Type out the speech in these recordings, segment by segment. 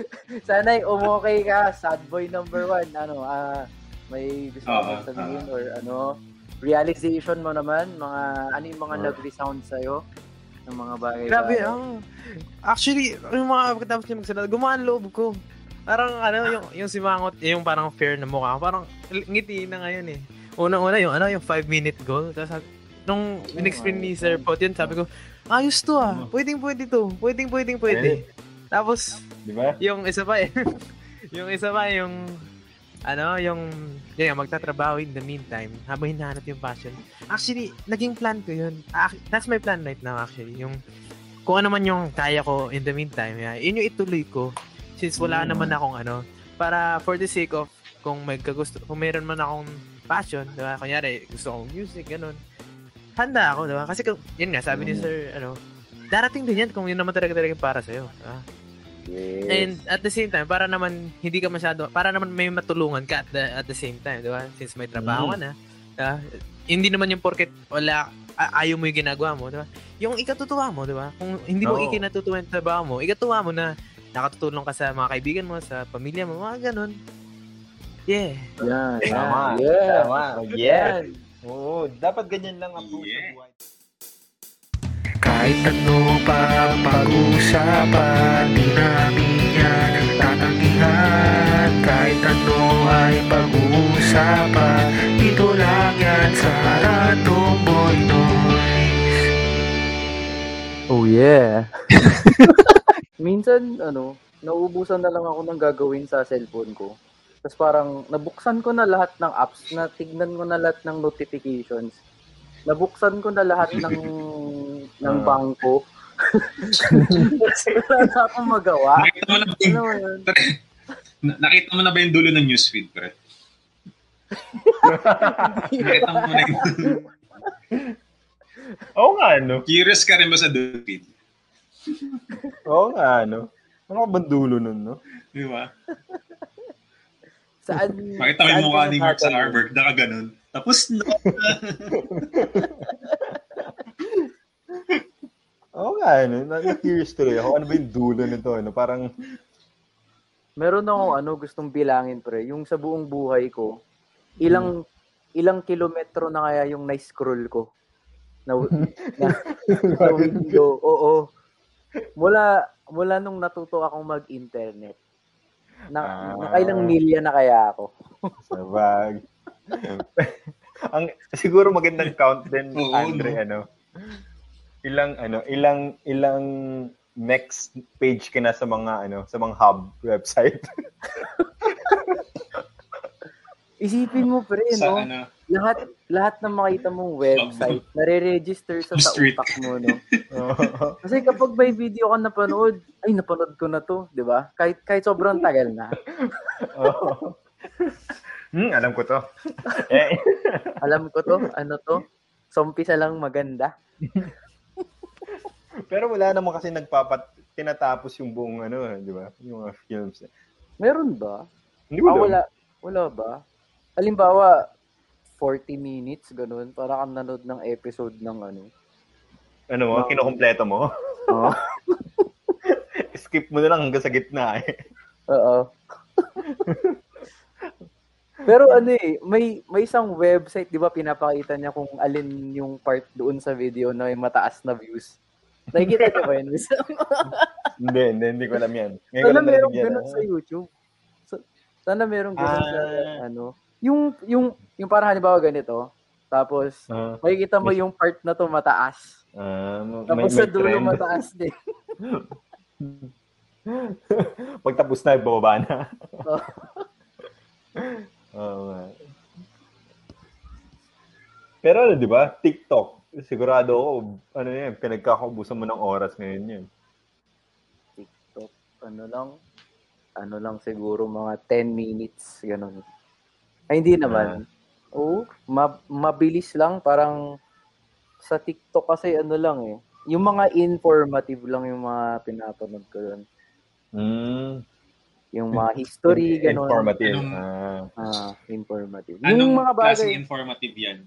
Sana'y umokay ka, sad boy number one. Ano, ah, may gusto Oo, mo sabihin oo. or ano, realization mo naman, mga, ano yung mga Oo. nag-resound sa'yo ng mga bagay. Grabe, oh. Actually, yung mga pagkatapos niya magsalita, gumaan loob ko. Parang ano, yung, yung simangot, yung parang fair na mukha, parang ngiti na ngayon eh. Unang-una yung ano, yung 5 minute goal. Tapos nung in-explain ni Sir Pot yun, sabi ko, ayos to ah. Pwedeng pwede to. Pwedeng pwedeng pwede. Tapos, Di ba? yung isa pa eh. yung isa pa yung ano, yung yun, magtatrabaho in the meantime habang hinahanap yung passion. Actually, naging plan ko yun. That's my plan right now actually. Yung kung ano man yung kaya ko in the meantime, yeah, yun yung ituloy ko since wala Mm. naman akong ano para for the sake of kung may kagusto, kung meron man akong passion, di ba? Kunyari, gusto kong music, ganun. Handa ako, di ba? Kasi yun nga, sabi ni Mm. Sir, ano, darating din yan kung yun naman talaga talaga para sa'yo. di ba? Yes. And at the same time, para naman hindi ka masyado, para naman may matulungan ka at the, at the same time, di ba? Since may trabaho ka na, ah, hindi naman yung porket wala, ayaw mo yung ginagawa mo, di ba? Yung ikatutuwa mo, di ba? Kung hindi mo Oo. ikinatutuwa yung trabaho mo, ikatuwa mo na nakatutulong ka sa mga kaibigan mo, sa pamilya mo, mga ganun. Yeah. Yan, yan. Tama. Yeah. Tama. Yeah. Oo, dapat ganyan lang approach Yeah. sa buhay. Kahit ano pa ang pag-uusapan Di namin yan tatanggihan Kahit ano ay pag-uusapan Dito lang yan sa Random Boy Noise Oh yeah. Minsan, ano, nauubusan na lang ako ng gagawin sa cellphone ko. Tapos parang nabuksan ko na lahat ng apps, na tignan ko na lahat ng notifications. Nabuksan ko na lahat ng ng Ah. bangko. Kasi wala na akong magawa. Nakita mo na ba Ano yung, mo yun? nakita mo na ba yung dulo ng newsfeed, pre? nakita mo na yung Oo nga, no? Curious ka rin ba sa dulo feed? Oo nga, no? Ano ka bandulo nun, no? Di ba? Saan? Makita mo saan yung mukha ni Mark natatanong? Zuckerberg, naka ganun. Tapos na. Oo nga, no? Na- Na-curious tuloy ako. Ano ba yung dulo nito, no? Parang, Meron akong ano gustong bilangin pre, yung sa buong buhay ko, ilang ilang kilometro na kaya yung na-scroll ko. Na, na, na window. Oo. Mula mula nung natuto akong mag-internet. Na, Ah. nakailang milya na kaya ako. sabag. Ang, siguro magandang count din, Andre, no? ano? Ilang, ano, ilang, ilang next page ka na sa mga, ano, sa mga hub website. Isipin mo pre, Sa no? ano, Lahat lahat ng makita mong website, nare-register sa sa utak mo, no? Kasi kapag may video ka napanood, ay napanood ko na to, 'di ba? Kahit kahit sobrang tagal na. Oo. hmm, alam ko to. eh, Alam ko to, ano to? So, umpisa lang maganda. Pero wala naman kasi nagpapat tinatapos yung buong ano, di ba? Yung mga films. Meron ba? Hindi Ah, wala. Wala ba? Halimbawa, 40 minutes, ganun. Para kang nanood ng episode ng ano. Ano mo, kinukumpleto mo. Oo. Skip mo na lang hanggang sa gitna eh. Oo. Pero ano eh, may may isang website, 'di ba, pinapakita niya kung alin yung part doon sa video na may mataas na views. Nakikita niyo ba yun? hindi, hindi, hindi ko alam yan. Ngayon Sana lang merong ganun ah. sa YouTube. Sa- Sana merong ganun sa Ah. ano. Yung yung yung parang halimbawa ganito. Tapos Ah, makikita mo yung part na to mataas. ah, may, Tapos may sa dulo trend. mataas din. Pag tapos na, bababa na. Oo nga. Pero ano, di ba? TikTok. Sigurado ako, ano yan, pinagkakaubusan mo ng oras ngayon yan. TikTok, ano lang, ano lang siguro mga 10 minutes, ganun. Ay, hindi naman. Oo, ma- mabilis lang, parang sa TikTok kasi ano lang eh, yung mga informative lang yung mga pinapanood ko doon. Mm. Yung mga history, ganun. Informative. Anong- Ah. Ah, informative. anong yung mga klaseng bagay, informative yan?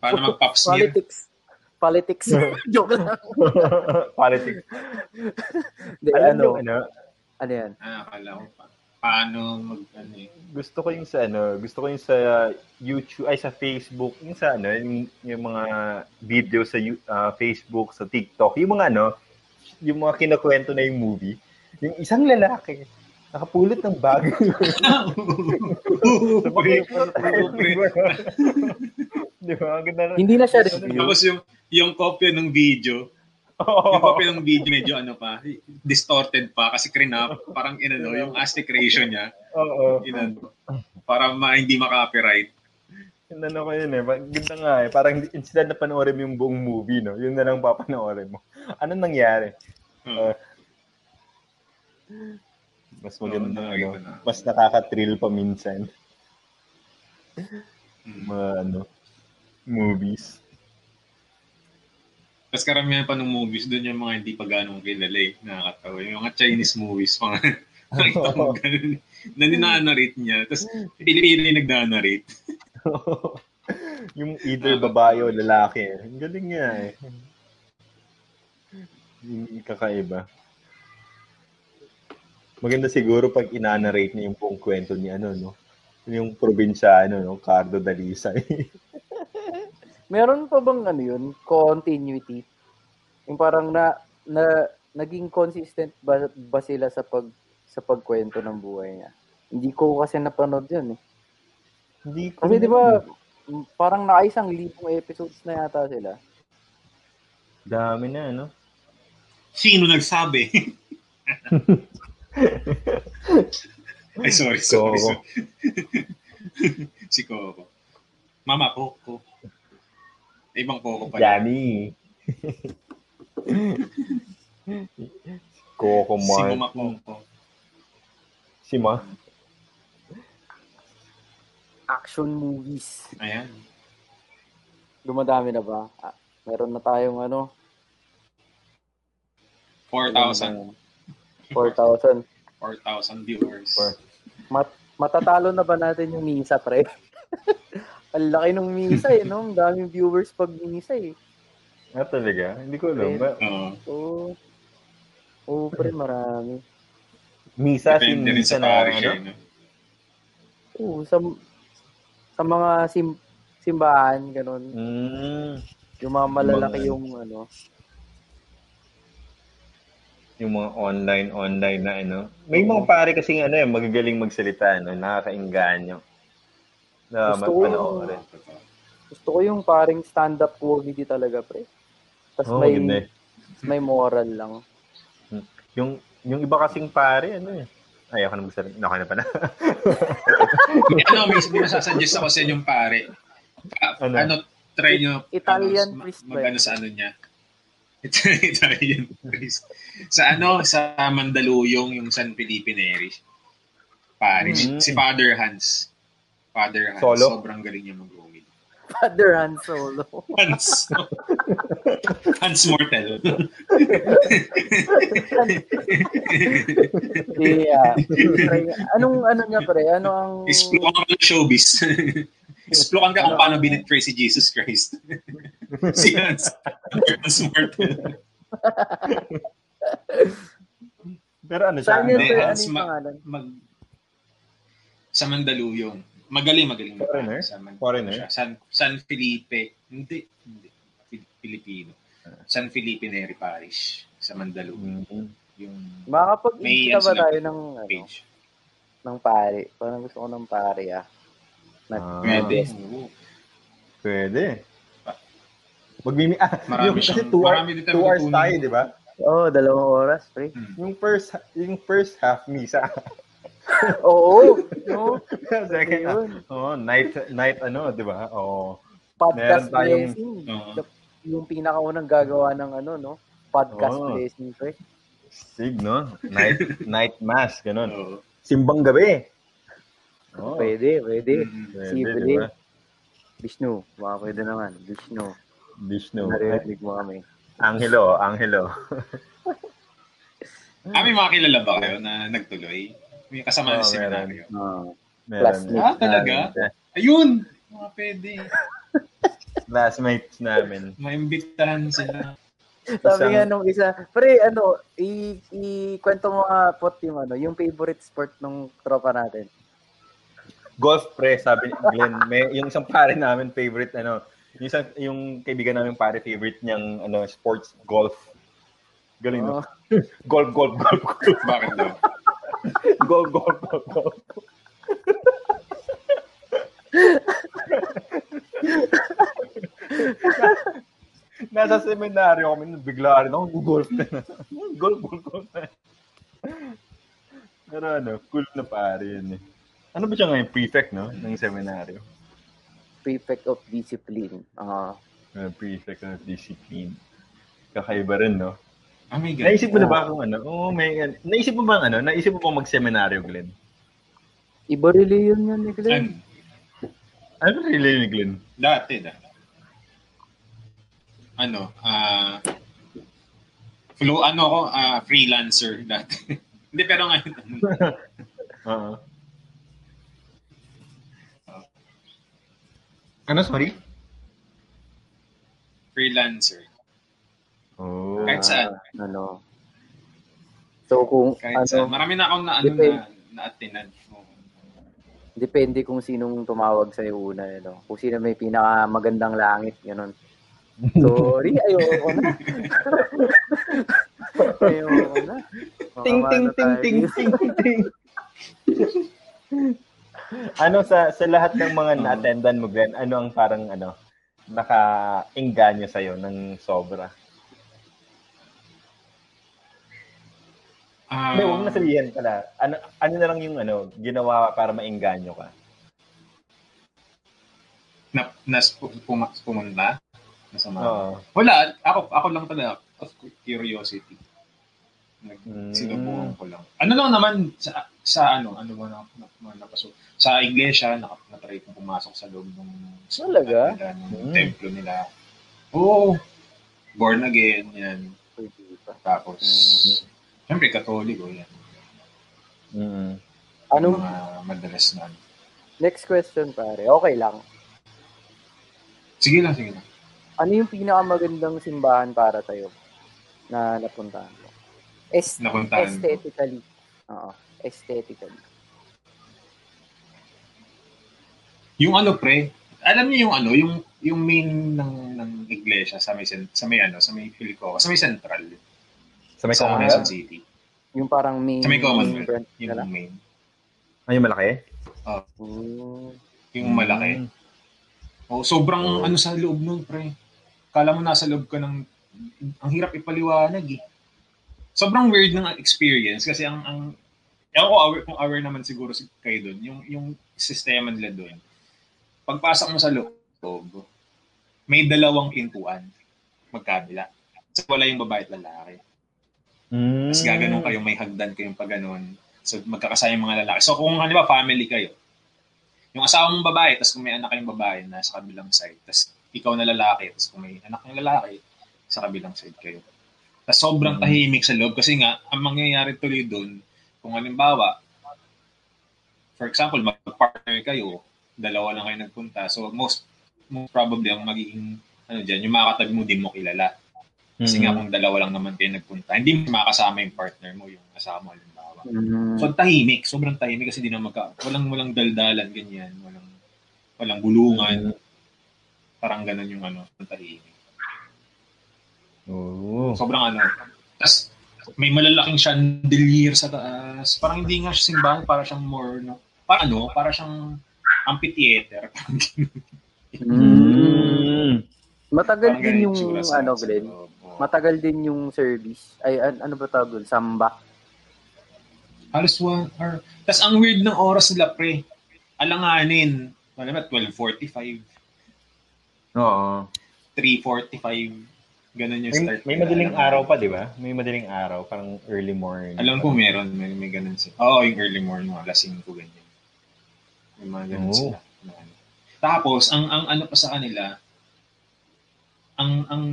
Paano mag-pop smear? politics. politics. Joke lang. Politics. Hindi, Alam ano, ano, ano yan? Ah, akala ko pa. Paano mag, ano eh. gusto ko yung sa ano, gusto ko yung sa YouTube ay sa Facebook, yung sa ano, yung, yung mga video sa ah, Facebook, sa TikTok, yung mga ano, yung mga kinakwento na yung movie, yung isang lalaki nakapulot ng bag. Pre, pre. Di ba? Ang ganda na. Hindi na siya review. Tapos yung, yung kopya ng video, yung kopya ng video medyo ano pa, distorted pa kasi crinap, parang inano, yung aspect ratio niya, Oo. inano, para ma, hindi ma-copyright. Ano ko yun eh. Ganda nga eh. Parang instead na panoorin mo yung buong movie, no? Yun na lang papanoorin mo. Anong nangyari? Oo. Mas maganda, Oo, ano, na. mas nakaka-thrill pa minsan. Mm. Mga ano, movies. Tapos karamihan pa ng movies, doon yung mga hindi pa ganong kilala eh. Nakakatawa. Yung mga Chinese movies, mga nakita mo ganun. Na ninanarrate niya. Tapos Pilipino yung nagdanarrate. yung either babae o lalaki. Ang galing nga eh. Yung kakaiba. Maganda siguro pag inanarrate niya yung buong kwento ni ano, no? Yung probinsyano, no? Cardo Dalisay. Meron pa bang ano yun? Continuity? Yung parang na, na naging consistent ba, ba sila sa pag sa pagkwento ng buhay niya? Hindi ko kasi napanood yun eh. Hindi ko Kasi di ba, parang nakaisang libong episodes na yata sila. Dami na, no? Sino nagsabi? Ay, sorry, sorry. Coco. sorry. si Coco. Mama Coco. Ibang Coco pala. Yummy. Coco Si Mart. Mama Coco. Si Ma. Action movies. Ayan. Dumadami na ba? Ah, meron na tayong ano? 4,000. 4,000. 4,000 viewers. Four. Mat matatalo na ba natin yung Misa, pre? Ang laki ng Misa eh, no? Ang daming viewers pag Misa eh. Ah, talaga? Hindi ko alam. Ba- Oo. Oo. Oo, pre, marami. Misa, si Misa sa na, ano? eh, no? Oo, sa, sa mga sim, simbahan, ganun. Mm, Yung mga malalaki yung ano. Yung mga online, online na ano. May mga pare kasing ano eh, magagaling magsalita, ano, nakakainganyo. Na Gusto ko-. Gusto ko yung paring stand-up comedy talaga, pre. Tapos Oo, may, maganda eh. may moral lang. Yung, yung iba kasing pare, ano eh. Ay, ako na magsalita. Okay na pa na. May ano, may, masasuggest ako sa inyong pare. Ah, Ano? ano? try nyo Italian ano, priest mag, ba ano sa ano niya. Italian priest. Sa ano, sa Mandaluyong, yung San Felipe Neri. Parish. Mm. Si Father Hans. Father Hans. Solo? Sobrang galing niya mag-rumid. Father Han Solo. Hans. Hans Mortel. yeah. Anong ano niya, pre? Ano ang... Isplukan ka ng showbiz. Isplukan ka kung paano binitray si Jesus Christ. si Hans. Hans Mortel. Pero ano siya? Ano Hans yung pangalan? mag sa Mandaluyong. Magaling, magaling. na Foreigner? Sa Man- Foreigner? siya. San, San Felipe. Hindi. Hindi. Fil- Filipino. San Felipe Neri Parish. Sa Mandaluyong. Mm. Yung Makakapag-imbita May ba ano tayo ng, ano, page. ng pare? Parang gusto ko ng pare, ah. Nag- Ah. Pwede. Pwede. Magmimi ah, Marami yung kasi two, hour, marami tayo two hours tayo, di ba? Oo, oh, dalawang oras, pre. Hmm. Yung first yung first half misa. Oo. no? Second half. Ayun. Oh, night night ano, di ba? Oh. Podcast tayong- blessing. Oo. Yung pinakaunang gagawa ng ano, no? Podcast Oo. blessing, pre. Sig, no? Night night mass, ganun. Oo. Simbang gabi. Oh, Pwede, pwede. Pwede, Sible. di ba? Vishnu, baka pwede naman. Vishnu. Vishnu. Naririnig mo kami. Angelo, Angelo. May mga kilala ba kayo na nagtuloy? May kasama Oo, sa seminaryo. Ah. Meron. Classmate. Ah, talaga? Ayun! Mga pwede. classmates namin. Maimbitahan sila. Sabi Isang- nga nung isa, pre, ano, i, i kwento mo nga pot yung ano, yung favorite sport nung tropa natin. Golf pre, sabi ni Glenn. May, yung isang pare namin favorite ano, yung isang yung kaibigan namin pare favorite niyang ano sports golf. Galing no? Oo. Golf, golf, golf, golf. Bakit daw? Golf, golf, golf, golf. Nasa seminaryo kami, bigla rin ako, golf na. golf, golf, golf na. Pero ano, cool na pare yun eh. Ano ba siya ngayon? Prefect, no? Ng seminaryo. Prefect of discipline. Ah. Uh, prefect of discipline. Kakaiba rin, no? Ah, may ganun. Naisip mo na ba kung ano? Oo, may naisip mo ba ano? Naisip mo ba mag-seminaryo, Glenn? iba reliyon yan ni Glenn. Ano? Ano really ni Glenn? Dati, dati. Ano, ah, flow, ano ako, ah, freelancer dati. Hindi, pero ngayon, ano, Oo. Ano, sorry? freelancer. Oh. Kahit saan. Ano. So kung Kahit ano, saan. Marami na akong na, ano, Depende. na, na-attinan. Oo. depende kung sinong tumawag sa una, ano. Kung sino may pinakamagandang langit, ganun. Sorry, ayoko na. ayoko na. Ting, ting, ting, ting, ting, ting. ano sa sa lahat ng mga na-attendan mo, Glenn, ano ang parang ano, naka-engganyo sa'yo ng sobra? Ah, Hindi, huwag mo na sabihin pala. Ano, ano na lang yung ano, ginawa para maengganyo ka? na, nas, pum, pumunta. Nasama. Oo. Wala, ako, ako lang talaga. Of curiosity. Nag, Mm. Sinubukan ko lang. Ano lang naman, sa, sa ano, ano ba na, na, na, napasok. Sa iglesia, na, na-try kong pumasok sa loob ng Talaga? nila, ng Mm. templo nila. Oo. Born again, yan. Tapos, Mm. Syempre, katoliko, yan. Mm. Anong Mga madalas na. ano. next question pare? Okay lang. Sige lang, sige lang. Ano yung pinakamagandang simbahan para tayo na napuntahan mo? Es- Napuntahan aesthetically. Oo. Aesthetically. Yung ano pre, alam niyo yung ano, yung yung main ng ng iglesia sa may sa may ano, sa may Philico, sa may central, Sa may sa Commonwealth? Quezon City. Yung parang main, Sa may main Commonwealth, yung nila. main. Ay, yung malaki? Mm. Yung malaki. Mm. Oh, sobrang Oh. ano sa loob nun, pre. Kala mo nasa loob ka ng ang hirap ipaliwanag eh. Sobrang weird ng experience kasi ang ang Ewan ko aware, kung aware naman siguro si kayo doon, yung yung sistema nila doon. Pagpasok mo sa loob, may dalawang pintuan magkabila. So, wala yung babae at lalaki. Mm. Tapos gaganon kayo, may hagdan kayong pag ganon. So magkakasaya yung mga lalaki. So kung halimbawa family kayo, yung asawa mong babae, tapos kung may anak kayong babae na sa kabilang side, tapos ikaw na lalaki, tapos kung may anak kayong lalaki, sa kabilang side kayo. Tapos sobrang Mm. tahimik sa loob kasi nga, ang mangyayari tuloy doon, kung halimbawa, for example, mag-partner kayo, dalawa lang kayo nagpunta, so most, most probably ang magiging ano dyan, yung mga katabi mo din mo kilala. Kasi nga Mm. kung dalawa lang naman kayo nagpunta, hindi mo makasama yung partner mo, yung asawa mo, halimbawa. Mm. So tahimik, sobrang tahimik kasi di na magka, walang walang daldalan ganyan, walang walang bulungan. Parang ganun yung ano, ang tahimik. Oo. Sobrang ano. Tapos may malalaking chandelier sa taas. Parang hindi nga siya simbahan, para siyang more no. Para ano, para siyang amphitheater. Mm. Matagal Parang din yung ano, sa Glenn. loob. Matagal din yung service. Ay, an- ano ba tawag doon? Samba. Halos one hour. Tapos ang weird ng oras nila, pre. Alanganin. Ano ba, 12.45, Oo. 3.45. Ganun yung May, start. may nila. madaling araw pa, di ba? May madaling araw, parang early morning. Alam ko meron, may, may ganun sila. Oo, yung early morning, mga alas 5, ganyan. May mga ganun Oo. sila. Tapos, ang, ang ano pa sa kanila, ang ang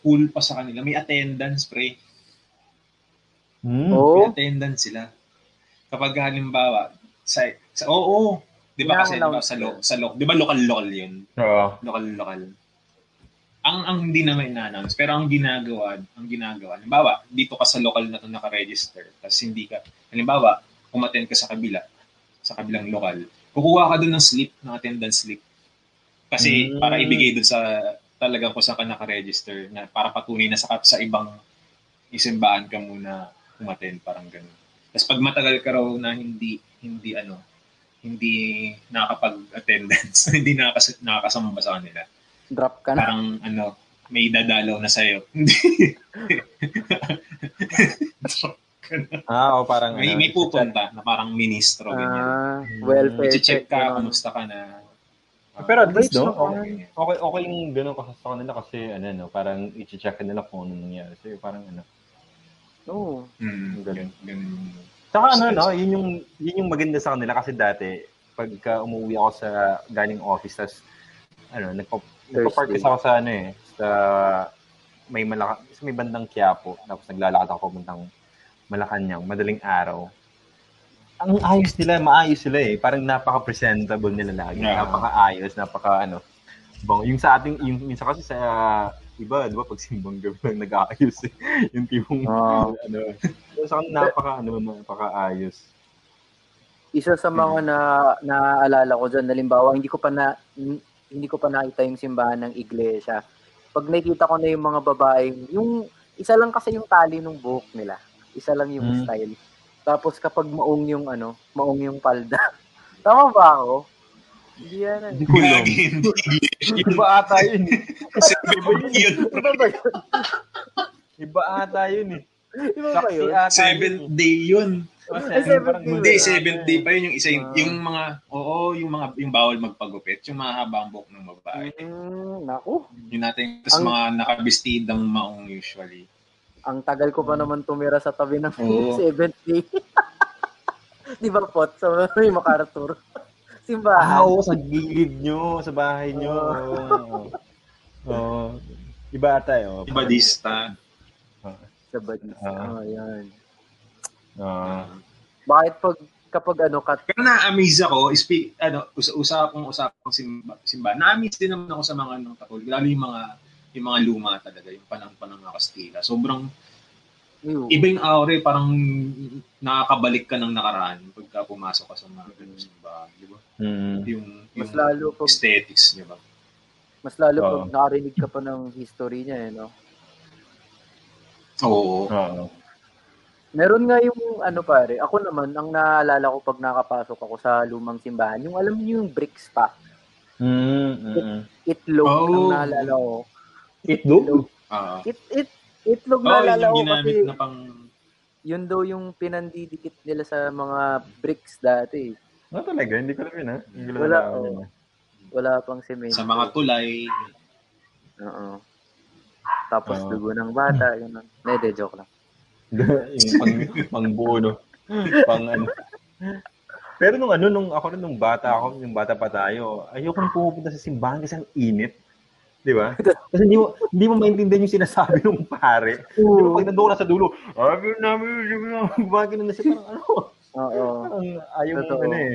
cool pa sa kanila, may attendance, pre. Hmm. Oo. May attendance sila. Kapag halimbawa, sa, sa oo, di ba kasi diba, sa, lo, sa lo, di ba local-local yun? Oo. Local-local. ang ang hindi naman ina-announce, pero ang ginagawa, ang ginagawa, halimbawa, dito ka sa local na to naka-register, tapos hindi ka, halimbawa, umattend ka sa kabila, sa kabilang lokal, kukuha ka doon ng slip, ng attendance slip. Kasi Mm. para ibigay doon sa talagang kung saan ka naka-register, na para patunay na sa, sa ibang isimbahan ka muna umattend, parang ganun. Tapos pag matagal ka raw na hindi, hindi ano, hindi nakakapag-attendance, hindi nakakas- nakakasamba sa kanila, Drop ka na. parang ano, may dadalaw na sa'yo. Ah, o parang may, ano, may pupunta na parang ministro, ganyan. Ah, welfare check. ka, ganun. kumusta ka na. Ah, Pero at least, no? Okay, okay, okay yung ganun kasi sa kanila kasi, ano, no? Parang i-check nila kung ano nangyari. So, parang, ano. Oo. Mm, Ganun. ganun. Saka, ano, no? Yun yung, yun yung maganda sa kanila kasi dati, pagka umuwi ako sa galing office, tas, ano, nagpa, kasi ako sa, ano eh, sa may malaka, sa may bandang Quiapo, tapos naglalakad ako papuntang Malacanang, madaling araw. Ang ayos nila, maayos sila eh. Parang napaka-presentable nila lagi. Yeah. Napaka-ayos, napaka ano. Bang, yung sa ating, yung, sa kasi sa iba, di ba, pag simbang gabi lang nag-aayos eh. yung tipong, Ah. ano, sa akin, napaka, ano, napaka-ayos. Isa sa mga na naaalala ko dyan, halimbawa, hindi ko pa na hindi ko pa nakita yung simbahan ng iglesia. Pag nakita ko na yung mga babaeng, yung isa lang kasi yung tali ng buhok nila. Isa lang yung Mm. style. Tapos kapag maong yung ano, maong yung palda. Tama ba ako? Hindi yan. ah. Hindi ko alam. Iba ata yun eh. Kasi iba yun. Iba ba yun? Iba ata yun eh. Iba ba yun? Seventh yun. day yun. Oh. Hindi, wala seventh day eh. pa yun. Yung isa, Ah. yung mga, oo, yung mga, yung bawal magpagupit, yung mahaba ang buhok ng babae. Mm, naku. Yun natin, tapos Ang- mga nakabistidang maong usually. Ang tagal ko pa naman tumira sa tabi ng Oo. 70. Di ba, Pot? Sa may MacArthur. Ah, Simbahan. oo, sa gilid nyo, sa bahay nyo. Oo. Oo. Iba ata yun. Ibadista. Sa badis. Ah. Oh, yan. Ah. Bakit pag kapag ano kat Pero na-amaze ako, speak, ano, usa usapang usapang simba, simba. Na-amaze din naman ako sa mga anong takol, lalo yung mga yung mga luma talaga, yung panang panang mga Kastila. Sobrang Ew. iba yung aura, parang nakakabalik ka ng nakaraan pagka pumasok ka sa mga ganung simbahan, di ba? Mm. Yung, mas yung lalo pag aesthetics, di ba? mas lalo Oo. pag nakarinig ka pa ng history niya, eh, no? Oo. Oo. Meron nga yung ano pare, ako naman ang naalala ko pag nakapasok ako sa lumang simbahan, yung alam niyo yung bricks pa, Mm, mm, itlog Oh. ang naalala ko. Itlog? Ah. It it itlog yun ko yung kasi na pang yun daw yung pinandidikit nila sa mga bricks dati. No, talaga, hindi ko alam yun ha. Hindi ko Wala, yun, ah. Wala pang semento. sa mga tulay. Oo. Tapos Oo. dugo ng bata, yun. Hindi, joke lang. yung pang, pang buo, no? Pang ano. Pero nung ano, nung ako rin, nung bata ako, yung bata pa tayo, ayoko nang pumupunta sa simbahan kasi ang init. Di ba? Kasi hindi mo, hindi mo maintindihan yung sinasabi ng pare. Pero pag nandun ka na sa dulo, sabi namin, sabi namin, gumagano na siya, parang ano, Oo. parang ayaw mo Totoo. ano eh.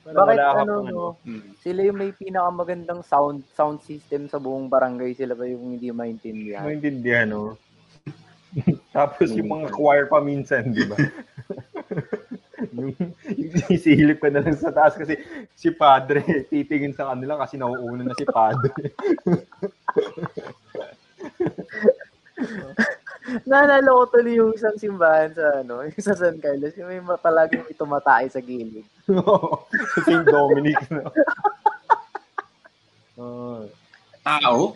Parang Bakit ano, no? Hmm. Sila yung may pinakamagandang sound sound system sa buong barangay. Sila pa yung hindi maintindihan. maintindihan, no? Tapos yung mga choir pa minsan, di ba? yung, yung sisilip ka na lang sa taas kasi si padre titingin sa kanila kasi nauuna na si padre. Naalala ko tuloy yung isang simbahan sa ano, yung sa San Carlos. Yung may ma- palaging may tumatay sa gilid. sa St. Dominic. No? Oh, Tao?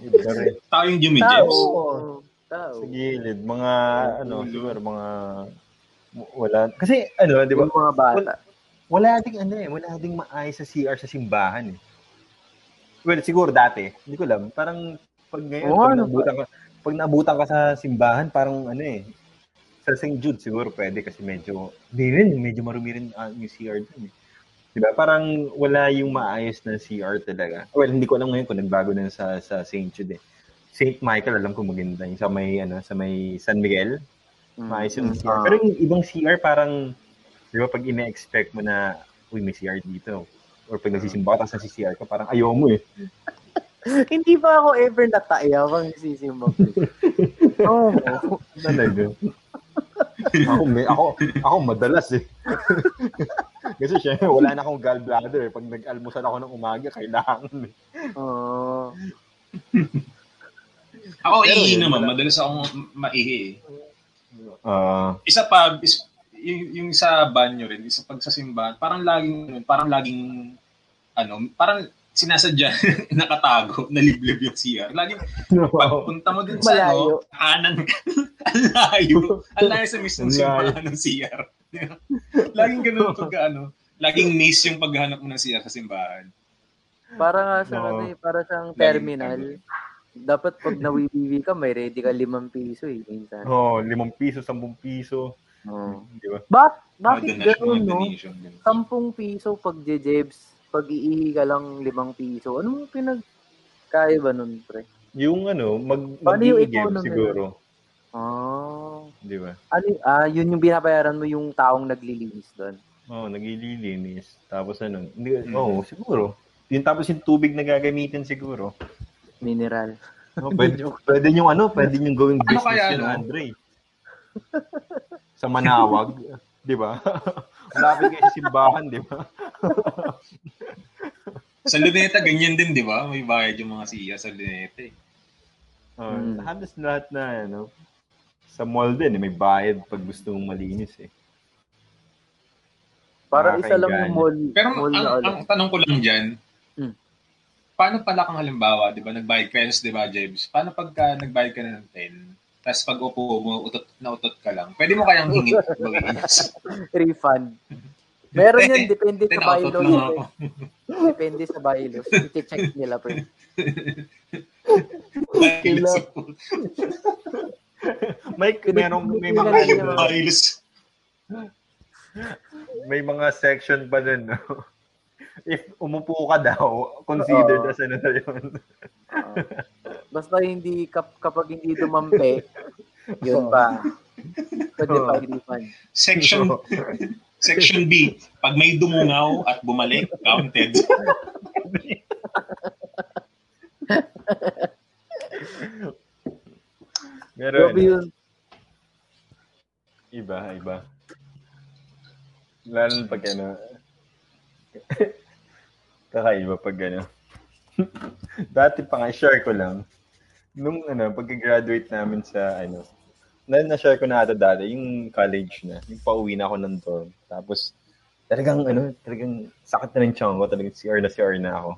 Tao yung Jimmy Tao. Oo. Tao. Sa gilid. Mga, ano, siguro, mga, wala. Kasi, ano, di ba, Yung mga bata. wala ding ano eh, wala ding maayos sa CR sa simbahan eh. Well, siguro dati, hindi ko alam, parang pag ngayon, Oo, pag ano naabutan ka, pag naabutan ka sa simbahan, parang ano eh, sa St. Jude siguro pwede kasi medyo, hindi rin, medyo marumi rin ah, yung CR dun eh. Diba? Parang wala yung maayos na CR talaga. Well, hindi ko alam ngayon kung nagbago na sa, sa St. Jude eh. St. Michael, alam ko maganda. Yung sa may, ano, sa may San Miguel, maayos yung Mm. CR. Pero yung ibang CR parang, di ba, pag ina-expect mo na, uy, may CR dito. Or pag nagsisimba ka, tapos nasi-CR ka, parang ayaw mo eh. Hindi pa ako ever nataya pang nagsisimba. Oo. Oh, Talaga. ako, may, ako, ako madalas eh. Kasi syempre, wala na akong gallbladder. Pag nag-almusal ako ng umaga, kailangan eh. Oo. Ako, Pero ihi naman. Madalas akong maihi eh. Ah, Isa pa, is, yung, yung sa banyo rin, isa pag sa simbahan, parang laging, parang laging, ano, parang sinasadya, nakatago, naliblib yung CR. Laging, pagpunta mo dun sa, Malayo. ano, kanan ka, ang layo. Ang layo sa mismong simbahan ng CR. laging ganun pag, ano, laging maze yung paghanap mo ng CR sa simbahan. Para nga sa ano eh, para Laging terminal. Dapat pag nawiwiwi ka, may ready ka limang piso eh. Minsan. oh, limang piso, sampung piso. Oo. Di ba? Mga bakit gano'n, no? Sampung piso pag jejebs, pag iihi ka lang limang piso. Ano mo pinag... Kaya ba nun, pre? Yung ano, mag, mag-iigib economy? siguro. Ah. Di ba? Ano, ah, yun yung binabayaran mo yung taong naglilinis doon. Oo, oh, nagililinis. Tapos ano, hindi, Mm. oo, siguro. Yung tapos yung tubig na gagamitin siguro. Mineral. Oh, pwede, pwede yung ano, pwede yung gawing Ano business kaya, yun, no? Andre. Sa Manawag, di ba? Malapit kayo sa simbahan, di ba? Sa Luneta, ganyan din, di ba? May bayad yung mga siya sa Luneta eh. Oh, Mm. Halos lahat na, ano, sa mall din, eh, may bayad pag gusto mong malinis eh. Para isa lang yung mall, Pero mall ang, na ang tanong ko lang dyan, Hmm. Paano pala kang halimbawa, di ba, nagbayad ka, di ba, James? Paano pagka nagbayad ka na ng 10, tapos pag upo mo, utot, na utot ka lang, pwede mo kayang bagiinis? refund. Meron yan, depende sa bylaws. eh. Depende sa bylaws. I-check nila, pre. Bagilis. May, merong, may mga, Bagilis. may mga section pa din, no? If umupo ka daw, considered Oo. as ano na yun. Oo. basta hindi, kap, kapag hindi dumampi, yun pa. Pwede pa i-refund. Section Section B, pag may dumungaw at bumalik, counted. Ano, yun. iba, iba. Lalo na pag ano, kakaiba pag ano. Dati pa nga, share ko lang. Nung ano, pag-graduate namin sa ano, na, na-share ko na ata dati, yung college na, yung pauwi na ako ng dorm. Tapos, talagang ano, talagang sakit na ng tiyan ko, talagang CR na CR na ako.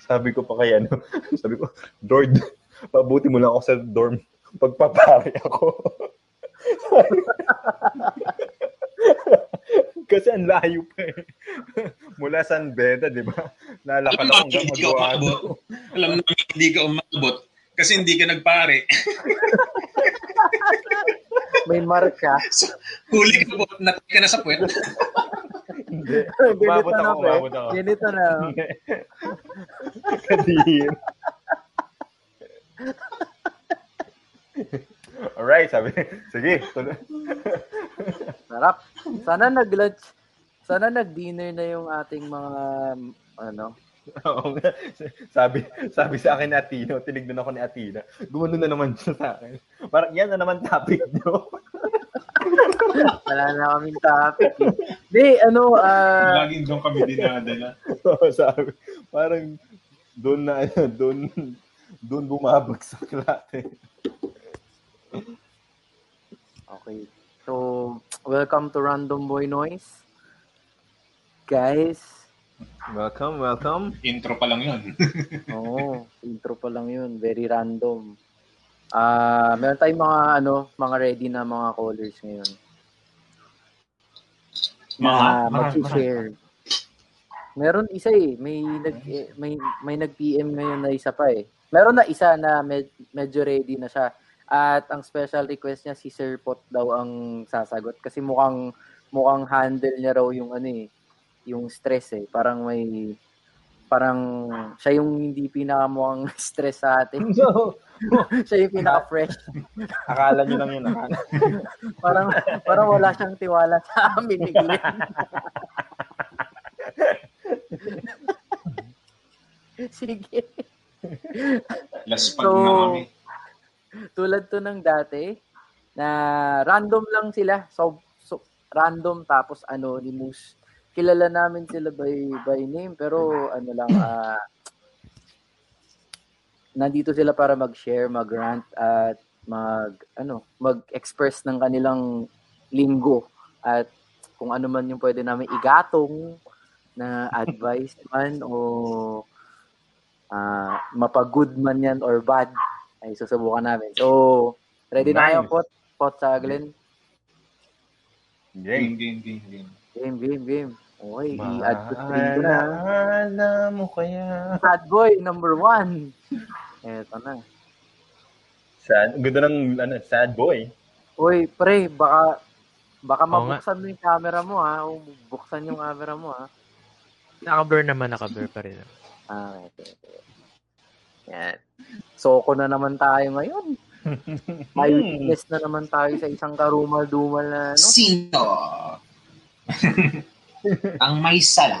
Sabi ko pa kay ano, sabi ko, Lord, pabuti mo lang ako sa dorm pagpapare ako. Kasi ang layo pa eh. Mula San Beda, di ba? Lalakad ako hanggang Hindi ka Aguado. umabot. Alam naman hindi ka umabot kasi hindi ka nagpare. May marka. So, huli ka po, natin ka na sa puwet. Hindi. Umabot na, ako, umabot ako. Ganito na. Kadin. Alright, sabi. Sige, tuloy. Sarap. Sana nag-lunch. Sana nag-dinner na yung ating mga, ano, Oo nga. sabi, sabi sa akin ni Atino, tinignan ako ni Atina. Gumano na naman siya sa akin. Parang yan na naman topic nyo. wala na kaming topic. eh. Di, ano, ah, Laging doon kami dinadala. Oo, sabi. Parang doon na, doon, doon bumabagsak lahat eh. Okay. So, welcome to Random Boy Noise. Guys, Welcome, welcome. Intro pa lang yun. Oo, intro pa lang yun. Very random. Ah, meron tayong mga ano, mga ready na mga callers ngayon. Mga, mga, mag-share. Meron isa eh, may nag eh, may may nag-PM ngayon na isa pa eh. Meron na isa na med- medyo ready na siya. At ang special request niya si Sir Pot daw ang sasagot kasi mukhang mukhang handle niya raw yung ano eh, yung stress eh. Parang may parang siya yung hindi pinakamukhang stress sa atin. So, siya yung pinaka-fresh. akala nyo lang yun. Akala. Parang parang wala siyang tiwala sa amin ni Glenn. Sige. Last pag So, na kami. Tulad to ng dati, na random lang sila. So, so random tapos anonymous. Kilala namin sila by by name pero ano lang ah nandito sila para mag-share, mag-rant at mag ano, mag-express ng kanilang linggo at kung ano man yung pwede namin igatong na advice man o ah mapag-good man yan or bad ay susubukan namin. So, ready na kayo, Nice. Pot? Pot sa Glenn? Game. Game, game, game, game. Game, game. Okay, i-add ko screen ko na. Maalala mo kaya. Sad boy, number one. Eto na. Sad. Ganda ng ano, sad boy. Uy, pre, baka baka Oo mabuksan mo yung camera mo ha. O buksan yung camera mo ha. Naka-blur naman, naka-blur pa rin. Ah, okay, okay. Yan. Soko na naman tayo ngayon. May witness na naman tayo sa isang karumal-dumal na ano. Sino? Ang may sala.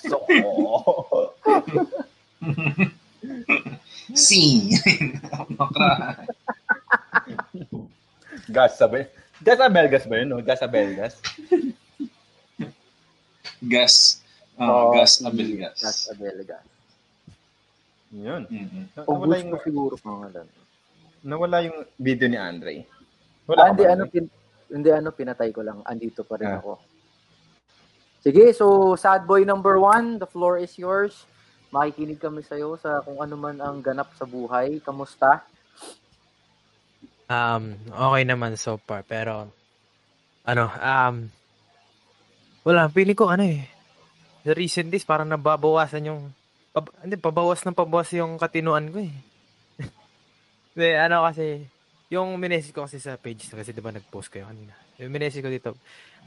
So, Sing. Makra. gas sabi. Gas Abelgas ba yun? No? Gas Abelgas? Gas. Oo, Uh, gas Abel gas. Gas Abelga. Yun. Mhm. Nawala yung, siguro pangalan. nawala yung video ni Andre. Ah, Wala hindi, ka ba, ano, pin, hindi, ano, pinatay ko lang. Andito pa rin Ah. ako. Sige, so, sad boy number one, the floor is yours. Makikinig kami sa'yo sa kung ano man ang ganap sa buhay. Kamusta? Um, okay naman so far, pero ano, um, wala, feeling ko ano eh, the recent days parang nababawasan yung, pab, hindi, pabawas ng pabawas yung katinuan ko eh. Hindi, ano kasi, yung minesis ko kasi sa page, kasi di ba nag-post kayo kanina, yung minesis ko dito,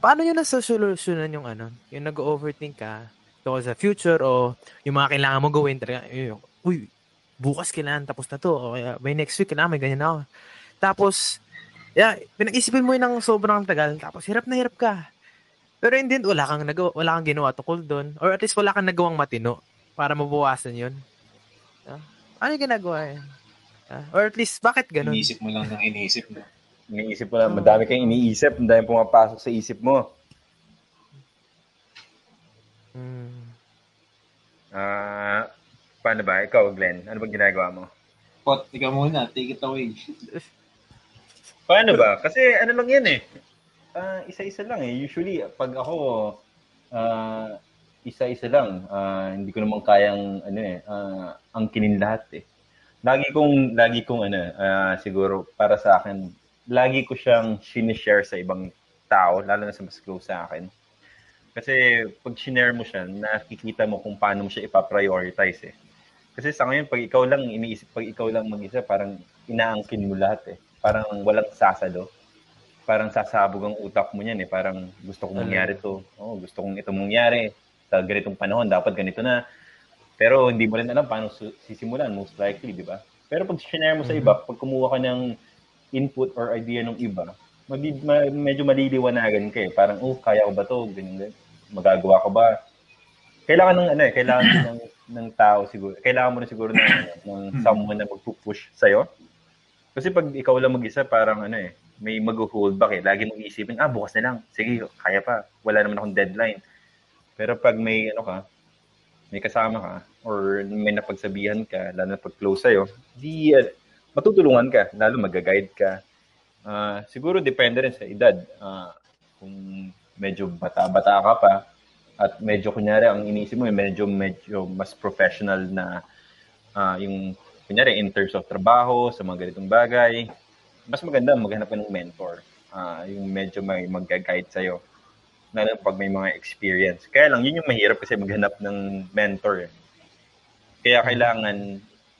paano nyo nasosolusyonan yung ano, yung nag-overthink ka, tungkol sa future o yung mga kailangan mo gawin talaga, yung, uy, bukas kailangan tapos na to, o kaya by next week kailangan may ganyan na ako. Tapos, yeah, pinag-isipin mo yun ng sobrang tagal, tapos hirap na hirap ka. Pero in the end, wala kang, nagawa, wala kang ginawa tukol doon. Or at least wala kang nagawang matino para mabawasan yun. Ah, ano yung ginagawa yan? Ah, or at least, bakit ganun? Inisip mo lang ng inisip mo. Iniisip mo lang, madami kang iniisip, madami pumapasok sa isip mo. Hmm. Ah, paano ba? Ikaw, Glenn, ano bang ginagawa mo? Pot, ikaw muna. Take it away. Paano ba? Kasi ano lang yan eh. Ah, isa-isa lang eh. Usually, pag ako, ah, isa-isa lang. Ah, hindi ko naman kayang, ano eh, ah, angkinin lahat eh. Lagi kong, lagi kong, ano, ah, siguro, para sa akin, lagi ko siyang sinishare sa ibang tao, lalo na sa mas close sa akin. Kasi pag sinare mo siya, nakikita mo kung paano mo siya ipaprioritize eh. Kasi sa ngayon, pag ikaw lang iniisip, pag ikaw lang mag-isa, parang inaangkin mo lahat eh. Parang walang sasalo. Parang sasabog ang utak mo niyan eh. Parang gusto kong mangyari to. Oh, gusto kong ito mangyari. Sa ganitong panahon, dapat ganito na. Pero hindi mo rin alam paano sisimulan, most likely, di ba? Pero pag share mo sa iba, pag kumuha ka ng input or idea ng iba, madi- ma- medyo maliliwanagan ka eh. Parang, oh, kaya ko ba to? Ganyan, ganyan. Magagawa ko ba? Kailangan ng ano eh, kailangan ng ng tao siguro. Kailangan mo na siguro ng, ng someone na magpupush sa'yo. Kasi pag ikaw lang mag-isa, parang ano eh, may mag-hold back eh. Lagi mong isipin, ah, bukas na lang. Sige, kaya pa. Wala naman akong deadline. Pero pag may ano ka, may kasama ka, or may napagsabihan ka, lalo na pag close sa'yo, di, uh, matutulungan ka, lalo mag-guide ka. Ah, siguro depende rin sa edad. Ah, kung medyo bata-bata ka pa, at medyo kunyari ang iniisip mo, eh, medyo medyo mas professional na ah, yung kunyari in terms of trabaho, sa mga ganitong bagay, mas maganda maghanap ka ng mentor. Ah, yung medyo may mag-guide sa'yo. Lalo pag may mga experience. Kaya lang, yun yung mahirap kasi maghanap ng mentor. eh. Kaya kailangan,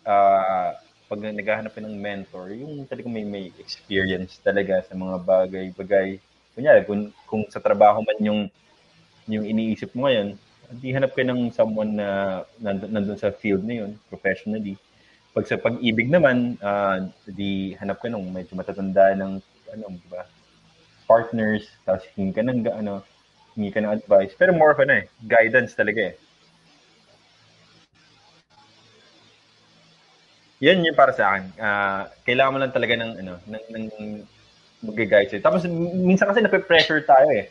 ah, pag naghahanap ng mentor, yung talagang may, may experience talaga sa mga bagay-bagay. Kunyari, kung, kung sa trabaho man yung yung iniisip mo ngayon, di hanap ka ng someone na nandun, nandun sa field na yun, professionally. Pag sa pag-ibig naman, uh, di hanap ka ng medyo matatanda ng ano, di ba? Partners, tapos hingi ka ng ano, hingi ka ng advice. Pero more of ano eh, guidance talaga eh. Yan yung para sa akin. Uh, kailangan mo lang talaga ng ano, ng, ng mag-guide sa'yo. Tapos minsan kasi nape-pressure tayo eh.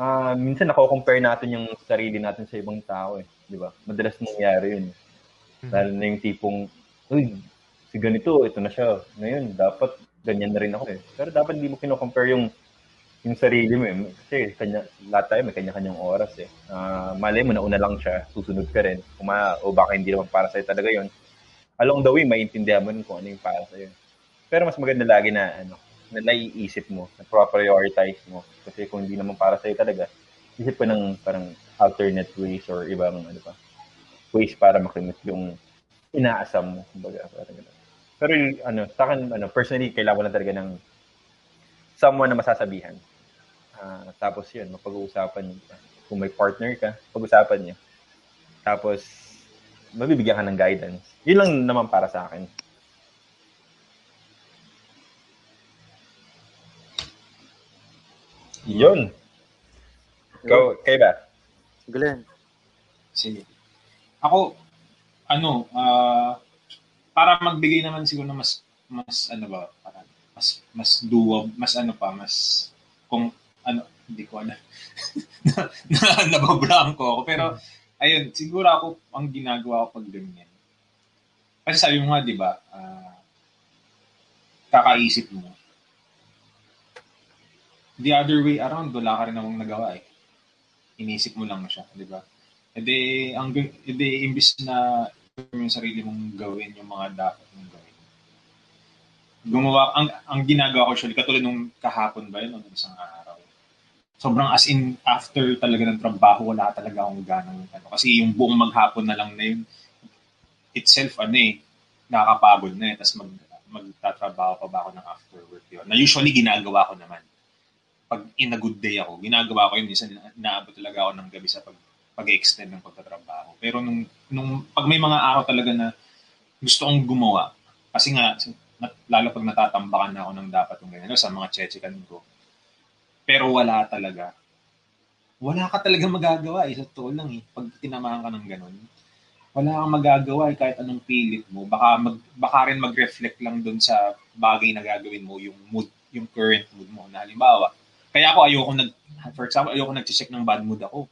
Uh, minsan nako-compare natin yung sarili natin sa ibang tao eh. Di ba? Madalas nangyayari yun. Mm-hmm. Lalo na yung tipong uy, si ganito, ito na siya. Ngayon, dapat ganyan na rin ako eh. Pero dapat hindi mo kino-compare yung yung sarili mo eh. Kasi kanya, lahat tayo may kanya-kanyang oras eh. Ah, malay mo, nauna lang siya, susunod ka rin. Kuma, o baka hindi naman para sa'yo talaga yon Along the way, maintindihan mo rin kung ano yung para sa'yo. Pero mas maganda lagi na, ano, na naiisip mo, na prioritize mo. Kasi kung hindi naman para sa'yo talaga, isip ko ng parang alternate ways or ibang ano pa, ways para makimit yung inaasam mo. Kumbaga, parang ganun. Pero yung, ano, sa akin, ano, personally, kailangan ko lang talaga ng someone na masasabihan. Ah, tapos yun, mapag-uusapan niyo. Kung may partner ka, pag-usapan niyo. Tapos, mabibigyan ka ng guidance. Yun lang naman para sa akin. Yun. Ikaw, kayo ba? Glenn. Sige. Ako, ano, ah, para magbigay naman siguro na mas, mas ano ba, parang, mas, mas doable, mas ano pa, mas, kung, ano, hindi ko alam. na, na, nabablanko ako. Pero, ayun, siguro ako, ang ginagawa ko pag ganyan. Kasi sabi mo nga, di ba, ah, kakaisip mo. The other way around, wala ka rin namang nagawa eh. Inisip mo lang siya, di ba? E di, ang, e di, imbis na yung sarili mong gawin yung mga dapat mong gawin. Gumawa, ang, ang ginagawa ko actually, katulad nung kahapon ba yun, nung isang araw. Sobrang as in, after talaga ng trabaho, wala talaga akong ganang, ano, kasi yung buong maghapon na lang na yun, itself, ano eh, nakakapagod na eh, tapos mag, magtatrabaho pa ba ako ng after work yun. Na usually ginagawa ko naman. Pag in a good day ako, ginagawa ko yun, minsan naabot talaga ako ng gabi sa pag, pag-extend ng pagtatrabaho. Pero nung, nung, pag may mga araw talaga na gusto kong gumawa, kasi nga, lalo pag natatambakan na ako ng dapat ng ganyan, sa mga chechikan ko, pero wala talaga. Wala ka talaga magagawa eh, sa totoo lang eh. Pag tinamaan ka ng ganun, wala kang magagawa eh, kahit anong pilit mo. Baka, mag, baka rin mag-reflect lang dun sa bagay na gagawin mo, yung mood, yung current mood mo. Na halimbawa, kaya ako ayoko nag, for example, ayoko nag-check ng bad mood ako.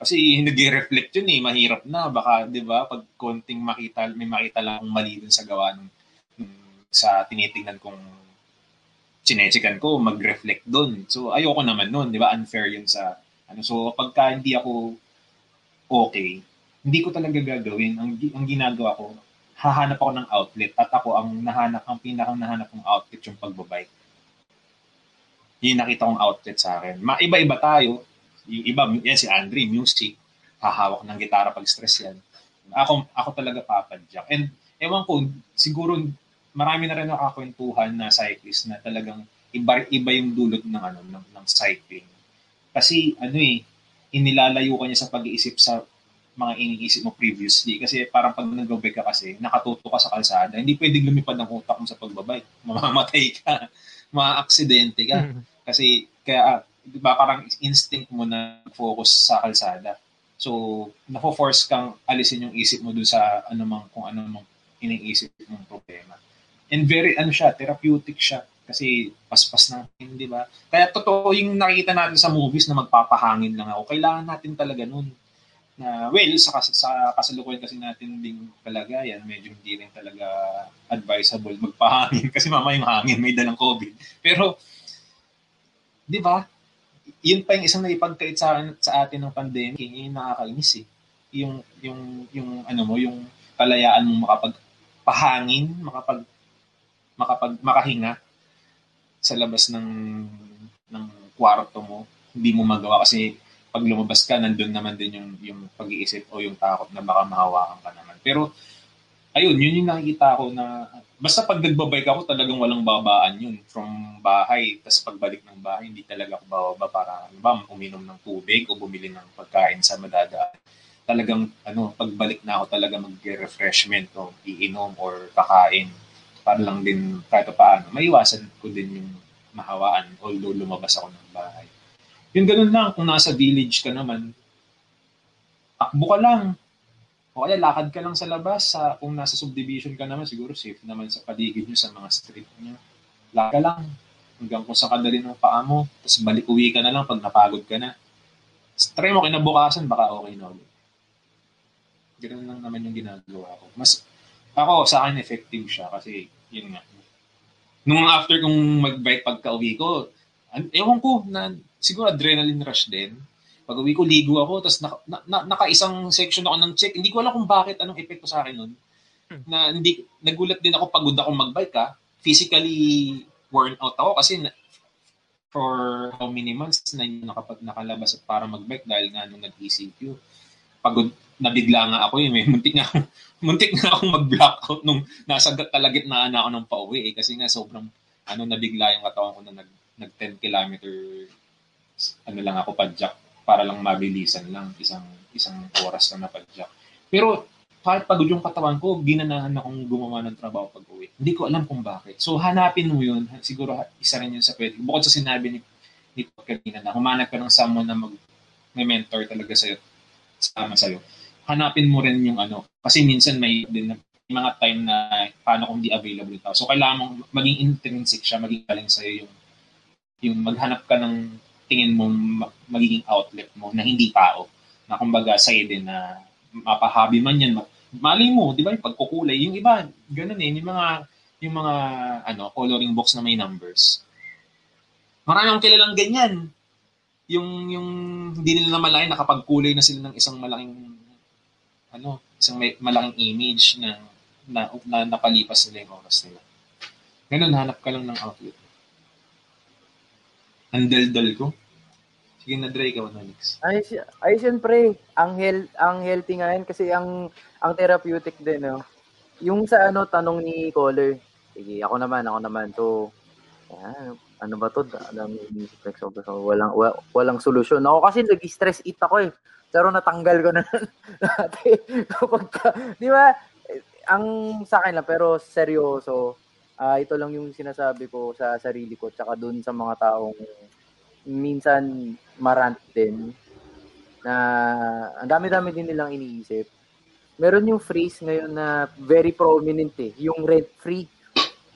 Kasi nag-reflect yun eh, mahirap na. Baka, di ba, pag konting makita, may makita lang akong mali dun sa gawa ng, sa tinitingnan kong chinechikan ko, mag-reflect dun. So, ayoko naman nun, di ba? Unfair yun sa, ano. So, pagka hindi ako okay, hindi ko talaga gagawin. Ang, ang ginagawa ko, hahanap ako ng outlet at ako ang nahanap, ang pinakang nahanap kong outlet yung pagbabike yung nakita kong outlet sa akin. Maiba-iba tayo. Yung iba, yan si Andre, music. Hahawak ng gitara pag stress yan. Ako, ako talaga papadyak. And ewan ko, siguro marami na rin nakakwentuhan na cyclist na talagang iba, iba yung dulot ng, ano, ng, ng cycling. Kasi ano eh, inilalayo ka niya sa pag-iisip sa mga iniisip mo previously. Kasi parang pag nag-bike ka kasi, nakatuto ka sa kalsada, hindi pwedeng lumipad ng utak mo sa pagbabike. Mamamatay ka. Maaaksidente ka. Kasi, kaya, di ba, parang instinct mo na focus sa kalsada. So, nafo-force kang alisin yung isip mo dun sa ano mang, kung ano mang iniisip mong problema. And very, ano siya, therapeutic siya. Kasi paspas na, di ba? Kaya totoo yung nakikita natin sa movies na magpapahangin lang ako. Kailangan natin talaga nun. Na, well, sa, sa kasalukuyan kasi natin ding kalagayan, medyo hindi rin talaga advisable magpahangin. Kasi mama yung hangin, may dalang COVID. Pero, di ba? Yun pa yung isang naipagkait sa, sa atin ng pandemic, yung nakakainis eh. Yung, yung, yung, ano mo, yung kalayaan mong makapagpahangin, makapag, makapag, makahinga sa labas ng, ng kwarto mo. Hindi mo magawa kasi pag lumabas ka, nandun naman din yung, yung pag-iisip o yung takot na baka mahawakan ka naman. Pero, ayun, yun yung nakikita ko na basta pag nagbabike ako, talagang walang babaan yun. From bahay, tapos pagbalik ng bahay, hindi talaga ako bababa para, ano ba, uminom ng tubig o bumili ng pagkain sa madadaan. Talagang, ano, pagbalik na ako talaga mag-refreshment o iinom or kakain para lang din kahit paano. Maiwasan ko din yung mahawaan although lumabas ako ng bahay. Yung ganun lang, kung nasa village ka naman, akbo ka lang. O kaya lakad ka lang sa labas, sa, kung nasa subdivision ka naman, siguro safe naman sa paligid nyo, sa mga street nyo. Lakad ka lang hanggang kung sa kadali ng paa mo, tapos balik uwi ka na lang pag napagod ka na. Tapos try mo kinabukasan, baka okay na ulit. Ganun lang naman yung ginagawa ko. Mas, ako, sa akin effective siya kasi, yun nga. Nung after kong mag-bike pagka uwi ko, an- ewan ko, na, siguro adrenaline rush din. Pag uwi ko, ligo ako, tapos naka, na, na, naka-isang section ako ng check. Hindi ko alam kung bakit, anong epekto sa akin nun. Na hindi, nagulat din ako pagod ako mag-bike ha. Physically worn out ako kasi na, for how many months na yun nakapag nakalabas at para mag-bike dahil nga nung nag-ECQ. Pagod, nabigla nga ako yun. Eh. Muntik nga, muntik nga akong mag-blackout nung nasa kalagitnaan na ako ng pauwi eh. Kasi nga sobrang ano nabigla yung katawan ko na nag, nag 10 kilometer ano lang ako padjak para lang mabilisan lang isang isang oras na padjak. Pero kahit pagod yung katawan ko, ginanahan akong gumawa ng trabaho pag uwi. Hindi ko alam kung bakit. So, hanapin mo yun. Siguro isa rin yun sa pwede. Bukod sa sinabi ni, ni Pat kanina na humanap ka ng someone na mag, may mentor talaga sa'yo, sama sa'yo. Hanapin mo rin yung ano. Kasi minsan may din na mga time na paano kung di available tao. So, kailangan mong maging intrinsic siya, maging galing sa'yo yung yung maghanap ka ng tingin mo ma- magiging outlet mo na hindi tao. Na kumbaga sa'yo din na mapahabi man yan. Ma- Mali mo, di ba? Yung pagkukulay. Yung iba, ganun eh. Yung mga, yung mga ano, coloring box na may numbers. Marami akong kilalang ganyan. Yung, yung hindi nila namalayan, nakapagkulay na sila ng isang malaking, ano, isang may, malaking image na, na, na napalipas nila yung oras nila. Ganun, hanap ka lang ng outlet. Ang dal-dal ko. Sige na, Dre, ikaw na next. Ay, ay siyempre, ang health ang healthy nga yan kasi ang ang therapeutic din, no. Yung sa ano tanong ni caller. Sige, ako naman, ako naman. So, yan, ano ba to? Alam flex over so walang wa- walang solusyon. Ako kasi nag-stress eat ako eh. Pero natanggal ko na dati. Kapag, ka- di ba? Ang sa akin lang, pero seryoso. Ah, ito lang yung sinasabi ko sa sarili ko tsaka dun sa mga taong minsan marant din na ang dami-dami din nilang iniisip. Meron yung phrase ngayon na very prominent eh, yung rent free.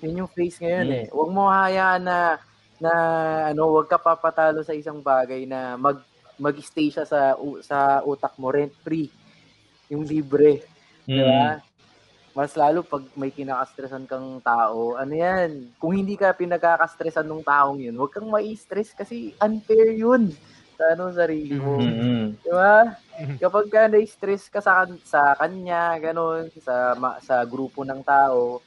Yun yung phrase ngayon eh. Huwag mo hayaan na na ano, huwag ka papatalo sa isang bagay na mag mag-stay siya sa sa utak mo rent free. Yung libre, di ba? Mas lalo pag may kinakastresan kang tao, ano yan, kung hindi ka pinagkakastresan ng taong yun, huwag kang mai-stress kasi unfair yun sa ano, sarili mo. Mm-hmm. Di ba? Kapag ka na-stress ka sa, sa kanya, ganun, sa, ma- sa grupo ng tao,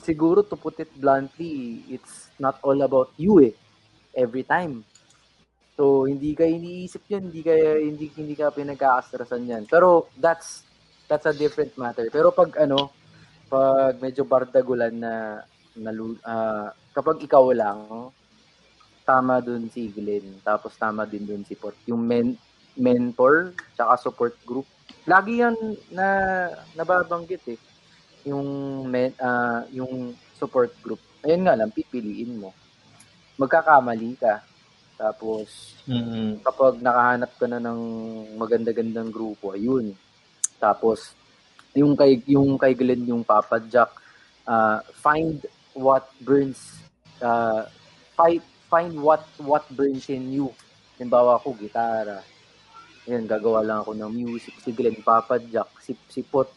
siguro to put it bluntly, it's not all about you eh. Every time. So, hindi ka iniisip yan, hindi ka, hindi, hindi ka pinagkakastrasan yan. Pero, that's, that's a different matter. Pero pag ano, pag medyo bardagulan na, na ah, kapag ikaw lang, tama dun si Glenn, tapos tama din dun si Port. Yung men, mentor, tsaka support group. Lagi yan na nababanggit eh. Yung men, ah, yung support group. Ayun nga lang, pipiliin mo. Magkakamali ka. Tapos, Mm-hmm. kapag nakahanap ka na ng maganda-gandang grupo, ayun. Tapos, yung kay, yung kay Glenn, yung Papa Jack, ah, find what burns, uh, find, find what what burns in you. Halimbawa ako, gitara. Yan, gagawa lang ako ng music. Si Glenn, Papa Jack, si, si Pot,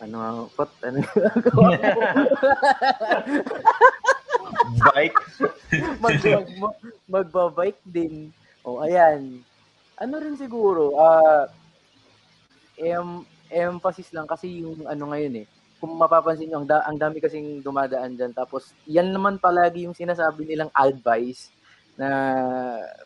ano, Pot, ano gagawa ko? Bike. mag, mag, mag, magbabike din. O, ayan. Ano rin siguro, ah, em, emphasis lang kasi yung ano ngayon eh. Kung mapapansin nyo, ang, da- ang dami kasing dumadaan dyan. Tapos, yan naman palagi yung sinasabi nilang advice na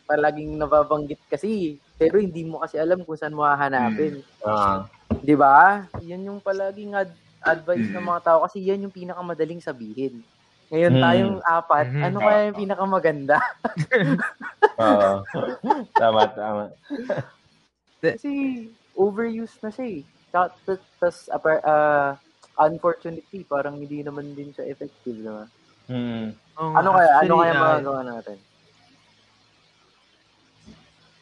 palaging nababanggit kasi. Pero hindi mo kasi alam kung saan mo hahanapin. Ah. Di ba? Yan yung palaging ad- advice ng mga tao kasi yan yung pinakamadaling sabihin. Ngayon Hmm. tayong apat, Mhm. ano kaya yung pinakamaganda? Oo. tama, tama. Kasi overused na siya eh. Ta- ta- Tas, apar- ah, unfortunately, parang hindi naman din siya effective, diba? Mm. Oo Ano kaya? Ano kaya ah, magagawa natin?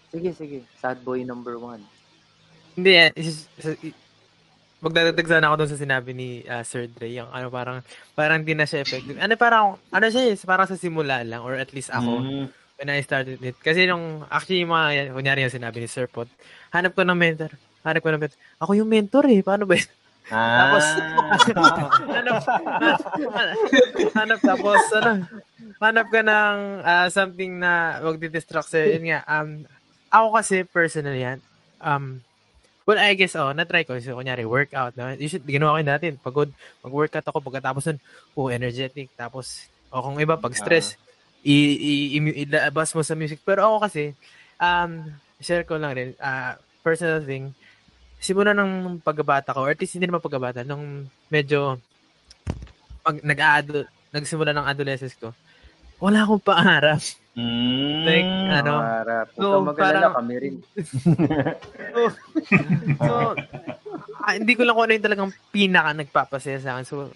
Sige, sige. Sad boy number one. Hindi, eh, is- is- i- magdadagdag sana ako dun sa sinabi ni ah, Sir Dre, yung ano parang, parang di na siya effective. Ano parang, ano siya eh, parang sa simula lang, or at least ako, Mm. when I started it. Kasi nung, actually, yung mga, kunyari yung sinabi ni Sir Pot, hanap ko ng mentor. Hanap ko ng mentor. Ako yung mentor eh, paano ba yun? Ah. Tapos, hanap, hanap, tapos, ano, hanap ka ng ah, something na wag di-distract sa'yo. Yun nga, um, ako kasi, personally yan, um, well, I guess, oh, na-try ko. So, kunyari, workout. No? You should, ginawa ko yun natin. Pagod, mag-workout ako, pagkatapos nun, oh, energetic. Tapos, o kung iba, pag stress, i- i- i- ilabas mo sa music. Pero ako kasi, um, share ko lang rin, ah, personal thing, simula ng pagkabata ko, or at least hindi naman pagkabata, nung medyo pag nag nagsimula ng adolescence ko, wala akong pangarap. Mm. Like, ano, Para, So, parang- kami rin. so, so ah, hindi ko lang kung ano yung talagang pinaka nagpapasaya sa akin. So,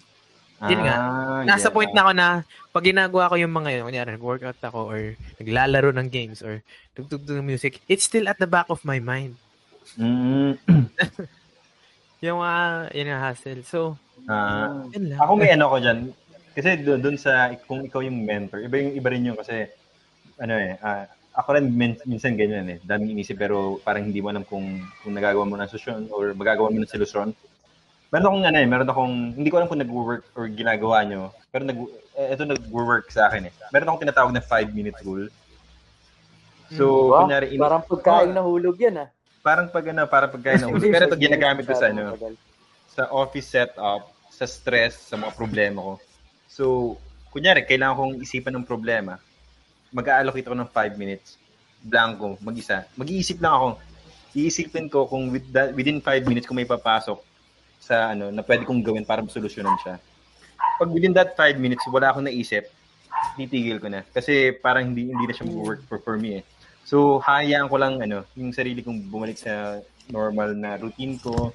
yun nga, Ah, nasa yeah. point na ako na pag ginagawa ko yung mga yun, kunyari, nag-workout ako or naglalaro ng games or tugtog ng music, it's still at the back of my mind. Mm. Yung mga, yun nga, hassle. So, Ah, yun lang. ako may ano ko dyan. Kasi doon, doon sa, kung ikaw yung mentor, iba yung iba rin yung kasi, ano eh, ah, ako rin min, minsan ganyan eh. Daming inisip pero parang hindi mo alam kung, kung nagagawa mo ng solusyon or magagawa mo ng solusyon. Meron akong ano eh, meron akong, hindi ko alam kung nag-work or ginagawa nyo, pero nag, eh, ito nag-work sa akin eh. Meron akong tinatawag na 5-minute rule. So, Wow, kunyari, ini- parang pagkain Oh, na hulog yan ah. Parang pag ano, parang pagkain ng Pero ito ginagamit ko sa ano, sa office setup, sa stress, sa mga problema ko. So, kunyari, kailangan kong isipan ng problema. Mag-allocate ako ng 5 minutes. Blanco, mag-isa. Mag-iisip lang ako. Iisipin ko kung with that, within 5 minutes kung may papasok sa ano na pwede kong gawin para masolusyonan siya. Pag within that 5 minutes wala akong naisip, titigil ko na. Kasi parang hindi hindi na siya mag-work for, for me eh. So, hayaan ko lang ano, yung sarili kong bumalik sa normal na routine ko,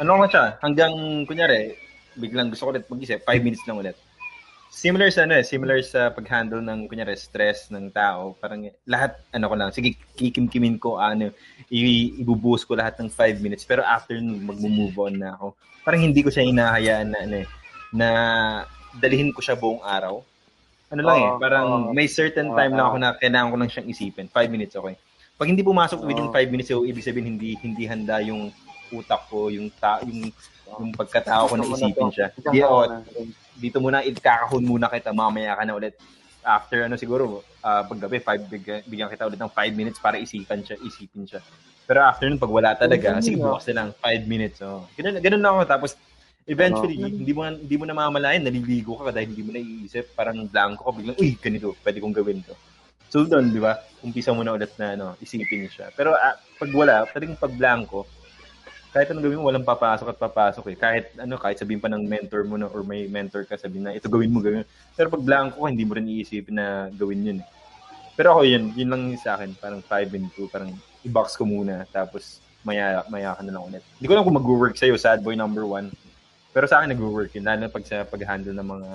ano lang siya, hanggang, kunyari, biglang gusto ko ulit mag-isip, 5 minutes lang ulit. Similar sa ano eh, similar sa pag-handle ng, kunyari, stress ng tao. Parang lahat, ano ko lang, sige, kikimkimin ko, ano, i- ibubuhos ko lahat ng 5 minutes. Pero after mag-move on na ako. Parang hindi ko siya hinahayaan na, ano eh, na dalihin ko siya buong araw. Ano lang eh, parang oo. may certain Oo, time lang oo. ako na kailangan ko lang siyang isipin. 5 minutes, okay. Pag hindi pumasok within Oo. 5 minutes, so ibig sabihin hindi hindi handa yung utak ko, yung ta yung yung pagkatao ko na isipin siya. Di, oh, dito muna ikakahon muna kita, mamaya ka na ulit. After ano siguro, uh, paggabi, five, bigyan, bigyan kita ulit ng 5 minutes para isipan siya, isipin siya. Pero after nun, pag wala talaga, Oo, sige, bukas na lang, 5 minutes. Oh. Ganun, ganun lang ako. Tapos, eventually, hindi mo na- hindi mo na mamalayan, naliligo ka dahil hindi mo naiisip, parang blanco ka, biglang, uy, ganito, pwede kong gawin to. So doon, di ba? Umpisa mo na ulit na ano, isipin siya. Pero ah, pag wala, talagang pag blanco, kahit anong gawin mo, walang papasok at papasok eh. Kahit ano, kahit sabihin pa ng mentor mo na or may mentor ka, sabihin na ito gawin mo, gawin mo. Pero pag blanco ka, hindi mo rin iisipin na gawin yun eh. Pero ako yun, yun lang sa akin. Parang 5 and 2, parang i-box ko muna. Tapos maya, maya ka na lang ulit. Hindi ko lang kung mag-work sa'yo, sad boy number one. Pero sa akin nag-work yun, lalo na pag sa pag-handle ng mga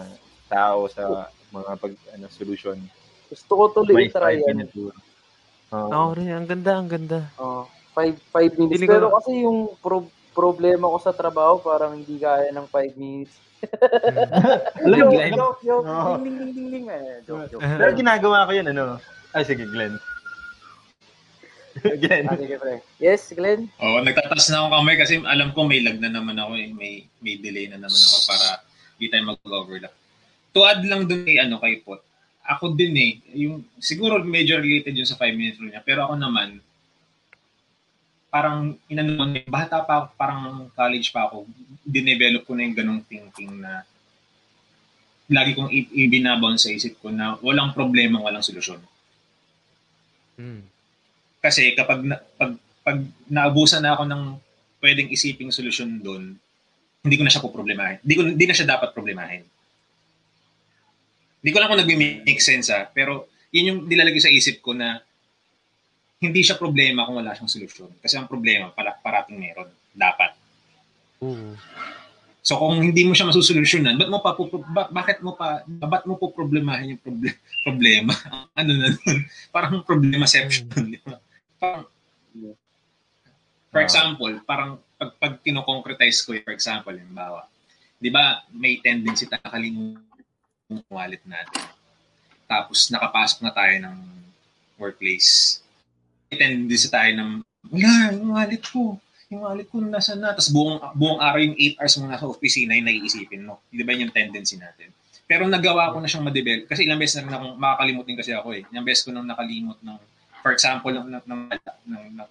tao sa mga pag ano, solution. Gusto ko tuloy i-try 5 yan. Oo. Ako rin, ang ganda, ang ganda. Oh, five, five minutes. Hindi Pero kasi yung pro- problema ko sa trabaho, parang hindi kaya ng five minutes. Alam mo, joke, joke, joke. Ding, ding, ding, ding, ding. Eh, joke, joke. Pero ginagawa ko yun, ano? Ay, sige, Glenn. Ah, sige, pre. Yes, Glenn? Oo, nagtatas na ako kamay kasi alam ko may lag na naman ako eh. May, may delay na naman ako para di tayo mag-overlap. To add lang dun kay, ano, kay Pot, ako din eh, yung, siguro medyo related yun sa 5 minute rule niya, pero ako naman, parang inano bata pa ako, parang college pa ako, dinevelop ko na yung ganong thinking na lagi kong i- ibinabound sa isip ko na walang problema, walang solusyon. Mm. Kasi kapag na, pag, pag naabusan na ako ng pwedeng isiping solusyon doon, hindi ko na siya poproblemahin. Hindi ko hindi na siya dapat problemahin. Hindi ko lang kung nag-make sense ah, pero yun yung nilalagay sa isip ko na hindi siya problema kung wala siyang solusyon. Kasi ang problema, pala, parating meron. Dapat. Oo. So kung hindi mo siya masusolusyonan, ba't mo pa po, ba, bakit mo pa ba't mo po problemahin yung proble- problema? ano na nun? Parang problemaception, di ba? Parang For example, parang pag, pag kino-concretize ko, for example, halimbawa, di ba may tendency tayo nakalimutan yung wallet natin. Tapos nakapasok na tayo ng workplace. May tendency tayo ng, wala, yung wallet ko. Yung wallet ko nasa na. Tapos buong, buong araw yung 8 hours mo nasa opisina yung naiisipin mo. Di ba yun yung tendency natin? Pero nagawa ko na siyang ma-develop. Kasi ilang beses na rin akong makakalimutin kasi ako eh. Ilang beses ko nang nakalimot ng, for example, ng, ng, ng, ng, ng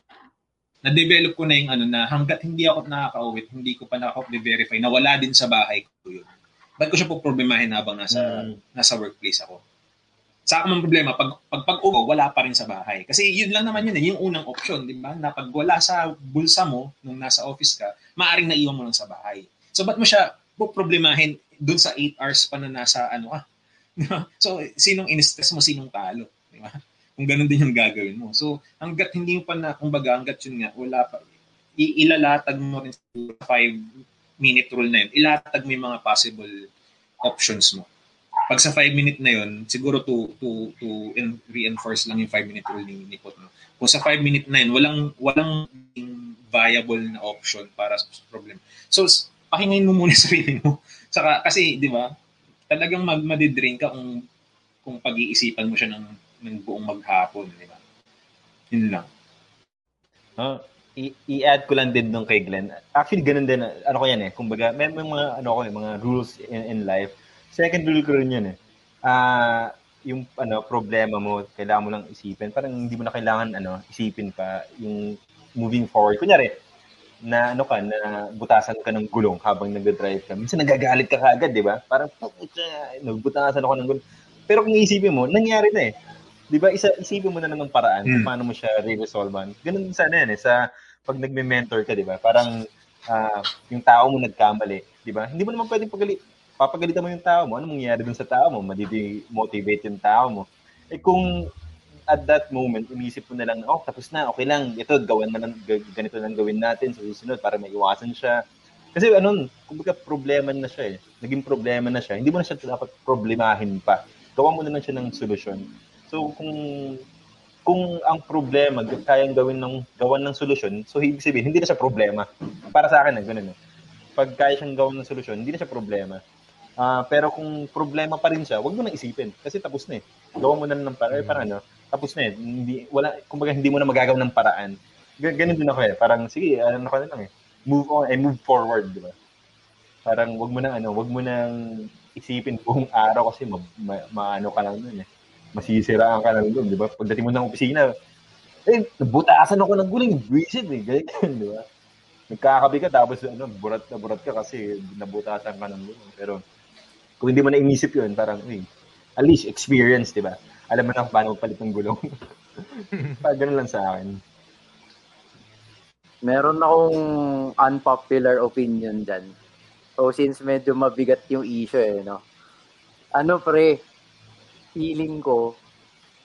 na-develop ko na yung ano na hanggat hindi ako nakaka-uwi, hindi ko pa nakaka-verify na wala din sa bahay ko yun. Ba't ko siya po problemahin habang nasa Mm. nasa workplace ako? Sa akin ang problema, pag, pag, pag uwi, wala pa rin sa bahay. Kasi yun lang naman yun, eh, yung unang option, di ba? Na pag wala sa bulsa mo, nung nasa office ka, maaring naiwan mo lang sa bahay. So, ba't mo siya po problemahin dun sa 8 hours pa na nasa ano ba? so, sinong in-stress mo, sinong talo? Di ba? Kung ganun din yung gagawin mo. So, hanggat hindi mo pa na, kumbaga, hanggat yun nga, wala pa, ilalatag mo rin sa 5 minute rule na yun, ilatag mo yung mga possible options mo. Pag sa 5 minute na yun, siguro to to to en- reinforce lang yung 5 minute rule ni, ni Pot. No? Kung sa 5 minute na yun, walang walang viable na option para sa problem. So, pahingayin mo muna sa sarili mo. Saka, kasi, di ba, talagang mag madidrain ka kung kung pag-iisipan mo siya ng, ng buong maghapon, di ba? Yun lang. I- i-add ko lang din nung kay Glenn. Actually, ganun din. Ano ko yan eh. Kumbaga, may, may mga, ano ko eh, mga rules in, in life. Second rule ko rin yun eh. Ah, yung ano problema mo, kailangan mo lang isipin. Parang hindi mo na kailangan ano, isipin pa yung moving forward. Kunyari, na ano ka, na butasan ka ng gulong habang nagda-drive ka. Minsan nagagalit ka kagad, di ba? Parang, "Putya, nagbutasan ako ng gulong. Pero kung isipin mo, nangyari na eh. Di ba? Isa, isipin mo na lang ng paraan kung Hmm. paano mo siya re-resolve. Ganun sana yan eh. Sa pag nagme-mentor ka, di ba? Parang ah, yung tao mo nagkamali, di ba? Hindi mo naman pwedeng pagalit. Papagalitan mo yung tao mo. Ano mangyayari dun sa tao mo? Madidi-motivate yung tao mo. Eh kung at that moment, inisip mo na lang, oh, tapos na, okay lang, ito, gawan na lang, ganito lang gawin natin sa susunod para maiwasan siya. Kasi ano, kumbaga problema na siya eh. Naging problema na siya. Hindi mo na siya dapat problemahin pa. Gawa mo na lang siya ng solusyon. So kung kung ang problema kayang gawin ng gawan ng solusyon, so ibig sabihin hindi na siya problema. Para sa akin na ganun. eh. Pag kaya siyang gawan ng solusyon, hindi na siya problema. Ah, pero kung problema pa rin siya, wag mo nang isipin kasi tapos na eh. Gawa mo na lang ng paraan, parang ano, tapos na eh. Hindi wala kumbaga hindi mo na magagawa ng paraan. Ga- Ganun din ako eh. Parang sige, ano ka na lang eh. Move on and move forward, di ba? Parang wag mo nang ano, wag mo nang isipin buong araw kasi ma, ma- maano ka lang dun eh. Masisiraan ka lang dun, di ba? Pagdating mo ng opisina, eh, nabutasan ako ng guling, visit eh, ganyan, di ba? Nagkakabi ka, tapos ano, burat na burat ka kasi nabutasan ka ng guling. Pero, kung hindi mo na inisip yun, parang, uy, at least experience, di ba? Alam mo na kung paano palit ng gulong. Parang ganun lang sa akin. Meron akong unpopular opinion dyan. So, since medyo mabigat yung issue eh, no? Ano pre, feeling ko,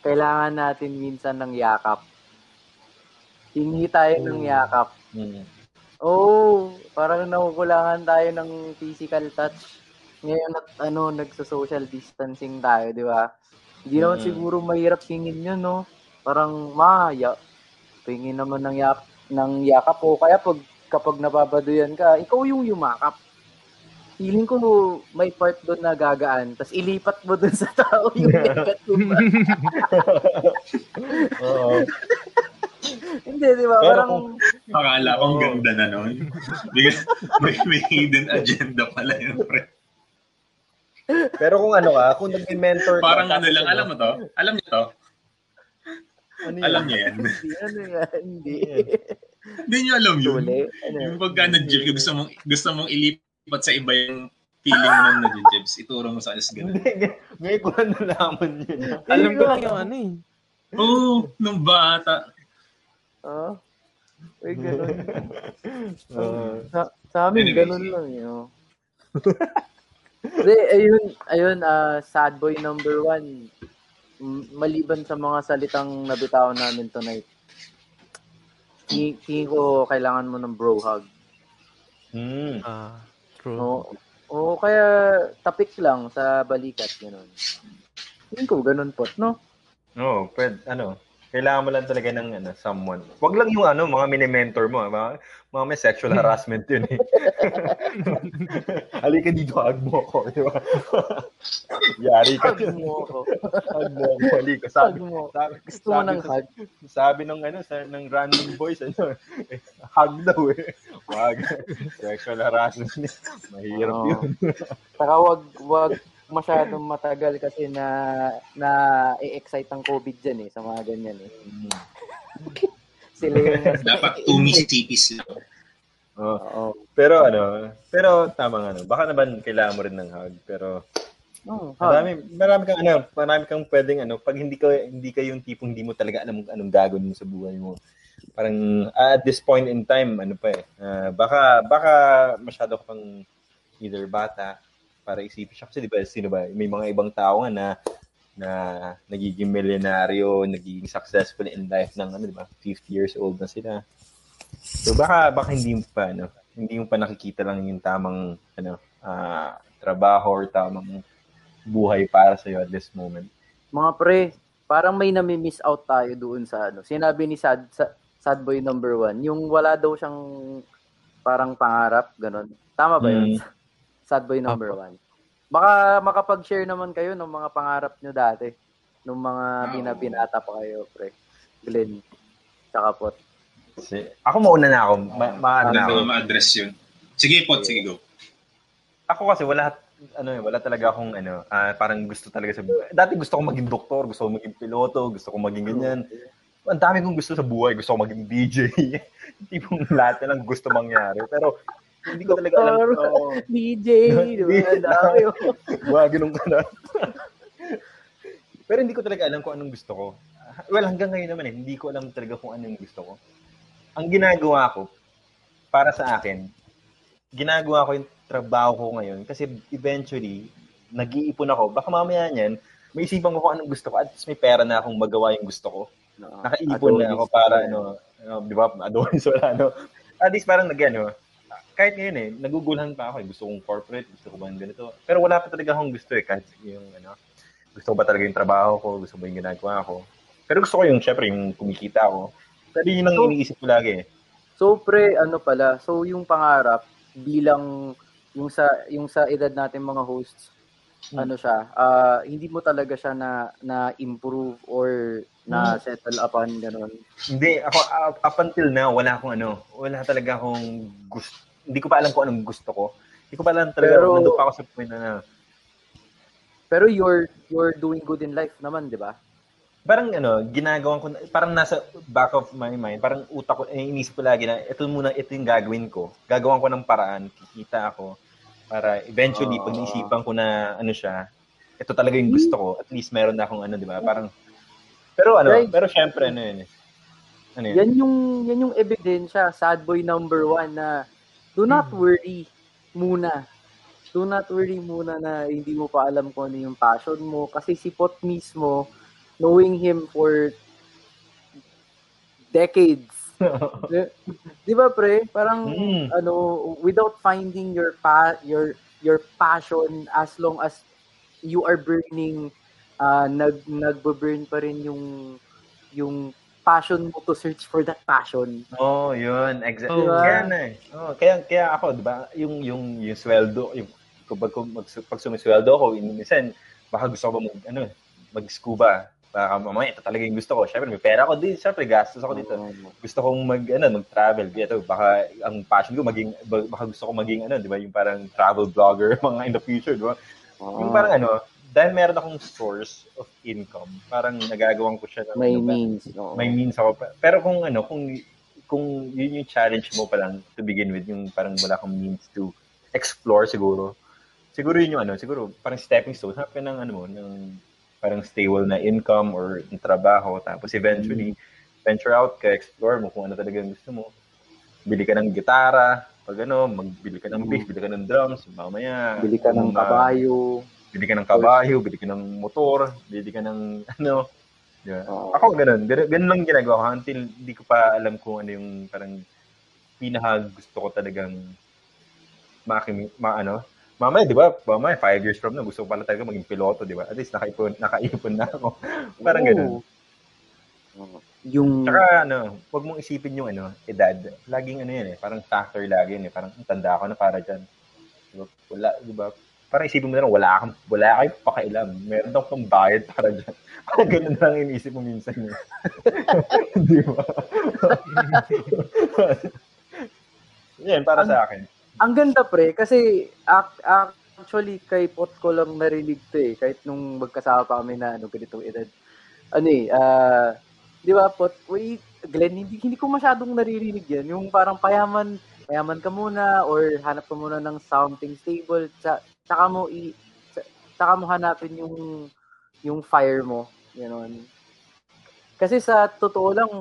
kailangan natin minsan ng yakap. Hingi tayo ng Mm. yakap. Mm. Oo, oh, parang nakukulangan tayo ng physical touch. Ngayon at ano, nagso-social distancing tayo, di ba? Hindi naman Mm. siguro mahirap hingin yun, no? Parang, ma, ya, pingin naman ng, yak, ng yakap o kaya pag, kapag nababaduyan ka, ikaw yung yumakap. Feeling ko may part doon na gagaan, tapos ilipat mo doon sa tao yung nagkatumbas. Oo. Hindi, di ba? Parang, kung- Akala ko ang Oo. ganda na nun. Because may, may hidden agenda pala yun, pre. Pero kung ano ka, kung nag-mentor ka, Parang ano lang, alam mo to? Alam niyo to? Ano yun? Alam niyo yan? hindi, ano yan, hindi. Hindi niyo alam yun. Tuli. Ano? Yung pagka nag-gym gusto mong, gusto mong ilipat sa iba yung feeling mo nung nag-gyms. Ituro mo sa alas ganun. Hindi, ngayon ko lang nalaman yun. Alam ko lang yung ano eh. Oo, oh, nung bata. Ah. Uy, ganun. Oo. sa, sa amin, Anyway, ganun lang yun. Hindi, ayun, ayun, ah, sad boy number one. Maliban sa mga salitang nabitawan namin tonight. Tingin ko kailangan mo ng bro hug. Hmm. Ah, true. O, o kaya tapik lang sa balikat, gano'n. Tingin ko, ganun po, no? Oo, pwede, ano. Kailangan mo lang talaga ng ano, someone. Wag lang yung ano, mga mini-mentor mo. ah. Mga, mga may sexual harassment yun eh. Halika dito, hug mo ako. Di ba? Yari ka. Hug mo ako. hug mo ako. Halika. Hug Sabi, mo. sabi, Gusto mo sabi ng sa- hug? Sabi ng ano, sa, ng random boys, ano, eh, hug daw eh. Wag. Sexual harassment. Mahirap Oo. yun. Saka wag, wag masyadong matagal kasi na na i-excite ang COVID dyan eh, sa mga ganyan eh. Sila yung Dapat two Mississippis lang. Oo. Oo. Pero ano, pero tama nga ano, baka naman kailangan mo rin ng hug, pero Oh, hug. marami marami kang ano, marami kang pwedeng ano, pag hindi ka hindi ka yung tipong hindi mo talaga alam kung anong gagawin mo sa buhay mo. Parang ah, at this point in time, ano pa eh, ah, baka baka masyado ka pang either bata para isipin siya kasi di ba sino ba may mga ibang tao nga na na nagiging milyonaryo, nagiging successful in life ng ano, di ba? 50 years old na sila. So baka baka hindi mo pa ano, hindi mo pa nakikita lang yung tamang ano, ah, trabaho or tamang buhay para sa at this moment. Mga pre, parang may nami-miss out tayo doon sa ano. Sinabi ni Sad, sa, Sad Boy number one, yung wala daw siyang parang pangarap, ganun. Tama ba yun? Mm. Sad Boy number one. Baka makapag-share naman kayo ng mga pangarap nyo dati. Nung mga binabinata pa kayo, pre. Glenn. Tsaka pot. Kasi, ako mauna na ako. Ma, ma- ano Wala na ko ako. ma-address yun. Sige po, sige go. ako kasi wala ano eh, wala talaga akong ano, ah, parang gusto talaga sa buhay. Dati gusto ko maging doktor, gusto ko maging piloto, gusto ko maging ganyan. Ang dami kong gusto sa buhay, gusto ko maging DJ. Tipong lahat na lang gusto mangyari. Pero hindi ko talaga alam kung DJ, di ba? Dami. oh. Ganun ka na. Pero hindi ko talaga alam kung anong gusto ko. Well, hanggang ngayon naman eh, hindi ko alam talaga kung anong gusto ko. Ang ginagawa ko, para sa akin, ginagawa ko yung trabaho ko ngayon kasi eventually, nag-iipon ako. Baka mamaya niyan, may isipan ko kung anong gusto ko at least may pera na akong magawa yung gusto ko. Nakaipon na ako para ano, ano, di ba, Adonis wala, no? At least parang nag, ano, kahit ngayon eh, nagugulhan pa ako eh. Gusto kong corporate, gusto ko ba yung ganito. Pero wala pa talaga akong gusto eh, kahit yung ano, gusto ko ba talaga yung trabaho ko, gusto ko ba yung ginagawa ko. Pero gusto ko yung, syempre, yung kumikita ako. Pero yun ang So- iniisip ko lagi eh. So pre, ano pala, so yung pangarap bilang yung sa yung sa edad natin mga hosts, Hmm. ano siya, ah, hindi mo talaga siya na na improve or na settle upon ganun. Hindi, ako, up, up until now, wala akong ano, wala talaga akong gusto, hindi ko pa alam kung anong gusto ko. Hindi ko pa alam talaga, Pero- nandun pa ako sa point na, na Pero you're you're doing good in life naman, 'di ba? parang ano, ginagawan ko, parang nasa back of my mind, parang utak ko, eh, inisip ko lagi na ito muna, ito yung gagawin ko. Gagawan ko ng paraan, kikita ako, para eventually, Ah. pag naisipan ko na ano siya, ito talaga yung gusto ko, at least meron na akong ano, di ba? Parang, pero ano, Right. pero syempre, ano yun, eh. ano yun? Yan yung yan yung ebidensya, sad boy number one na do not Hmm. worry muna. Do not worry muna na hindi mo pa alam kung ano yung passion mo kasi si Pot mismo knowing him for decades. di, di ba pre? Parang Mm. ano without finding your pa your your passion as long as you are burning uh, nag nagbo-burn pa rin yung yung passion mo to search for that passion. Oh, yun. Exactly. Oh. Kaya na eh. Oh, kaya, kaya ako, di ba, yung, yung, yung sweldo, yung, kapag mag, pag sumisweldo ako, minsan, baka gusto ko ba mag, ano, mag-scuba. Baka mamaya, ito talaga yung gusto ko. Siyempre, may pera ako din. Siyempre, gastos ako dito. Gusto kong mag, ano, mag-travel. Ito, baka, ang passion ko maging, baka gusto ko maging, ano, di ba, yung parang travel blogger, mga in the future, di ba? Yung parang, ano, dahil meron akong source of income, parang nagagawan ko siya ng, may ano means. oo. may means ako. Pa- Pero kung ano, kung kung yun yung challenge mo pa lang to begin with, yung parang wala kang means to explore siguro. Siguro yun yung ano, siguro parang stepping stone. Hanap ng ano mo, ng parang stable na income or ng trabaho. Tapos eventually, venture out ka, explore mo kung ano talaga ang gusto mo. Bili ka ng gitara, pag ano, magbili ka ng bass, bili ka ng drums, mamaya. Bili ka ng ah, kabayo. Bili ka ng kabayo, bili ka ng motor, bili ka ng ano. Di ba? Ako ganun, ganun, ganun lang ginagawa ko until hindi ko pa alam kung ano yung parang pinaka gusto ko talagang makimi, ma, ano. Mamaya, di ba? Mamaya, five years from now, gusto ko pala talaga maging piloto, di ba? At least nakaipon, nakaipon na ako. parang ganun. Oo. Yung Tsaka ano, huwag mong isipin yung ano, edad. Laging ano yan eh, parang factor lagi yan eh. Parang "Ang tanda ako na para dyan. Diba? Wala, di ba? Parang isipin mo na lang, wala kang, wala kang pakailam. Meron daw kang bayad para dyan. Parang ganun lang iniisip mo minsan eh. di ba? yan, para sa akin. ang ganda pre kasi ac- actually kay Pot ko lang narinig to eh kahit nung magkasama pa kami na ano ganitong edad. Ano eh, ah, 'di ba Pot? Wait, Glenn, hindi hindi ko masyadong naririnig 'yan. Yung parang payaman, payaman ka muna or hanap ka muna ng something stable tsa- tsaka mo i tsaka mo hanapin yung yung fire mo, gano'n. Kasi sa totoo lang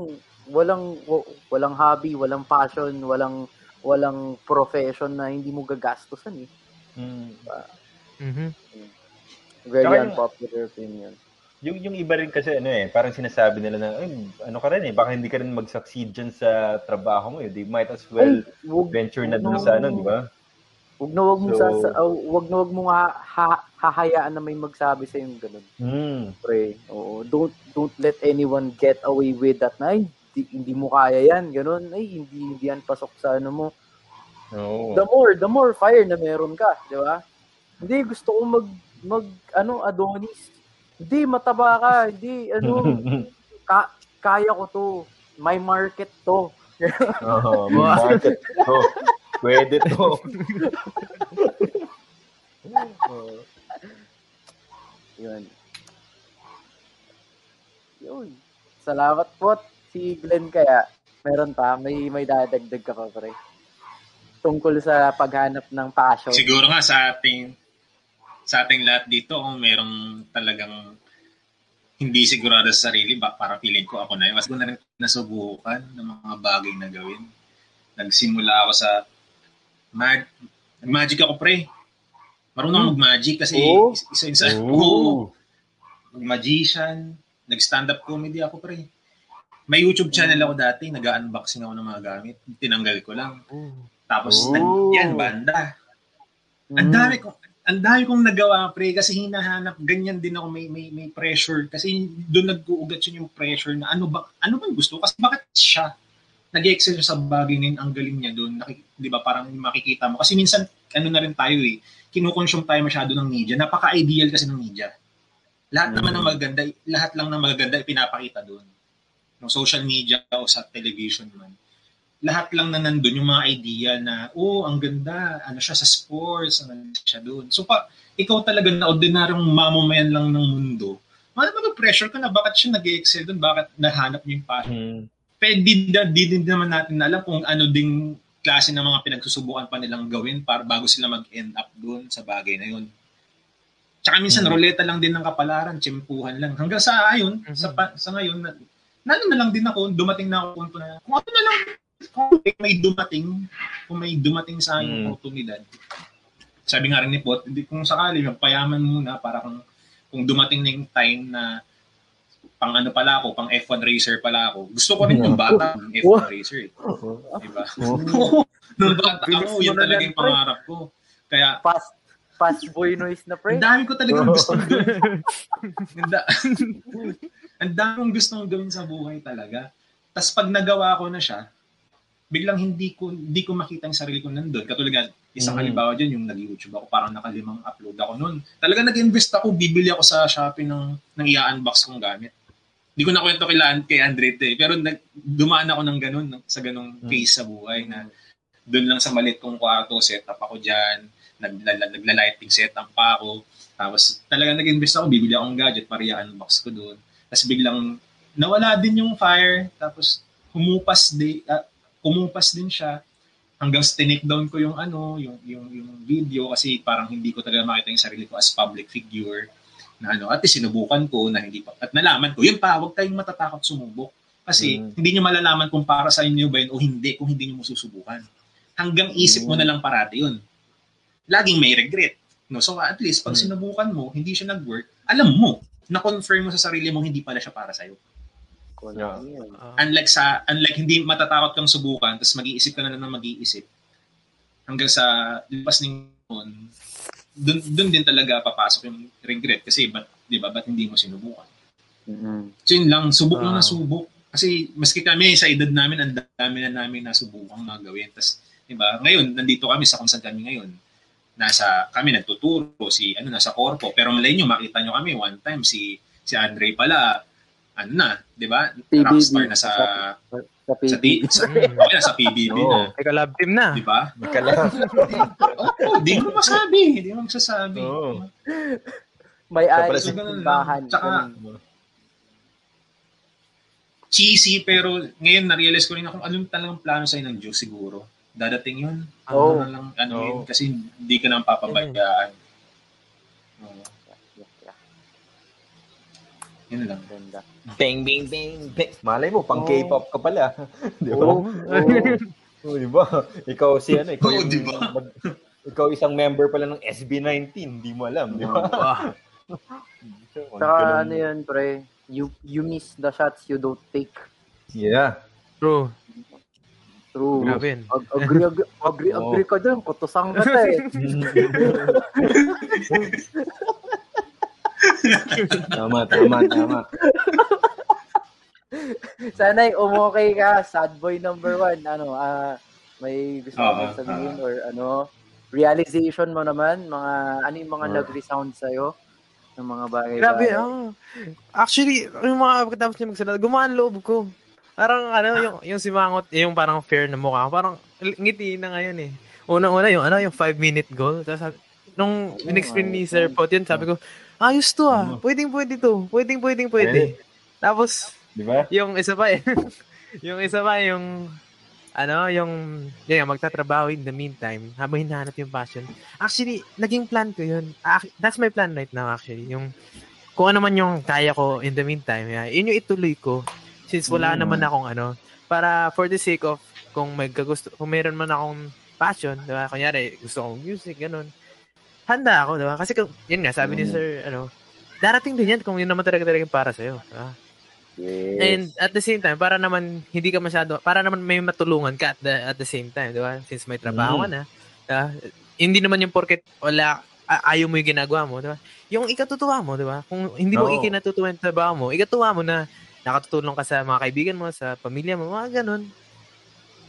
walang wa- walang hobby, walang passion, walang walang profession na hindi mo gagastusan eh. Mm. Mhm. Very Tsaka yung- unpopular opinion. Yung, yung iba rin kasi ano eh, parang sinasabi nila na, ay, ano ka rin eh, baka hindi ka rin mag-succeed dyan sa trabaho mo eh. They might as well Ay, wag, venture na dun no. sa ano, di ba? Wag na wag mo So- sa, sa oh, wag na wag mo ha, ha- hahayaan na may magsabi sa yung ganun. Hmm. Pre. Oo. Don't don't let anyone get away with that na ay, hindi, hindi mo kaya yan, ganun. Ay, hindi hindi yan pasok sa ano mo. Oo. The more, the more fire na meron ka, di ba? Hindi gusto ko mag mag ano Adonis. Hindi mataba ka, hindi ano ka, kaya ko to. My market to. Oo, may market to. Pwede to. Oo. Yun. Yun. Salamat po si Glenn kaya. Meron pa, may may dadagdag ka pa pre. Tungkol sa paghanap ng passion. Siguro nga sa ating sa ating lahat dito, kung merong talagang hindi sigurado sa sarili, ba, para feeling ko ako na yun. Mas ko na rin nasubukan ng mga bagay na gawin. Nagsimula ako sa mag magic ako pre. Marunong ako mag-magic kasi Oh. isa isa, isa Oo. magician, nag-stand-up comedy ako pre. May YouTube channel ako dati, nag-unboxing ako ng mga gamit. Tinanggal ko lang. Tapos, Oh. nag, yan, banda. Ang Mm. dami kong ang dami kong nagawa pre kasi hinahanap ganyan din ako may may may pressure kasi doon nag-uugat yun yung pressure na ano ba ano bang gusto ko? kasi bakit siya nag-excel sa bagay na yun, ang galing niya doon 'di ba parang makikita mo. Kasi minsan ano na rin tayo eh kinukonsume tayo masyado ng media. Napaka-ideal kasi ng media. Lahat naman ng maganda lahat lang ng maganda ipinapakita doon ng social media o sa television man. Lahat lang na nandun yung mga idea na, oh, ang ganda, ano siya sa sports, ano siya doon. So, pa, ikaw talaga na ordinaryong mamamayan lang ng mundo, ano pressure ka na, bakit siya nag excel doon, bakit nahanap niyo yung passion? Hmm. Pwede di, di, din naman natin na alam kung ano ding klase ng mga pinagsusubukan pa nilang gawin para bago sila mag-end up doon sa bagay na yun. Tsaka minsan, Hmm. roleta lang din ng kapalaran, tsempuhan lang. Hanggang sa ayun, sa, pa- sa ngayon, na, nalo na lang din ako, dumating na ako punto na, kung ano na lang, kung may dumating, kung may dumating sa akin Mm. oportunidad. Sabi nga rin ni Pot, hindi kung sakali, magpayaman muna para kung, kung dumating na yung time na pang ano pala ako, pang F1 racer pala ako. Gusto ko rin yung bata ng F1 racer. Eh. Diba? Nung bata ako, yun talaga yung pangarap ko. Kaya, fast fast boy noise na pre. ang dami ko talagang Oo. gustong gawin. ang, da- ang dami kong gustong gawin sa buhay talaga. Tapos pag nagawa ko na siya, biglang hindi ko hindi ko makita yung sarili ko nandun. Katulad nga, isang Mm. halimbawa dyan, yung nag-YouTube ako, parang nakalimang upload ako noon. Talaga nag-invest ako, bibili ako sa Shopee ng, ng i-unbox kong gamit. Hindi ko na kwento kay, kay Andre eh. Pero nag, dumaan ako ng ganun, sa ganung Mm. phase sa buhay na doon lang sa malit kong kwarto, set up ako dyan, nagla- nagla-lighting setup pa ako. Tapos talaga nag-invest ako, bibili akong gadget para i-unbox ko doon. Tapos biglang nawala din yung fire, tapos humupas di, ah, humupas din siya hanggang sa tinake down ko yung ano, yung, yung, yung video kasi parang hindi ko talaga makita yung sarili ko as public figure na ano, at least sinubukan ko na hindi pa, at nalaman ko, yun pa, huwag tayong matatakot sumubok. Kasi Mm. hindi nyo malalaman kung para sa inyo ba yun o hindi kung hindi nyo mo susubukan. Hanggang isip mo Mm. na lang parati yun. Laging may regret. No? So at least pag Mm. sinubukan mo, hindi siya nag-work, alam mo, na-confirm mo sa sarili mo hindi pala siya para sa'yo. Yeah. Ah, Unlike sa unlike hindi matatakot kang subukan, tapos mag-iisip ka na lang ng mag-iisip. Hanggang sa lipas ng taon, dun, dun din talaga papasok yung regret kasi ba't, di ba, ba't hindi mo sinubukan? Mm-mm. So yun lang, subok lang na Ah. subok. Kasi maski kami sa edad namin, ang dami na namin nasubukan mga gawin. Tapos, di ba, ngayon, nandito kami sa kung saan kami ngayon. Nasa, kami nagtuturo, si, ano, nasa korpo. Pero malay nyo, makita nyo kami one time, si, si Andre pala, ano na, di ba? PBB. Rockstar na sa, Sa sa, PB. T- sa, okay, nasa PBB Oo. na. Ika love team na. Di ba? Magkala. Oo, di mo masabi. Di mo masasabi. Oo. May Sa ayos So, sa simbahan. Tsaka, cheesy, pero ngayon na-realize ko rin na kung anong talagang plano sa'yo ng Diyos siguro. Dadating yun. Ano Oo. na lang, ano Oo. yun, kasi hindi ka nang papabayaan. Oo, Yeah, yeah. Yun lang. Ganda. Bang, bang, bang, bang. Malay mo, pang Oo. K-pop ka pala. di ba? Oo. Oo. Oh, di ba? Ikaw si ano, ikaw Oo, yung, di ba? mag- ikaw isang member pala ng SB19, di mo alam, di ba? Ah, Saka ano yan, pre, you, you miss the shots you don't take. Yeah. true. True. Grabe. Ag- agree, agree, agree, agree ka dun. Kutusang ka eh. Tama, tama, tama. Sana'y umokay ka. Sad boy number one. Ano, ah, may gusto Oo, mo sabihin oo. or ano, realization mo naman, mga, ano yung mga Oo. nag-resound sa'yo ng mga bagay Grabe, ah. Actually, yung mga pagkatapos niya magsalita, gumaan loob ko. Parang ano, yung, yung si Mangot, yung parang fair na mukha, parang ngiti na ngayon eh. Unang-una yung ano, yung 5 minute goal. Tapos nung in-explain ni ayos Sir. Pot yun, sabi ko, ayos to ah. Oo. Pwedeng pwede to. Pwedeng pwedeng pwede. Tapos, Di ba? yung isa pa eh. yung isa pa yung ano, yung yun, yung magtatrabaho in the meantime habang hinahanap yung passion. Actually, naging plan ko yun. That's my plan right now actually. Yung kung ano man yung kaya ko in the meantime, yeah, yun yung ituloy ko. Since wala Mm. naman akong ano, para for the sake of kung may gusto, kung meron man akong passion, di ba? Kunyari, gusto kong music, ganun. Handa ako, di ba? Kasi kung, yun nga, sabi ni Mm. Sir, ano, darating din yan kung yun naman talaga talaga yung para sa'yo. di ba? Yes. And at the same time, para naman hindi ka masyado, para naman may matulungan ka at the, at the same time, di ba? Since may trabaho ka na, ah, hindi naman yung porket wala, ayaw mo yung ginagawa mo, di ba? Yung ikatutuwa mo, di ba? Kung hindi mo Oo. ikinatutuwa yung trabaho mo, ikatuwa mo na nakatutulong ka sa mga kaibigan mo, sa pamilya mo, mga ganun.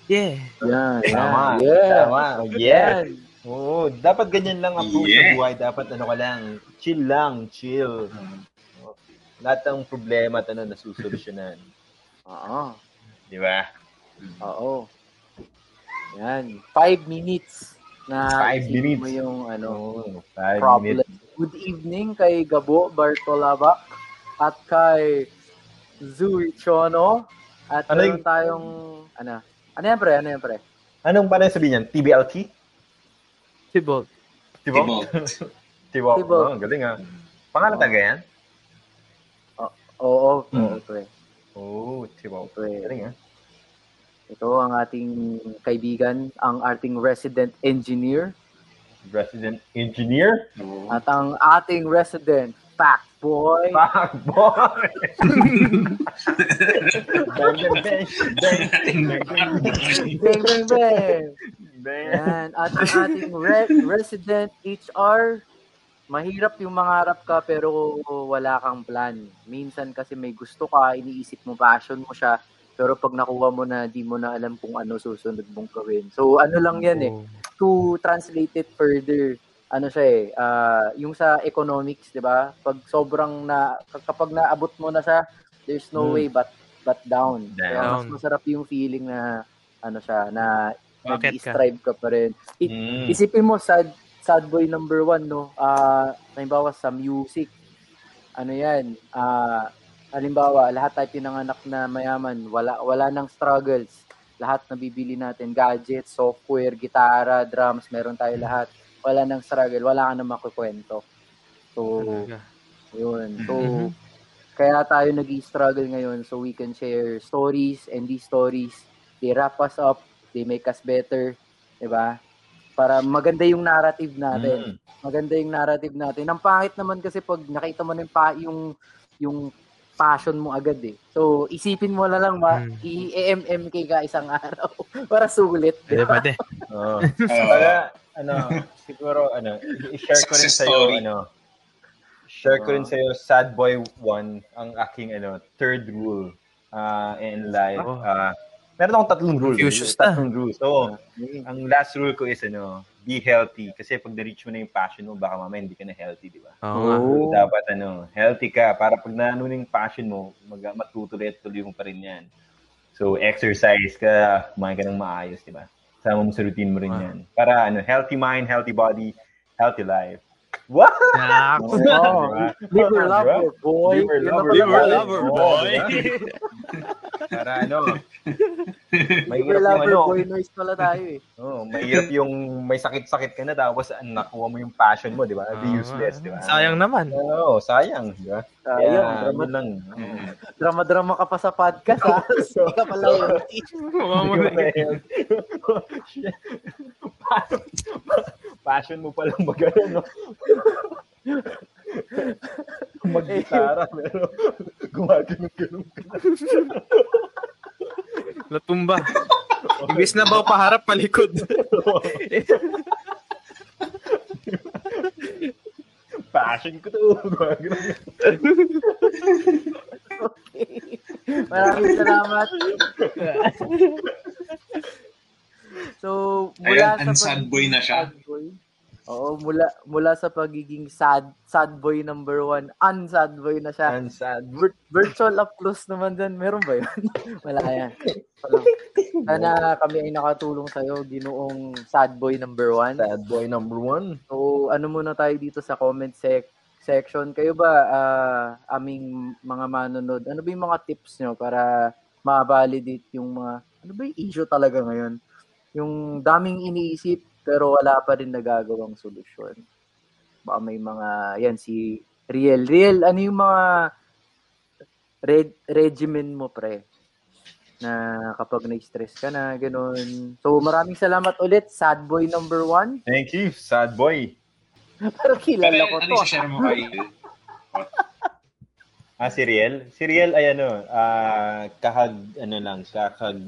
Yeah. Yan, yan. Tama. Yeah. Tama. Yeah. Oo, dapat ganyan lang approach sa Yeah. buhay. Dapat ano ka lang, chill lang, chill. Lahat ng problema at ano, nasusolusyonan. Oo. Di ba? Oo. Yan. Five minutes na Five minutes. mo yung ano, Oo, five problem. minutes. Good evening kay Gabo Bartolaba at kay Zui Chono. At Ano yung- tayong, ano, ano yan pre, ano yan pre? Anong paano sabihin yan? TBLT? Tibok? Tibok. Tibok. Tibok. Oh, galing ah. Pangalan taga yan? Oo, Hmm. oo pre. Oo, oh, Tibok. Pre. Galing ah. Ito ang ating kaibigan, ang ating resident engineer Resident engineer? at ang ating resident fact boy. Fuck, boy! bang, bang, bang. Bang, bang, bang. Yan. At ang ating re- resident HR, mahirap yung mangarap ka pero wala kang plan. Minsan kasi may gusto ka, iniisip mo, passion mo siya, pero pag nakuha mo na, di mo na alam kung ano susunod mong gawin. So ano lang yan eh, to translate it further, ano siya eh, ah, yung sa economics, di ba? Pag sobrang na, kapag naabot mo na siya, there's no Hmm. way but but down. Kaya mas Down. masarap yung feeling na, ano siya, na Bakit ka? nag-strive ka pa rin. I- Mm. Isipin mo, sad, sad boy number one, no? Ah, halimbawa sa music, ano yan, ah, halimbawa, lahat tayo pinanganak na mayaman, wala, wala nang struggles. Lahat na bibili natin, gadgets, software, gitara, drums, meron tayo lahat. Wala nang struggle, wala ka na makukwento. So, Talaga. yun. So, Mhm. kaya tayo nag struggle ngayon so we can share stories and these stories, they wrap us up, they make us better, 'di ba? Para maganda yung narrative natin. Mm. Maganda yung narrative natin. Ang pangit naman kasi pag nakita mo na yung, pa, yung, yung passion mo agad eh. So, isipin mo na lang, ma, Mm. i-MMK ka isang araw para sulit. Pwede, pwede. Oo. Para, ano, siguro, ano, i-share ko rin sa'yo, ano, share ko rin sa'yo, Sad Boy 1, ang aking ano, third rule uh, in life. Oh. Uh, meron akong tatlong rules. Confucius na. Tatlong rules. So, ang last rule ko is ano, be healthy. Kasi pag na-reach mo na yung passion mo, baka mamaya hindi ka na healthy, di ba? Oo nga. Oo. Dapat ano, healthy ka para pag naano na yung passion mo, mag matutuloy at tuloy mo pa rin yan. So, exercise ka, kumain ka ng maayos, di ba? Sama mo sa routine mo rin Ah. yan. Para ano, healthy mind, healthy body, healthy life. What? Oo. Diba? Love Diba? or boy. Live or Yun love ang or Live or pala- love or Oo, boy. Para ano, mahirap yung ano, boy noise pala tayo eh. oh, mahirap yung may sakit-sakit ka na tapos nakuha mo yung passion mo, di ba? Di Ah, useless, di ba? Sayang naman. Oo, sayang, di ba? Sayang, Kaya, drama, yun lang. Oo. drama-drama ka pa sa podcast ha. Hindi ka pala healthy. Mukha mo na yun. Passion mo palang mag ano, no? Mag-gitara, pero gumagano'n-ganon ka na. Natumba. Imbis na ba paharap, palikod. Passion ko to. Okay. Maraming salamat. so, mula Ayan, sa unsad boy na siya. sad boy, Oo, mula mula sa pagiging sad sad boy number one, unsad boy na siya. And sad. Vir- virtual applause naman dyan. Meron ba yun? Wala yan. Sana kami ay nakatulong sa'yo, ginoong sad boy number one. Sad boy number one. So, ano muna tayo dito sa comment sec section. Kayo ba, ah, aming mga manonood, ano ba yung mga tips nyo para ma-validate yung mga, ano ba yung issue talaga ngayon? Yung daming iniisip, pero wala pa rin nagagawang solusyon. Baka may mga, yan, si Riel. Riel, ano yung mga red, regimen mo, pre? Na kapag na-stress ka na, ganun. So, maraming salamat ulit, sad boy number one. Thank you, sad boy. Pero Pero kilala ko ano to. yung share mo kay Ah, si Riel? Si Riel ay ano, ah, kakag, ano lang, kakag,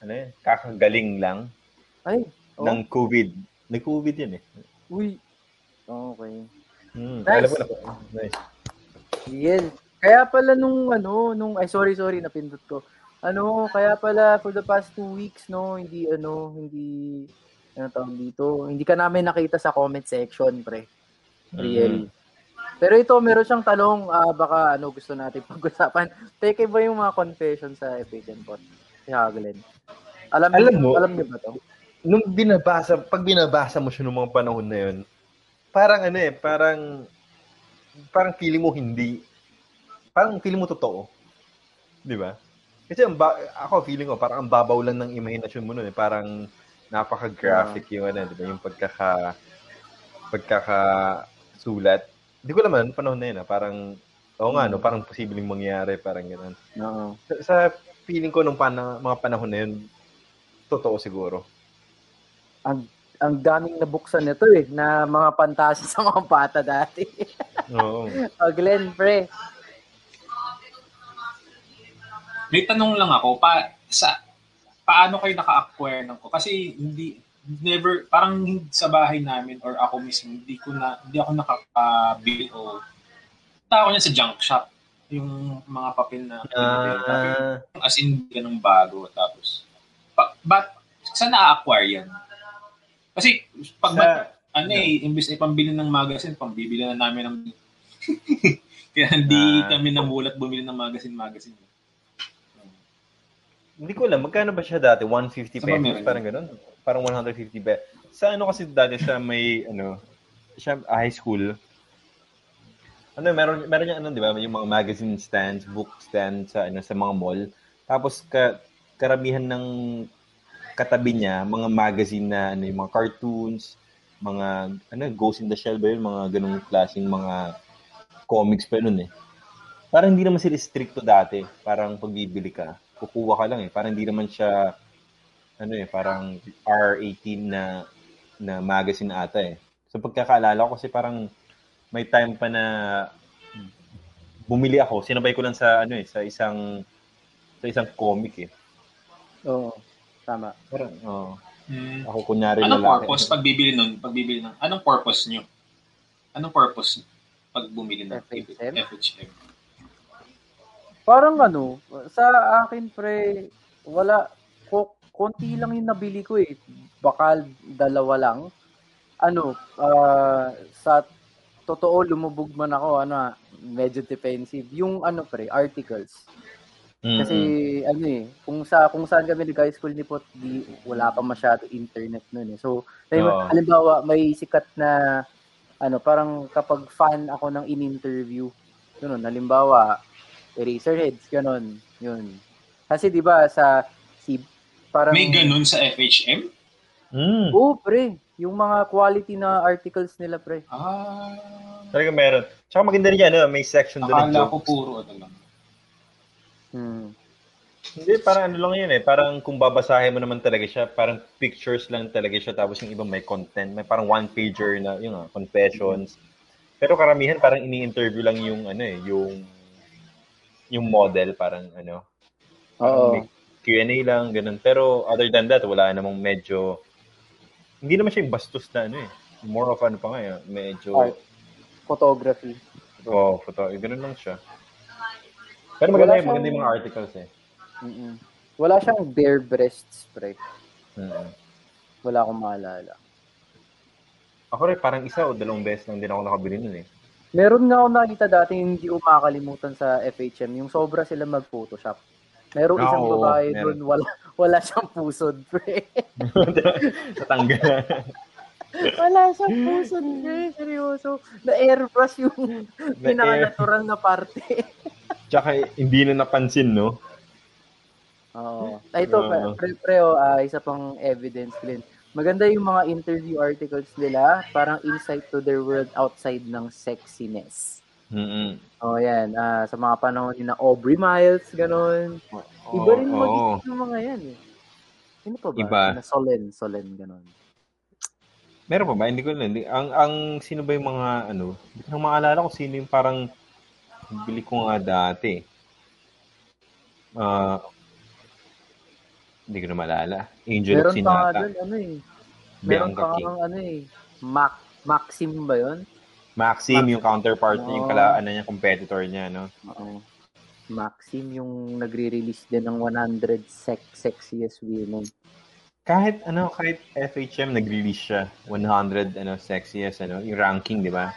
ano yun, kakagaling lang Ay, oh, ng COVID. Nag-COVID yun eh. uy. Okay. Hmm, Nice. Alam mo na. Nice. Yes. Kaya pala nung ano, nung, ay sorry, sorry, napindot ko. Ano, kaya pala for the past two weeks, no, hindi, ano, hindi, ano tawag dito, hindi ka namin nakita sa comment section, pre. Real. Pero ito, meron siyang talong, ah, baka ano gusto natin pag-usapan. Teke ba yung mga confession sa Epic and Pot? Si Haglen. Alam, Alam niyo, mo- alam niyo ba to? Nung binabasa, pag binabasa mo siya nung mga panahon na yun, parang ano eh, parang, parang feeling mo hindi, parang feeling mo totoo. Di ba? Kasi ang ba- ako feeling ko, parang ang babaw lang ng imahinasyon mo nun eh. Parang napaka-graphic yung ano, di ba? Yung pagkaka, pagkakasulat. Hindi ko naman, panahon na yun ah, parang, oo nga, no, parang posibleng mangyari, parang gano'n. Oo. Sa, sa feeling ko nung pana, mga panahon na yun, totoo siguro. Ang ang daming nabuksan nito eh, na mga pantasa sa mga bata dati. Oo. oh, Glenn, pre. May tanong lang ako, pa, sa, paano kayo naka-acquire ng ko? Kasi hindi, never, parang hindi sa bahay namin or ako mismo, hindi ko na, hindi ako nakaka-bill o, ako niya sa junk shop, yung mga papel na, Ah, as in, ganung bago, tapos, pa, but, saan na-acquire yan? Kasi, pag, Sa- ano eh, imbis na pambili ng magazine, pambibili na namin ng, kaya hindi Ah. kami namulat bumili ng magazine-magazine. hindi ko alam, magkano ba siya dati? 150 Sa ba pesos? meron? Parang ganun? Parang 150 pesos. Sa ano kasi dati sa may, ano, siya, high school, ano, meron, meron yung ano, di ba, yung mga magazine stands, book stands sa, ano, sa mga mall. Tapos, ka, karamihan ng katabi niya, mga magazine na, ano, yung mga cartoons, mga, ano, Ghost in the Shell ba yun? Mga ganung klaseng mga comics pa yun eh. Parang hindi naman sila stricto dati. Parang pagbibili ka, kukuha ka lang eh. Parang hindi naman siya, ano eh, parang R18 na, na magazine ata eh. So pagkakaalala ko kasi parang may time pa na bumili ako, sinabay ko lang sa ano eh, sa isang sa isang comic eh. Oo. Tama. Parang, oh, Hmm. ako kunyari Anong lalaki. purpose pagbibili nun? Pagbibili ng, anong purpose nyo? Anong purpose? pag bumili ng FHM? FHM? Parang ano, sa akin pre, wala, ko, konti lang yung nabili ko eh. Baka dalawa lang. Ano, ah, sa totoo lumubog man ako, ano, ah, medyo defensive. Yung ano pre, articles. Kasi ano eh, kung sa kung saan kami nag high school ni Pot, di, wala pa masyado internet noon eh. So, Oo. halimbawa may sikat na ano, parang kapag fan ako ng in-interview, yun, halimbawa, Eraserheads, ganun, yun. Kasi 'di ba sa si parang May ganun sa FHM? Mm. Oo, pre. Yung mga quality na articles nila, pre. Ah, Talaga meron. Tsaka maganda rin yan, ano, may section doon akala ko puro ano lang. Hmm. Hindi, parang ano lang yun eh. Parang kung babasahin mo naman talaga siya, parang pictures lang talaga siya. Tapos yung iba may content. May parang one-pager na, yun nga, confessions. Pero karamihan parang ini-interview lang yung, ano eh, yung, yung model, parang ano. Oo. Q&A lang, ganun. Pero other than that, wala namang medyo, hindi naman siya yung bastos na ano eh. More of ano pa nga eh, medyo, Art. Photography. oh, photo, ganun lang siya. Pero maganda yung, maganda yung mga articles eh. Mm-mm. Wala siyang bare breasts, pre. Mm. Wala akong maalala. Ako rin, parang isa o dalawang beses lang din ako nakabili nun eh. Meron nga ako nakita dati hindi ko makakalimutan sa FHM, yung sobra sila mag-photoshop. Merong Ah, isang babae meron. doon, wala, wala siyang pusod, pre. Natanggal. wala siyang pusod, pre. Seryoso. Na-airbrush yung pinaka-natural na parte. Tsaka hindi na napansin, no? Oo. Ay, ito, Oo. pre, pre, oh, ah, isa pang evidence, Glenn. Maganda yung mga interview articles nila, parang insight to their world outside ng sexiness. Mm-mm. Oh, yan. Ah, sa mga panahon ni na Aubrey Miles, ganun. Iba rin Oo, magiging yung mga yan eh. Sino pa ba? Iba. Na Solen, Solen, ganun. Meron pa ba? Hindi ko. Hindi. Ang, ang, sino ba yung mga, ano, hindi ko na maalala kung sino yung parang, bili ko nga dati. Ah, hindi ko na maalala. Angel Meron pa nga Sinata. doon, ano eh. Meron pa nga ano eh. Mac, Maxim ba yun? Maxim, yung counterpart, Oo. yung kala, ano niya, competitor niya, no? Oo. Maxim yung nagre-release din ng 100 sex sexiest women. Kahit, ano, kahit FHM nag-release siya, 100, ano, sexiest, ano, yung ranking, di ba?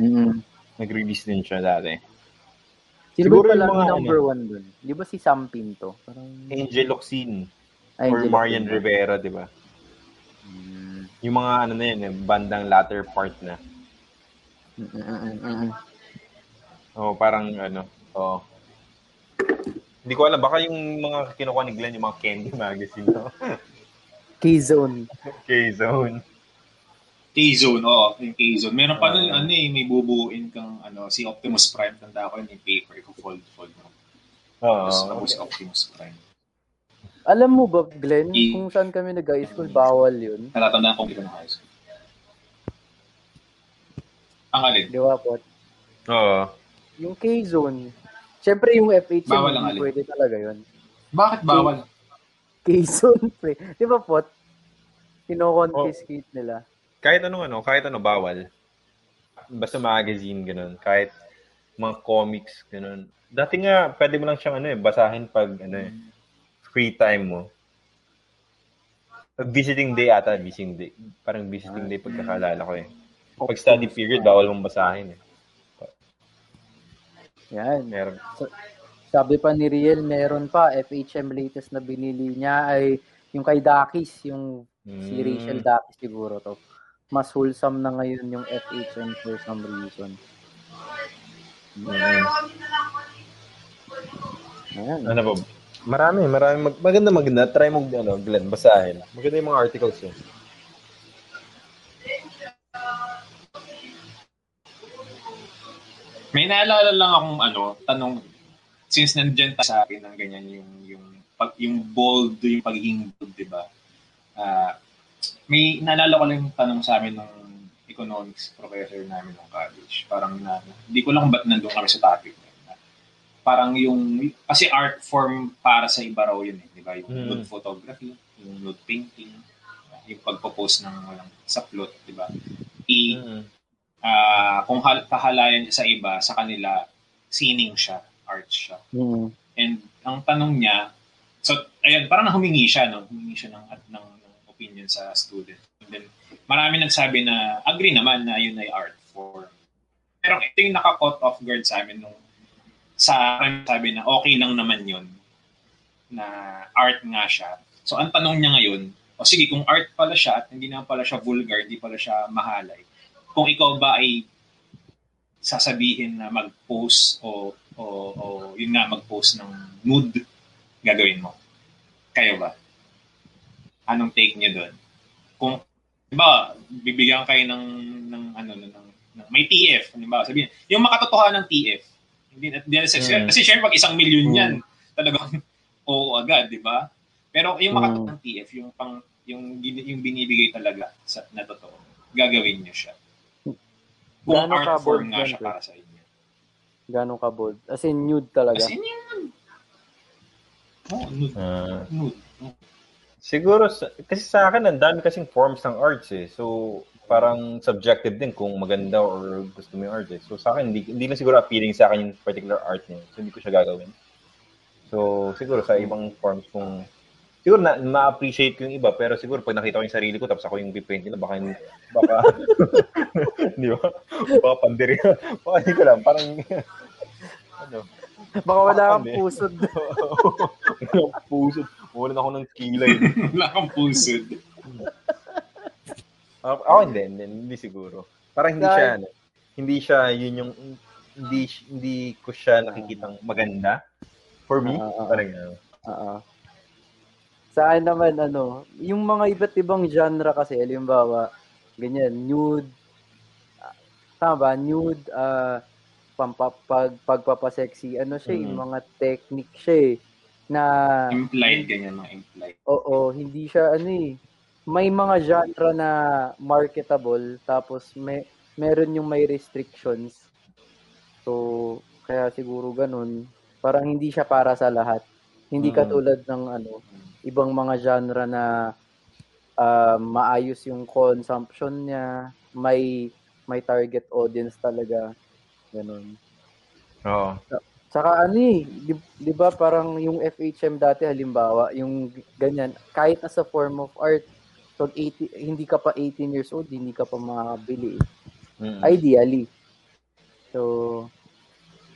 Mm-hmm. Nag-release din siya dati. Sino Siguro ba pala yung mga yung number one dun? Di ba si Sam Pinto? Parang... Angel Locsin, Ay, or hindi Marian Rivera, di ba? Mm. Yung mga, ano na yun, yung bandang latter part na. Mm, mm, mm, mm, mm. Oh, parang ano, oh. Hindi ko alam, baka yung mga kinukuha ni Glenn, yung mga candy magazine, no? K-Zone. K-Zone. K-Zone, oo, yung K-Zone. Meron pa nun, Ah. ano eh, may bubuin kang, ano, si Optimus Prime, tanda ko yun, yung paper ko, fold, fold mo. Oo. Tapos ako si Optimus Prime. Alam mo ba, Glenn, I- kung saan kami nag-high school, bawal yun? Natatandaan ko hindi ko na high school. Ang alin? Di ba, Pot? Oo. Yung K-Zone, syempre yung FHM, Bawal ang hindi alin. pwede talaga yun. Bakit bawal? K-Zone, pre. Di ba, Pot? Kino-confiscate nila. Kahit anong ano, kahit ano bawal. Basta magazine, ganun. Kahit mga comics, ganun. Dati nga, pwede mo lang siyang ano eh, basahin pag ano eh, free time mo. Pag visiting day ata, visiting day. Parang visiting day pagkakalala ko eh. Pag study period, bawal mong basahin eh. Yan. Meron. Sabi pa ni Riel, meron pa, FHM latest na binili niya ay yung kay Dakis, yung si Mm. Rachel Dakis siguro to. Mas wholesome na ngayon yung FHM for some reason. Mm. Ayan. Ano ba? Marami, marami. Mag, maganda, maganda. Try mo, ano, Glenn, basahin. Maganda yung mga articles yun. May naalala lang akong ano, tanong, since nandyan tayo sa akin ng ganyan yung, yung, pag, yung bold, yung pagiging bold, di ba? Ah, may naalala ko lang yung tanong sa amin ng economics professor namin ng college. Parang na, hindi ko lang kung ba't nandun kami sa topic. na yun. Parang yung, kasi art form para sa iba raw yun eh, di ba? Yung Mm. nude photography, yung nude painting, yung pagpo-post ng walang sa plot, di ba? I, Mm. ah kung hal- kahalayan sa iba, sa kanila, sining siya, art siya. Mm. And ang tanong niya, so, ayan, parang humingi siya, no? Humingi siya ng, ng, ng opinion sa student. And then, marami nagsabi na, agree naman na yun ay art form. Pero ito yung naka-caught off guard sa amin nung sa akin sabi na okay lang naman yun na art nga siya. So, ang tanong niya ngayon, o sige, kung art pala siya at hindi naman pala siya vulgar, hindi pala siya mahalay, kung ikaw ba ay sasabihin na mag-post o, o, o yun nga, mag-post ng nude, gagawin mo. Kayo ba? Anong take niyo doon? Kung, di ba, bibigyan kayo ng, ng ano, ng, ng, ng may TF, di ba? Sabihin, yung makatotohanan ng TF, hindi, hindi na sex. Mm. Kasi syempre, pag isang milyon Mm. yan, talagang oo agad, di ba? Pero yung Mm. makatotohanan ng TF, yung pang, yung, gin- yung binibigay talaga sa, na totoo, gagawin niyo siya. Kung Gaano art ka form bold nga siya para sa inyo. Gano'n ka bold? As in, nude talaga. As in yun. Oh, nude. Ah. nude. Siguro, kasi sa akin, ang dami kasing forms ng arts eh. So, parang subjective din kung maganda or gusto mo yung art eh. So, sa akin, hindi, hindi na siguro appealing sa akin yung particular art niya. So, hindi ko siya gagawin. So, siguro sa ibang forms kung siguro na ma-appreciate ko yung iba pero siguro pag nakita ko yung sarili ko tapos ako yung pipaint nila baka baka di ba baka pandiri baka hindi ko lang parang ano Baka wala kang pusod. Walang puso wala na ako ng kilay Wala kang pusod. ako ako hindi, hindi hindi siguro parang hindi siya ano, hindi siya yun yung hindi hindi ko siya nakikitang maganda for me ah. parang ano. Oo. Sa akin naman, ano, yung mga iba't ibang genre kasi, halimbawa, ganyan, nude, tama ba? Nude, ah, pampa, pag, pagpapasexy, ano siya, yung Mhm. mga technique siya eh, na, Implied, ganyan mga implied. oo, hindi siya, ano eh, may mga genre na marketable, tapos may, meron yung may restrictions. So, kaya siguro ganun. Parang hindi siya para sa lahat. Hindi Mm. katulad ng ano, ibang mga genre na ah, maayos yung consumption niya, may may target audience talaga. Ganun. Oo. Saka ano eh, di, di ba parang yung FHM dati halimbawa, yung ganyan, kahit nasa form of art, pag 80, hindi ka pa 18 years old, hindi ka pa makabili. eh. Mm. Ideally. So,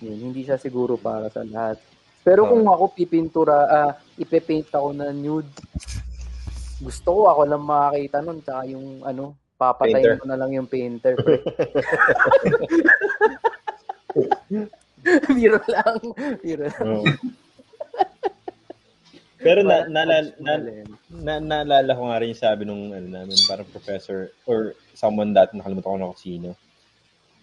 yun, hindi siya siguro para sa lahat. Pero kung ako pipintura, ah, ipe-paint ako na nude, gusto ko ako lang makakita nun, tsaka yung ano, papatayin Painter. ko na lang yung painter. Biro lang. Biro lang. Oo. Pero na, na, na, na, na, naalala ko nga rin yung sabi nung ano namin, parang professor or someone dati nakalimutan ko na kung sino.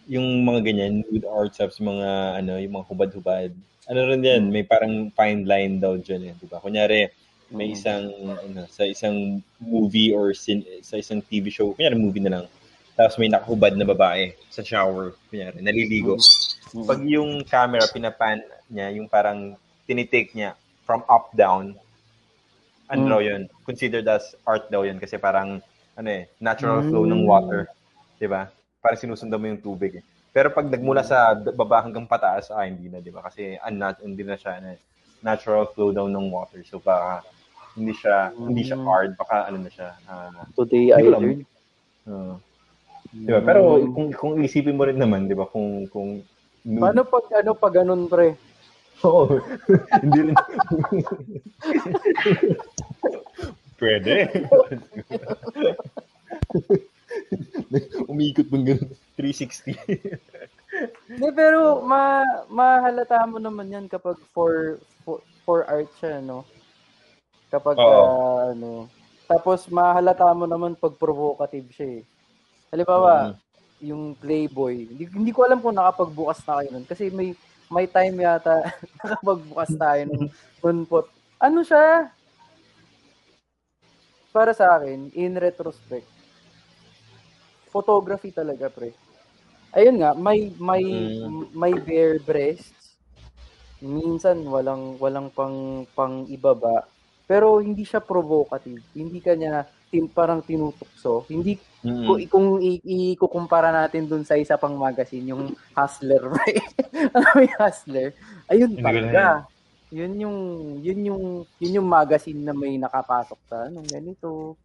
Yung mga ganyan, nude art subs, mga ano, yung mga hubad-hubad. Ano rin yan, may parang fine line daw dyan eh, di ba? Kunyari, may Mm. isang, ano, sa isang movie or sin, sa isang TV show, kunyari movie na lang, tapos may nakahubad na babae sa shower, kunyari, naliligo. Mm. Pag yung camera pinapan niya, yung parang tinitake niya from up down, ano Mm. daw yun? Considered as art daw yun kasi parang ano eh, natural flow ng Mm. water. 'Di ba? Parang sinusundan mo yung tubig eh. Pero pag nagmula sa d- baba hanggang pataas, ah, hindi na, 'di ba? Kasi unnat hindi na siya ano, natural flow down ng water. So baka hindi siya hindi siya Mm. art, baka ano na siya. ah, Today I learned. uh, 'di ba? Pero kung kung isipin mo rin naman, 'di ba? Kung kung nude- Paano pag ano pag ganun pre? Oo. hindi rin. Pwede. Umikot bang ganun? 360. Hindi, pero ma mahalata mo naman yan kapag for for, for art siya, no? Kapag Oo. ah, ano. Tapos mahalata mo naman pag provocative siya eh. Halimbawa, yung Playboy. Hindi, hindi ko alam kung nakapagbukas na kayo nun. Kasi may may time yata nakapagbukas tayo nun. nun po. Ano siya? Para sa akin, in retrospect, photography talaga, pre. Ayun nga, may may Mm. may bare breasts. Minsan walang walang pang pang ibaba. Pero hindi siya provocative. Hindi kanya tin, parang tinutukso. Hindi Mm. kung, kung i- ikukumpara natin dun sa isa pang magazine, yung Hustler, right? Alam mo yung Hustler? Ayun talaga. Yun yung, yun yung, yun yung magazine na may nakapasok sa anong ganito.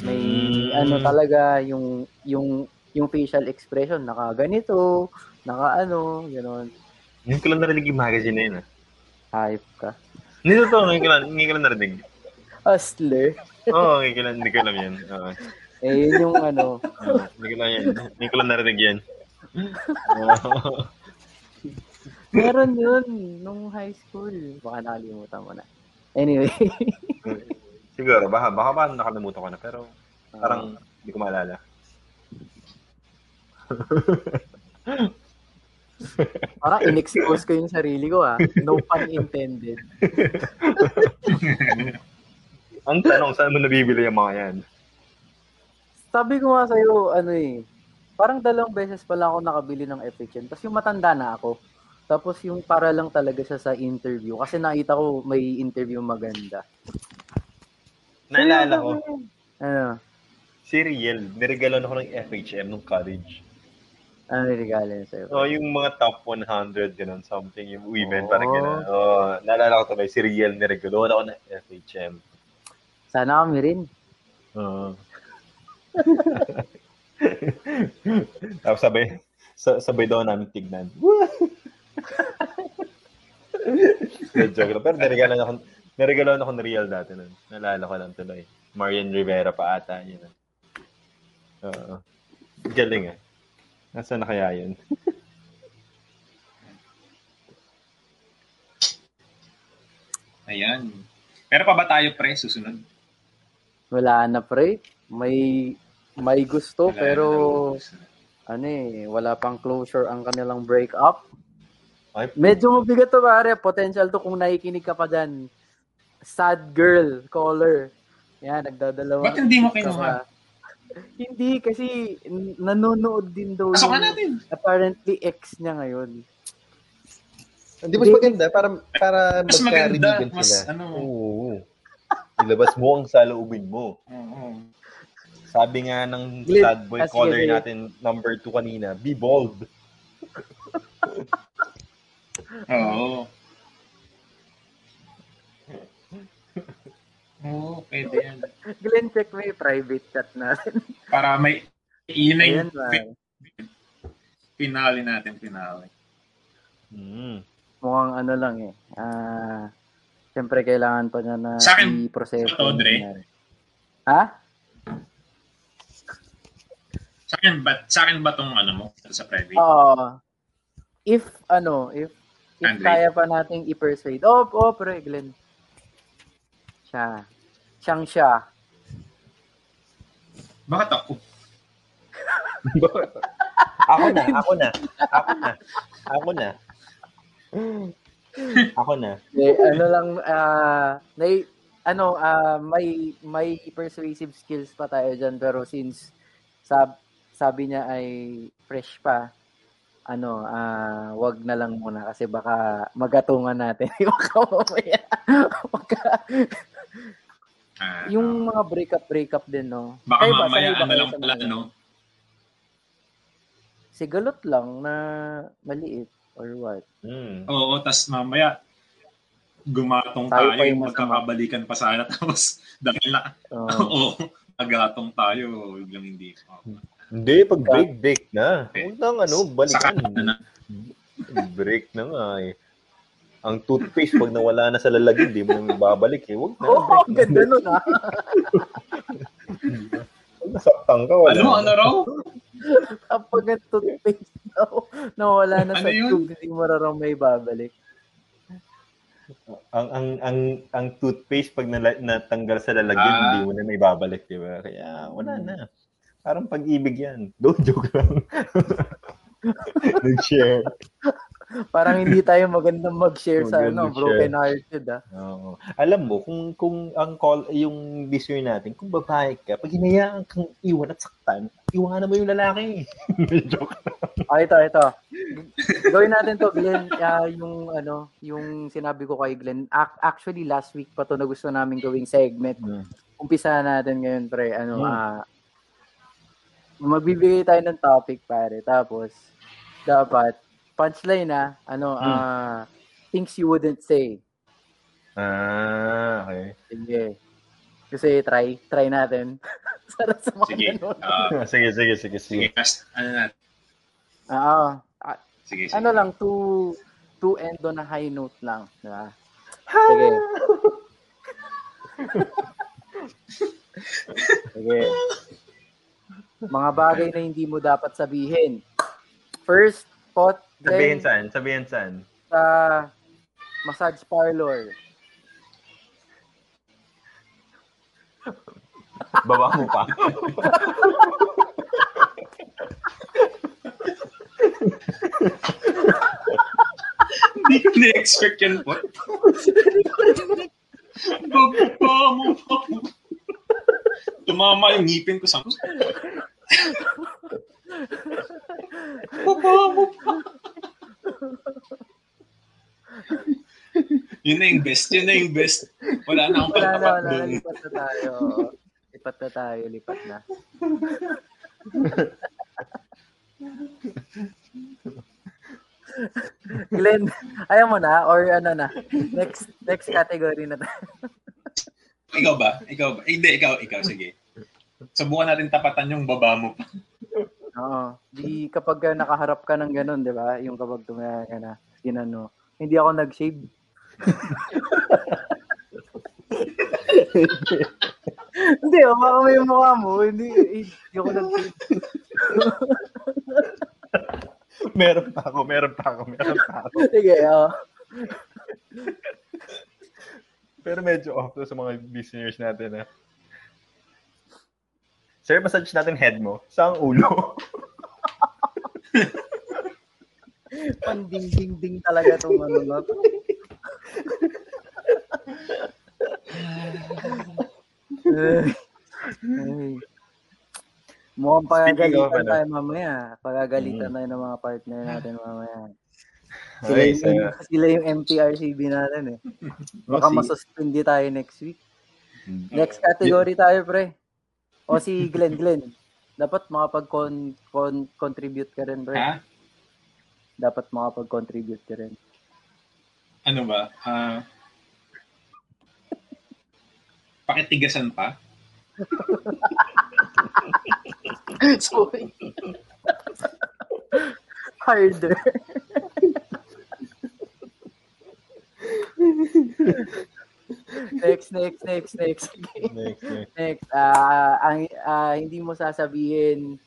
May Mm. ano talaga, yung, yung, yung facial expression, naka ganito, naka ano, gano'n. Ngayon ko lang narinig yung magazine na yun. Ah. Hype ka. Hindi totoo, ngayon ko lang, ngayon ko lang narinig. Hustler. Oo, ngayon ko lang, hindi ko alam yan. Oo. Eh, yun yung ano, hindi ko lang yan. Hindi ko lang narinig yan. Meron yun nung high school. Baka nakalimutan mo na. Anyway. Siguro, baka, baka ba nakalimutan ko na, pero parang hindi ko maalala. Parang in-expose ko yung sarili ko ah. No pun intended. Ang tanong, saan mo nabibili yung mga yan? Sabi ko nga sa'yo, ano eh, parang dalawang beses pa lang ako nakabili ng FHM. Tapos yung matanda na ako. Tapos yung para lang talaga siya sa interview. Kasi nakita ko may interview maganda. Naalala ko, Ano? si Riel, niregalan ako ng FHM nung college. Ano niregalo niya sa'yo? So, yung mga top 100, ganun, something, yung women, Oh. parang gano'n. Oh, naalala ko ito, si Riel, niregalan ako ng FHM. Sana kami rin. Oo. Tapos sabay, sa, sabay daw namin tignan. The joke lang. Pero naregalan ako, naregalan ako ng Real dati nun. Naalala ko lang tuloy. Marian Rivera pa ata yun. Oo. Galing ah. Nasaan na kaya yun? Ayan. Pero pa ba tayo pre susunod? Wala na pre. May may gusto Wala pero na susunod. ano eh, wala pang closure ang kanilang breakup. Ay, Medyo mabigat to pare. Potential to kung nakikinig ka pa dyan. Sad girl caller. Yan, nagdadalawa. Ba't hindi mo kinuha? hindi, kasi nanonood din daw Pasok natin. apparently ex niya ngayon. Hindi mas maganda para para Mas maganda, mas sila. ano. Oo. Ilabas mo ang saloobin mo. Oo. Sabi nga ng sad boy ah, caller natin, number 2 kanina, be bold. Oo. Oo, pwede yan. Glenn, check mo yung private chat natin. Para may, yun na yung fi- finale natin, finale. Mm. Mukhang ano lang eh. Ah, Siyempre, kailangan pa niya na Sa akin, ito, yung Dre. Ha? Sa akin ba, sa akin ba tong ano mo sa private? Oo. if, ano, if, if Andre. kaya pa nating i-persuade. Oh, oh, pre, Glenn. Siya. Siyang siya. Bakit ako? ako na, ako na. Ako na. Ako na. Ako na. Eh, ano lang, ah, may, ano, ah, may, may persuasive skills pa tayo dyan, pero since sab, sabi niya ay fresh pa, ano, ah, wag na lang muna kasi baka magatungan natin. baka mamaya, baka, Ah, yung mga breakup-breakup din, no? baka ba, mamaya ba ano lang pala, ano? Sigalot lang na maliit or what? Mm. Oo, tas mamaya gumatong Tayo tayo, pa yung magkakabalikan pa sana tapos dahil na Oh. oo, nagatong tayo, biglang hindi. Oo. Hindi, pag break, break na. Huwag nang ano, balikan. na, Break na nga eh. Ang toothpaste, pag nawala na sa lalagyan, di mo na babalik eh. Huwag na. Oh, ganda nun ah. Pag nasaktan ka, wala. ano, ano raw? Kapag ang toothpaste daw, nawala na sa Ano yun? tube, hindi mo rarang may babalik. ang ang ang ang toothpaste pag nala, natanggal sa lalagyan, Ah. hindi mo na may babalik, di ba? Kaya wala na. Parang pag-ibig yan. Don't joke lang. Nag-share. Parang hindi tayo magandang mag-share sa ano, broken hearted ah. Oo. Alam mo, kung kung ang call, yung listener natin, kung babae ka, pag hinayaan kang iwan at saktan, iwanan mo yung lalaki. joke Ah, ito, ito. Gawin natin to, Glenn. Ah, yung ano, yung sinabi ko kay Glenn. Ac- actually, last week pa to na gusto namin gawing segment. Mm. umpisa natin ngayon, pre. Ano, Hmm. ah, magbibigay tayo ng topic, pare. Tapos, dapat, punchline na, ano, Hmm. ah, things you wouldn't say. Ah, okay. Sige. Kasi try, try natin. Sarap sa mga Sige. ganun. Ah, sige, sige, sige, sige, sige. ano na. Ah, ah, Sige, sige. ano lang, to, to end on a high note lang. Diba? Sige. Sige. Mga bagay na hindi mo dapat sabihin. First, pot, Sabihin saan? Sabihin saan? sa massage parlor. Baba mo pa. Hindi ko na-expect yan po. Baba mo pa. Tumama yung ngipin ko sa... Pa. yun na yung best. Yun na yung best. Wala na akong Wala na, pantapat wala na. doon. Lipat na tayo. Lipat na tayo, lipat na. Glenn, ayaw mo na? Or ano na? Next next category na tayo. Ikaw ba? Ikaw ba? Hindi, ikaw, ikaw. Sige. Subukan natin tapatan yung baba mo pa. Oo. Di kapag ka nakaharap ka ng ganun, di ba? Yung kapag tumaya ka na, ginano. Hindi ako nag-shave. hindi, oh, baka may mukha mo. Hindi, hindi ako nag-shave. meron pa ako, meron pa ako, meron pa ako. Sige, oh. Pero medyo off to sa mga listeners natin, ha? Sir, massage natin head mo. Saan ulo? Panding-ding-ding talaga itong ano na to. Mukhang pagagalitan ano? tayo mamaya. Pagagalitan Mm. tayo ng mga partner natin mamaya. Sila, Okay, yung, sila yung MTRCB natin eh. Baka si- masuspindi tayo next week. Mm. Next category tayo, pre. O si Glenn, Glenn. Dapat makapag-contribute ka rin, pre. Ha? Dapat makapag-contribute ka rin. Ano ba? Ah... pakitigasan pa? Sorry. Harder. next, next, next, next. Okay. Next, next. Next, ah ang ah, hindi mo sasabihin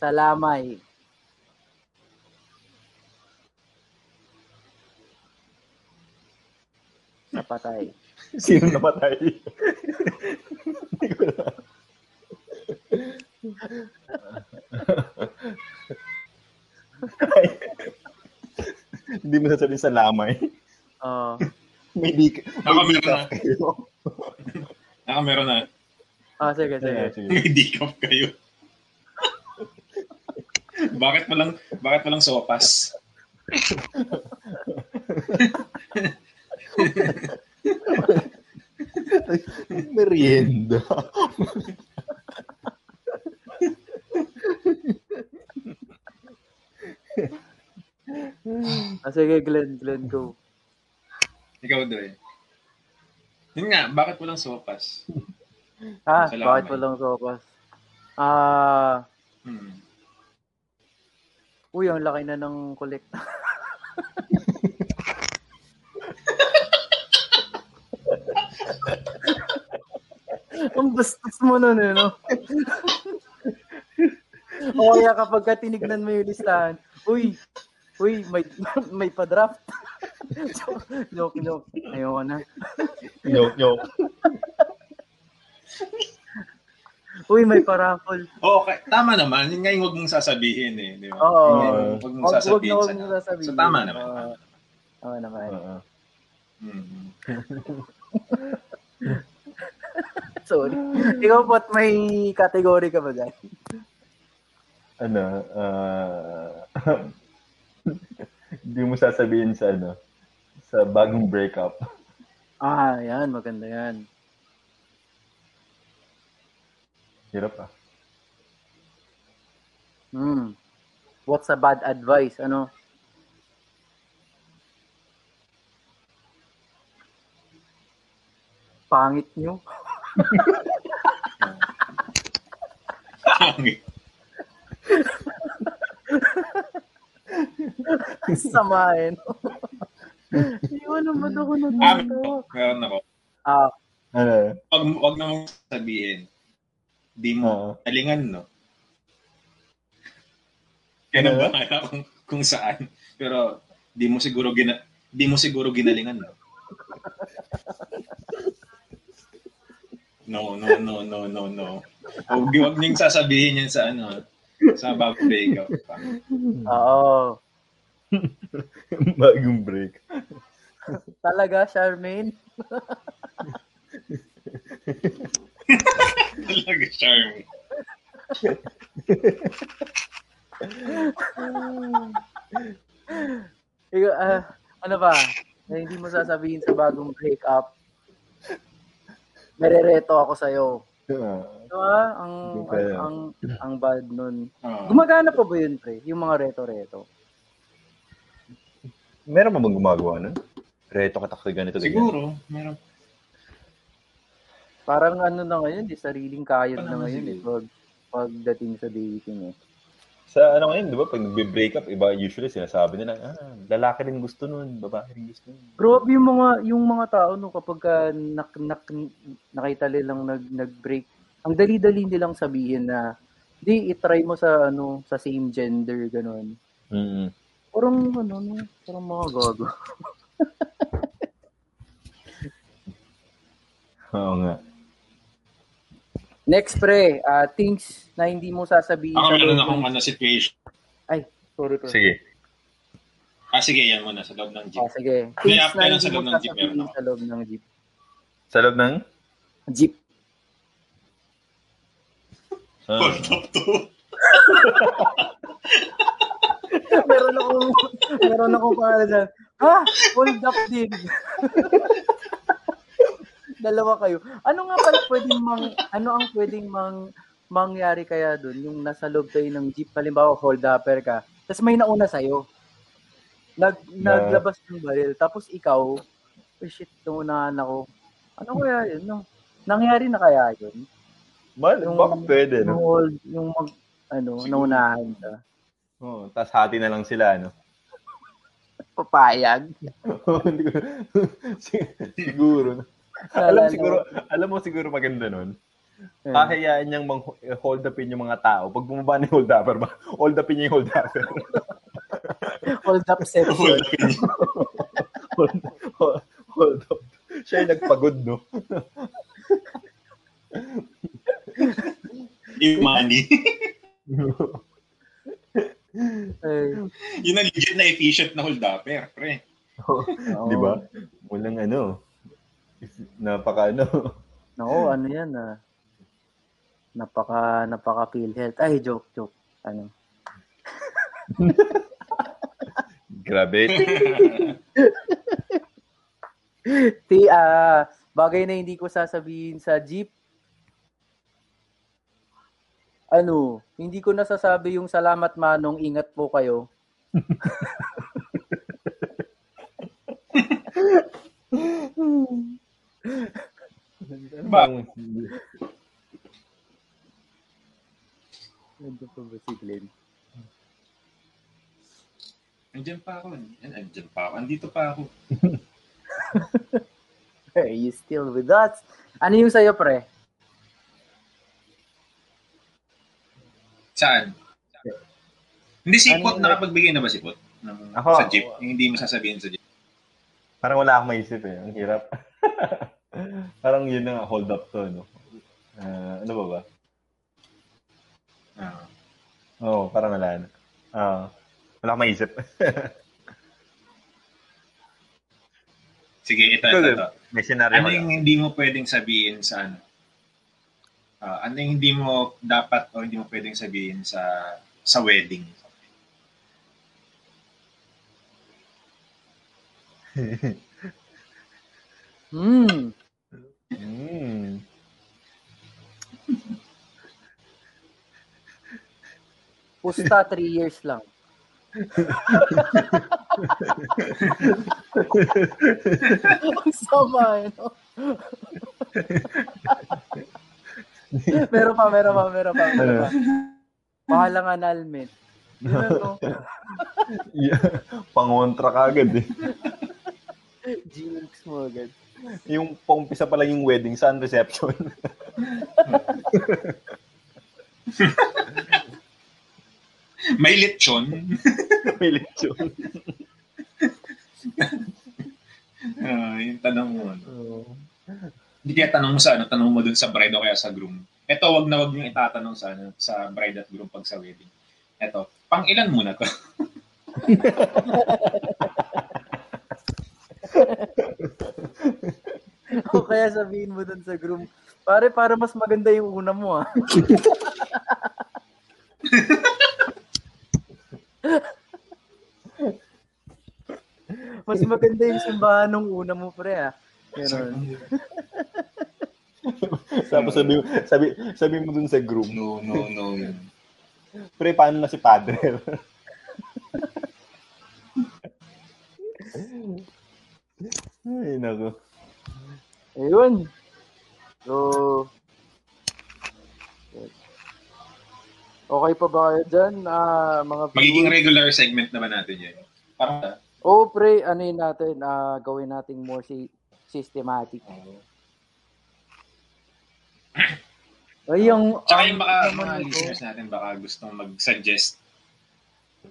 sa lamay. Napatay. Sino namatay? Hindi ko. Ay. Hindi mo sasabihin sa lamay. Oh. May di Ako meron na. Naka meron na. Ah, sige, sige. Sige, sige. May decaf kayo. bakit mo lang, bakit mo lang sopas? Merienda. Ah, sige, Glenn, Glenn, go. Ikaw doon. Yun nga, bakit walang sopas? Ah, Sa bakit walang sopas? Ah, Hmm. uy, ang laki na ng kolekta. ang bastos mo nun eh, no? o kaya kapag ka tinignan mo yung listahan, uy, uy, may, may pa-draft. joke, joke. Ayoko na. Yok, yok. Uy, may pa-raffle. Oo, okay. Tama naman. Yun nga yung huwag mong sasabihin eh. Di ba? Oo. Yung Huwag mong sasabihin. na wag sa- mo sasabihin. So, tama naman. Oo. Tama naman. Oo. Hmm. Sorry. Ikaw po, may category ka ba dyan? Ano, ah, hindi mo sasabihin sa ano, sa bagong breakup. Ah, yan. Maganda yan. Hirap ah. Hmm. What's a bad advice? Ano? Pangit nyo. Pangit. Samahin. Iwan naman ako na Ah, dito. meron ako. Ah, Ano? Wag, wag na mong sabihin. Di mo Oo. alingan, no? Kaya Ano? ba kung, kung saan. Pero di mo siguro gina, di mo siguro ginalingan, no? No, no, no, no, no, no. Huwag, huwag niyong sasabihin yan sa ano, sa bago breakup. oo. Bagong break. Talaga, Charmaine? Talaga, charm. Ikaw, ah, ano ba? Na hindi mo sasabihin sa bagong breakup. Merereto ako sa'yo. Ah, Diba? Ang, Hindi ang, kaya. ang, ang bad nun. Ah. Gumagana pa ba yun, pre? Yung mga reto-reto. Meron ba bang gumagawa nun? Reto ka takto ganito. ganyan. Siguro, meron. Parang ano na ngayon, di sariling kayod na ngayon eh. Pag, pagdating sa dating eh. Sa ano ngayon, di ba? Pag nagbe-break up, iba usually sinasabi nila, ah, lalaki rin gusto nun, babae rin gusto nun. Grabe yung mga yung mga tao no kapag ka nak, nak, nakita nilang nag nag-break. Ang dali-dali nilang sabihin na di i-try mo sa ano sa same gender ganun. Mm-hmm. Parang ano no, parang mga gago. Oo nga. Next pre, ah, things na hindi mo sasabihin Ako sa meron akong ng- ano situation. Ay, sorry pre. Sige. Ah, sige, yan muna sa loob ng jeep. Ah, sige. May Things after na lang hindi sa mo loob ng jeep, sasabihin meron ako. sa loob ng jeep. Sa loob ng? Jeep. Ah, Hold up to. meron akong meron akong pangalan dyan. Ha? Hold up din. Dalawa kayo. Ano nga pala pwedeng mang, ano ang pwedeng mang, mangyari kaya doon? Yung nasa loob kayo ng jeep, halimbawa hold upper ka, tapos may nauna sa'yo. Nag, Na- naglabas ng baril, tapos ikaw, oh shit, naunahan ako. Ano kaya yun? No? Nangyari na kaya yun? Mal, Yung- baka pwede, Yung no? hold, yung mag, ano, naunahan ka. Oo, tas hati na lang sila, no? Papayag. Siguro. Alam siguro, alam mo siguro maganda nun. Eh. Kahayaan niyang mang hold upin yung mga tao. Pag bumaba ni hold upper ba, hold upin niya yung hold upper. hold up section. hold, hold, hold up. Siya yung nagpagod, no? Yung money. Ay, Yun ang legit na efficient na hold upper, pre. oo. Di ba? Walang ano. Napaka ano. Oo, ano yan ah. Napaka, napaka feel health. Ay, joke, joke. Ano? Grabe. Ti, ah, bagay na hindi ko sasabihin sa jeep. Ano, hindi ko nasasabi yung salamat manong, ingat po kayo. Ba? Nandiyan pa ba si Glenn? Andiyan pa ako. Andiyan pa ako. Andito pa ako. Are you still with us? Ano yung sa'yo, pre? Saan? Hindi si Ano Pot, yung- nakapagbigay na ba si Pot? Ng, Ako, sa jeep. ako. Yung hindi mo sasabihin sa jeep. Parang wala akong maisip eh. Ang hirap. Parang yun na nga, hold up to, no? Ah, ano ba ba? Ah. Oo, parang wala na. Ah, wala akong maisip. Sige, ito, ito, ito. May senaryo Ano yung hindi mo pwedeng sabihin sa ano? Ah, ano yung hindi mo dapat o hindi mo pwedeng sabihin sa sa wedding? Hmm. Hmm. Pusta, 3 years lang. Ang sama eh, no? meron pa, meron pa, meron pa. Meron pa. Mahalang annulment. Yun ano, Yeah. Pangontra ka agad eh. G-Links mo agad. Yung paumpisa pa lang yung wedding, saan reception? May lechon. May lechon. Ah, yung tanong mo. Ano. Hindi kaya tanong mo sa ano, tanong mo dun sa bride o kaya sa groom. Ito, wag na wag niyong itatanong sa, ano, sa bride at groom pag sa wedding. Ito, pang ilan muna to? O kaya sabihin mo dun sa groom, pare, para mas maganda yung una mo ah. mas maganda yung simbahan nung una mo, pre ah. Ganun. Tapos sabi, sabi, sabi mo dun sa group, No, no, no. pre, paano na si padre? Ay, naku. Ayun. So, okay pa ba kayo dyan, ah, mga Magiging viewers? regular segment na ba natin yan? Parang, Oo, pre, ano yun natin, ah, gawin nating more si systematic. Ay, yung... tsaka yung baka, naman mga listeners natin baka gustong mag-suggest.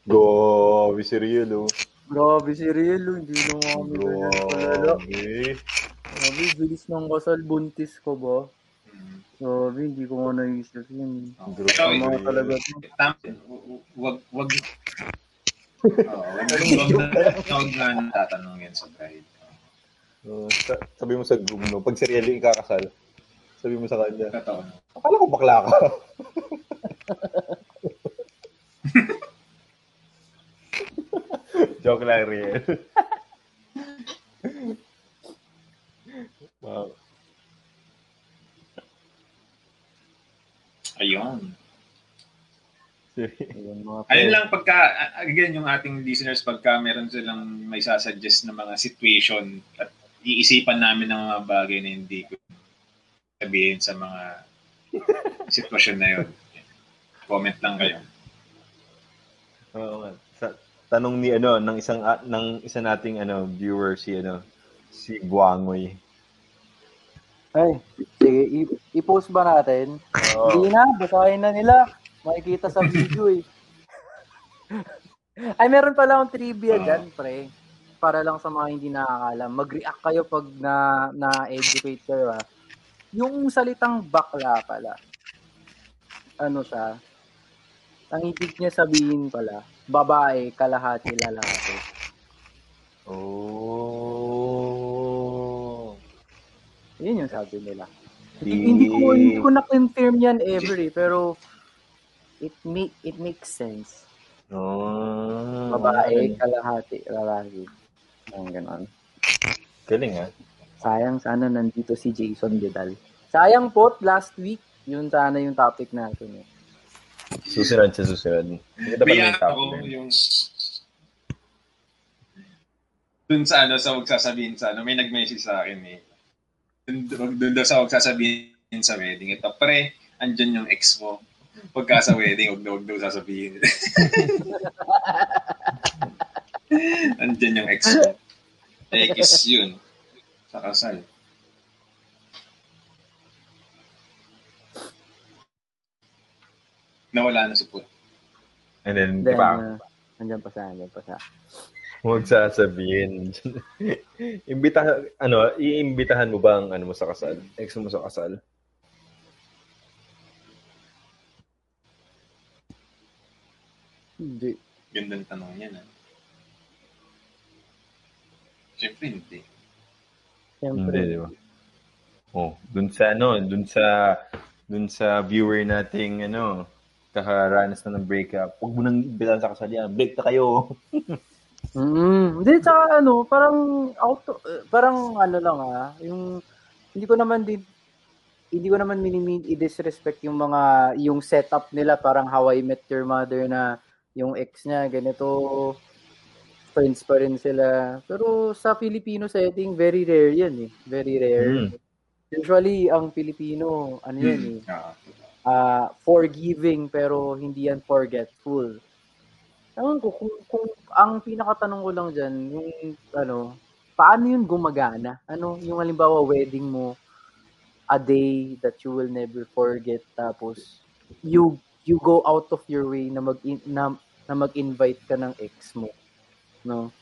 Go, Viserial, oh. Grabe si Riel, oh, hindi na mga kami ganyan palala. Grabe. Grabe, bilis ng kasal, buntis ko ba? Grabe, hindi ko nga naisip yun. Tama talaga. Tama. Wag, wag, Oo, wag, na, natatanong yan sa bride. Sa- sabi mo sa group, no? Pag si Riel ikakasal, sabi mo sa kanya, Totoo. akala ko bakla ka. Joke lang, Riel. wow. Ayun. Ayun, lang pagka, again, yung ating listeners, pagka meron silang may sasuggest na mga situation at iisipan namin ng mga bagay na hindi ko sabihin sa mga sitwasyon na yun. Comment lang kayo. Oo nga. Sa, tanong ni ano ng isang ah, ng isa nating ano viewer si ano si Buangoy. Ay, sige, i- i-post ba natin? Hindi na, basahin na nila. Makikita sa video eh. Ay, meron pala akong trivia Oo. dyan, pre. Para lang sa mga hindi nakakalam. Mag-react kayo pag na, na-educate kayo, ha. Yung salitang bakla pala, ano siya, ang ibig niya sabihin pala, babae, kalahati lalaki. Oh. Yun yung sabi nila. Di, Hindi ko hindi ko na confirm yan ever eh, pero it make it makes sense. Oh. Babae, kalahati, lalaki. Ang ganon. Galing ah. Sayang sana nandito si Jason Vidal. Sayang po, last week, yun sana yung topic natin eh. Susunod sa susunod. Maganda pa yung ako na yung dun sa ano sa wag sasabihin sa ano may nag-message sa akin eh. Dun, dun daw sa wag sasabihin sa wedding. Ito pre andyan yung ex mo. Pagka sa wedding wag daw wag daw sasabihin. Andyan yung ex mo. Eh kiss yun. Sa kasal nawala na si Put And then, di ba? uh, andyan pa siya, andyan pa siya. Huwag sasabihin. Imbita, ano, iimbitahan mo ba ang ano mo sa kasal? Ex mo sa kasal? Hindi. gandang tanong yan ah Siyempre hindi Siyempre. Hindi, di ba? Oh, dun sa ano, dun sa dun sa viewer nating ano, kakaranas na ng breakup. Huwag mo nang imbitahan sa kasal yan. Break na kayo. Mm, hindi, tsaka ano, parang, auto, eh, parang ano lang ah, yung, hindi ko naman din, hindi ko naman minimin i-disrespect yung mga yung setup nila parang How I Met Your Mother na yung ex niya ganito friends pa rin sila. Pero sa Filipino setting very rare 'yan eh. Very rare. Mm. Usually ang Filipino ano 'yan eh. Ah, ah, forgiving pero hindi yan forgetful. Ewan ko, kung, kung ang pinakatanong ko lang dyan, yung ano, paano yun gumagana? Ano, yung halimbawa wedding mo, a day that you will never forget, tapos you you go out of your way na mag na, na mag-invite ka ng ex mo. No?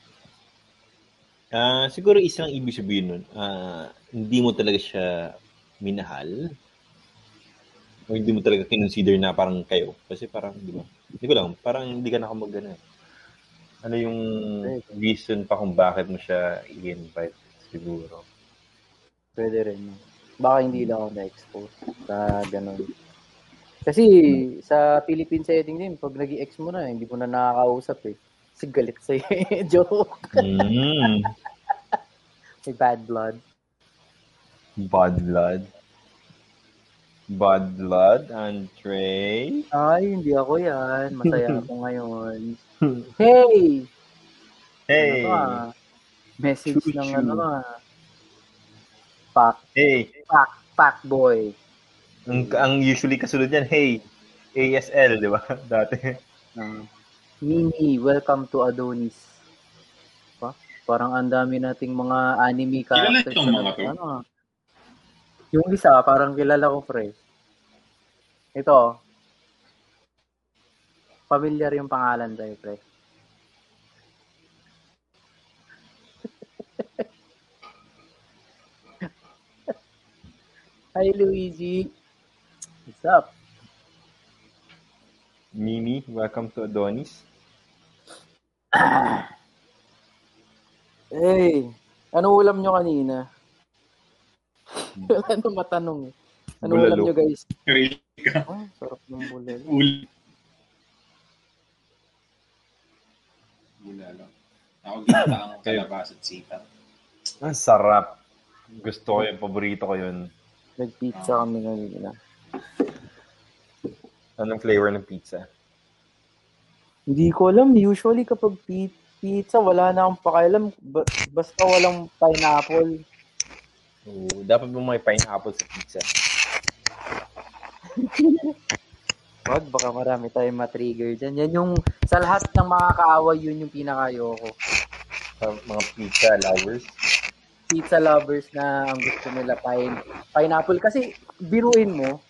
Ah, siguro isang ibig sabihin nun, ah, hindi mo talaga siya minahal. O hindi mo talaga kinonsider na parang kayo. Kasi parang, di ba? Hindi ko lang, parang hindi ka nakamag ano eh. Ano yung reason pa kung bakit mo siya i-invite siguro? Pwede rin. Baka hindi lang ako na-expose sa ganun. Kasi sa Philippine setting din, pag nag ex mo na, hindi mo na nakakausap eh. Kasi galit sa'yo. Joke. Mm, May bad blood. bad blood. Bad blood, Andre. Ay, hindi ako yan. Masaya ako ngayon. Hey! Hey! Ano ka? Message Choo-choo. ng ano ka? Pack, Hey! pack, pack boy. Ang, ang usually kasunod yan, hey! ASL, di ba? Dati. Uh, Mimi, welcome to Adonis. Pa? Parang ang dami nating mga anime Kilala characters. itong na- mga to? Ano. Yung isa, parang kilala ko, pre. Ito. Familiar yung pangalan tayo, pre. Hi, Luigi. What's up? Mimi, welcome to Adonis. Hey, ano ulam nyo kanina? Wala na matanong eh. Ano Bulalo. ulam nyo guys? Ay, sarap ng bulalo. Ul. Bulalo. Ako ginata ang kalabas at sita. Ang sarap. Gusto ko yun, paborito ko yun. Nag-pizza kami kanina. Anong flavor ng pizza? Hindi ko alam. Usually kapag pi- pizza, wala na akong pakialam. Ba- basta walang pineapple. Oo, dapat mo may pineapple sa pizza. Wag, baka marami tayong matrigger dyan. Yan yung, sa lahat ng mga kaaway, yun yung pinakayoko. Sa mga pizza lovers. Pizza lovers na ang gusto nila pine, pineapple. Kasi, biruin mo,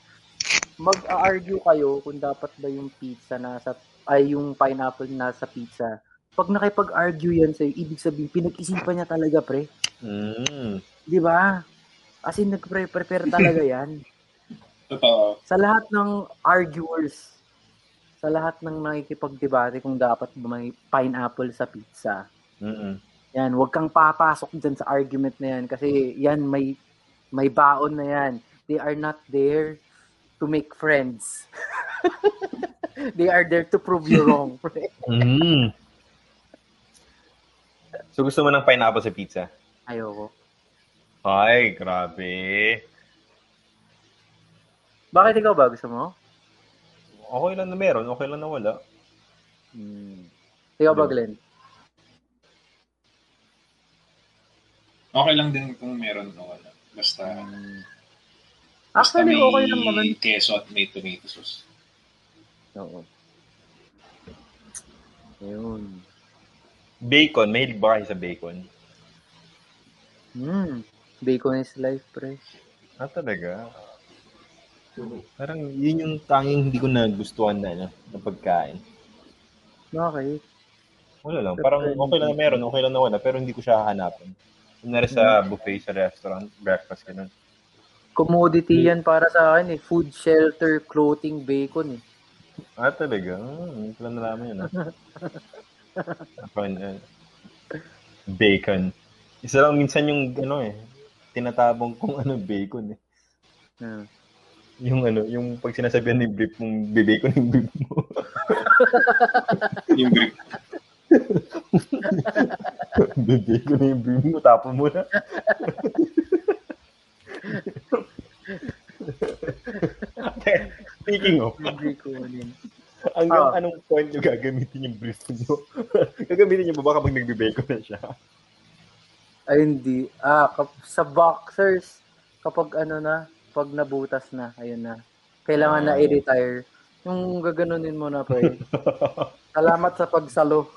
mag-argue kayo kung dapat ba yung pizza nasa, ay yung pineapple nasa pizza. Pag nakipag-argue yan sa'yo, ibig sabihin, pinag-isipan niya talaga, pre. Mm. Di ba? As in, nag-prepare talaga yan. Totoo. sa lahat ng arguers, sa lahat ng nakikipagdebate kung dapat ba may pineapple sa pizza. Mm-mm. Yan, huwag kang papasok dyan sa argument na yan kasi yan, may, may baon na yan. They are not there to make friends. They are there to prove you wrong. pre. Mm. So gusto mo ng pineapple sa pizza? Ayoko. Ay, grabe. Bakit ikaw ba? Gusto mo? Okay lang na meron, okay lang na wala. Hmm. Ikaw ba? Glenn? Okay lang din kung meron o wala. Basta, basta Actually, may okay lang naman. keso at may tomato sauce. Oo. Ayun. Bacon, may ba kayo sa bacon? Hmm. Bacon is life, pre. Ah, talaga? Parang yun yung tanging hindi ko nagustuhan na, ano, na pagkain. Okay. Wala lang. Parang okay lang na meron, okay lang na wala, pero hindi ko siya hahanapin. Kunwari sa buffet sa restaurant, breakfast, ganun. Commodity yan para sa akin eh. Food, shelter, clothing, bacon eh. Ah, talaga? Hmm, hindi ko lang nalaman yun. Ah. Eh, bacon. Isa lang minsan yung, ano eh, tinatabong kong ano, bacon eh. Hmm. Yung ano, yung pag sinasabihan ni brief mong bibacon yung brief mo. Yung brief. bibacon yung brief mo, tapon mo na. Speaking of, hanggang Ah. anong point nyo gagamitin yung brief nyo? gagamitin nyo ba ba kapag nagbibeko na siya? Ay, hindi. Ah, kap- sa boxers, kapag ano na, pag nabutas na, ayun na. Kailangan na Ah. i-retire. Yung gaganunin mo na, pre. Salamat sa pagsalo.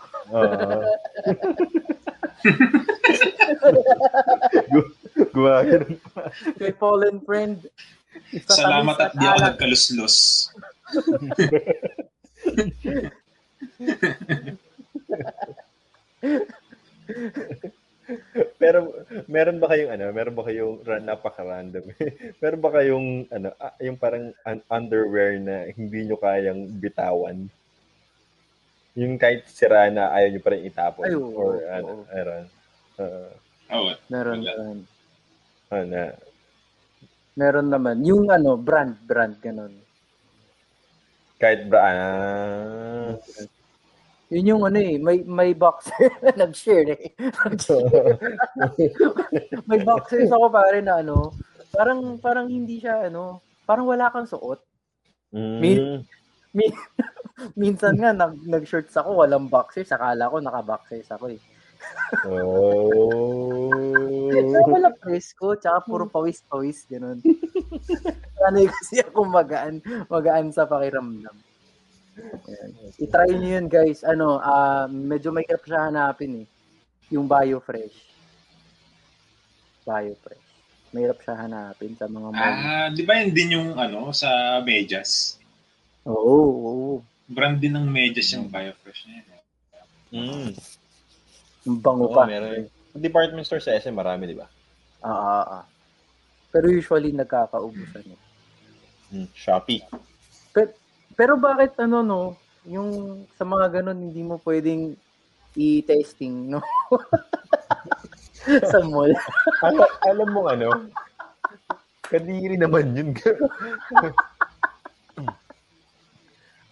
Gu- Gumagano pa. Kay fallen friend. Sa Salamat at di ako nagkaluslos. Pero meron ba kayong ano, meron ba kayong ra- napaka-random? meron ba kayong ano, ah, yung parang un- underwear na hindi nyo kayang bitawan? Yung kahit sira na ayaw nyo pa rin itapon Ay, oo, or oo. ano, meron. Uh, Oh, Meron, meron. ano, Meron naman. Yung ano, brand, brand, ganun. kahit bra ah, Yun yung ano eh, may, may boxer nag-share eh. Nag-share. may boxers ako pare na ano, parang, parang hindi siya ano, parang wala kang suot. mm, Minsan nga, nag, nag-shorts ako, walang boxers, akala ko naka-boxers ako eh. oh. Kaya wala presko, tsaka puro pawis-pawis, ganun. Sanay kasi ako magaan, magaan sa pakiramdam. I-try nyo yun, guys. Ano, ah medyo may hirap siya hanapin eh. Yung BioFresh. BioFresh. Mahirap siya hanapin sa mga mall. Ah, di ba yun din yung ano, sa medyas? Oo, oo. Brand din ng medyas yung Biofresh na yun. eh. Mm. Bango Oo, pa. meron. Department store sa SM marami, di ba? Ah, ah, ah. Pero usually nagkakaubusan eh. Mm. Shopee. Pero, pero bakit ano no, yung sa mga ganun hindi mo pwedeng i-testing, no? sa mall. alam, alam mo ano, kadiri naman yun.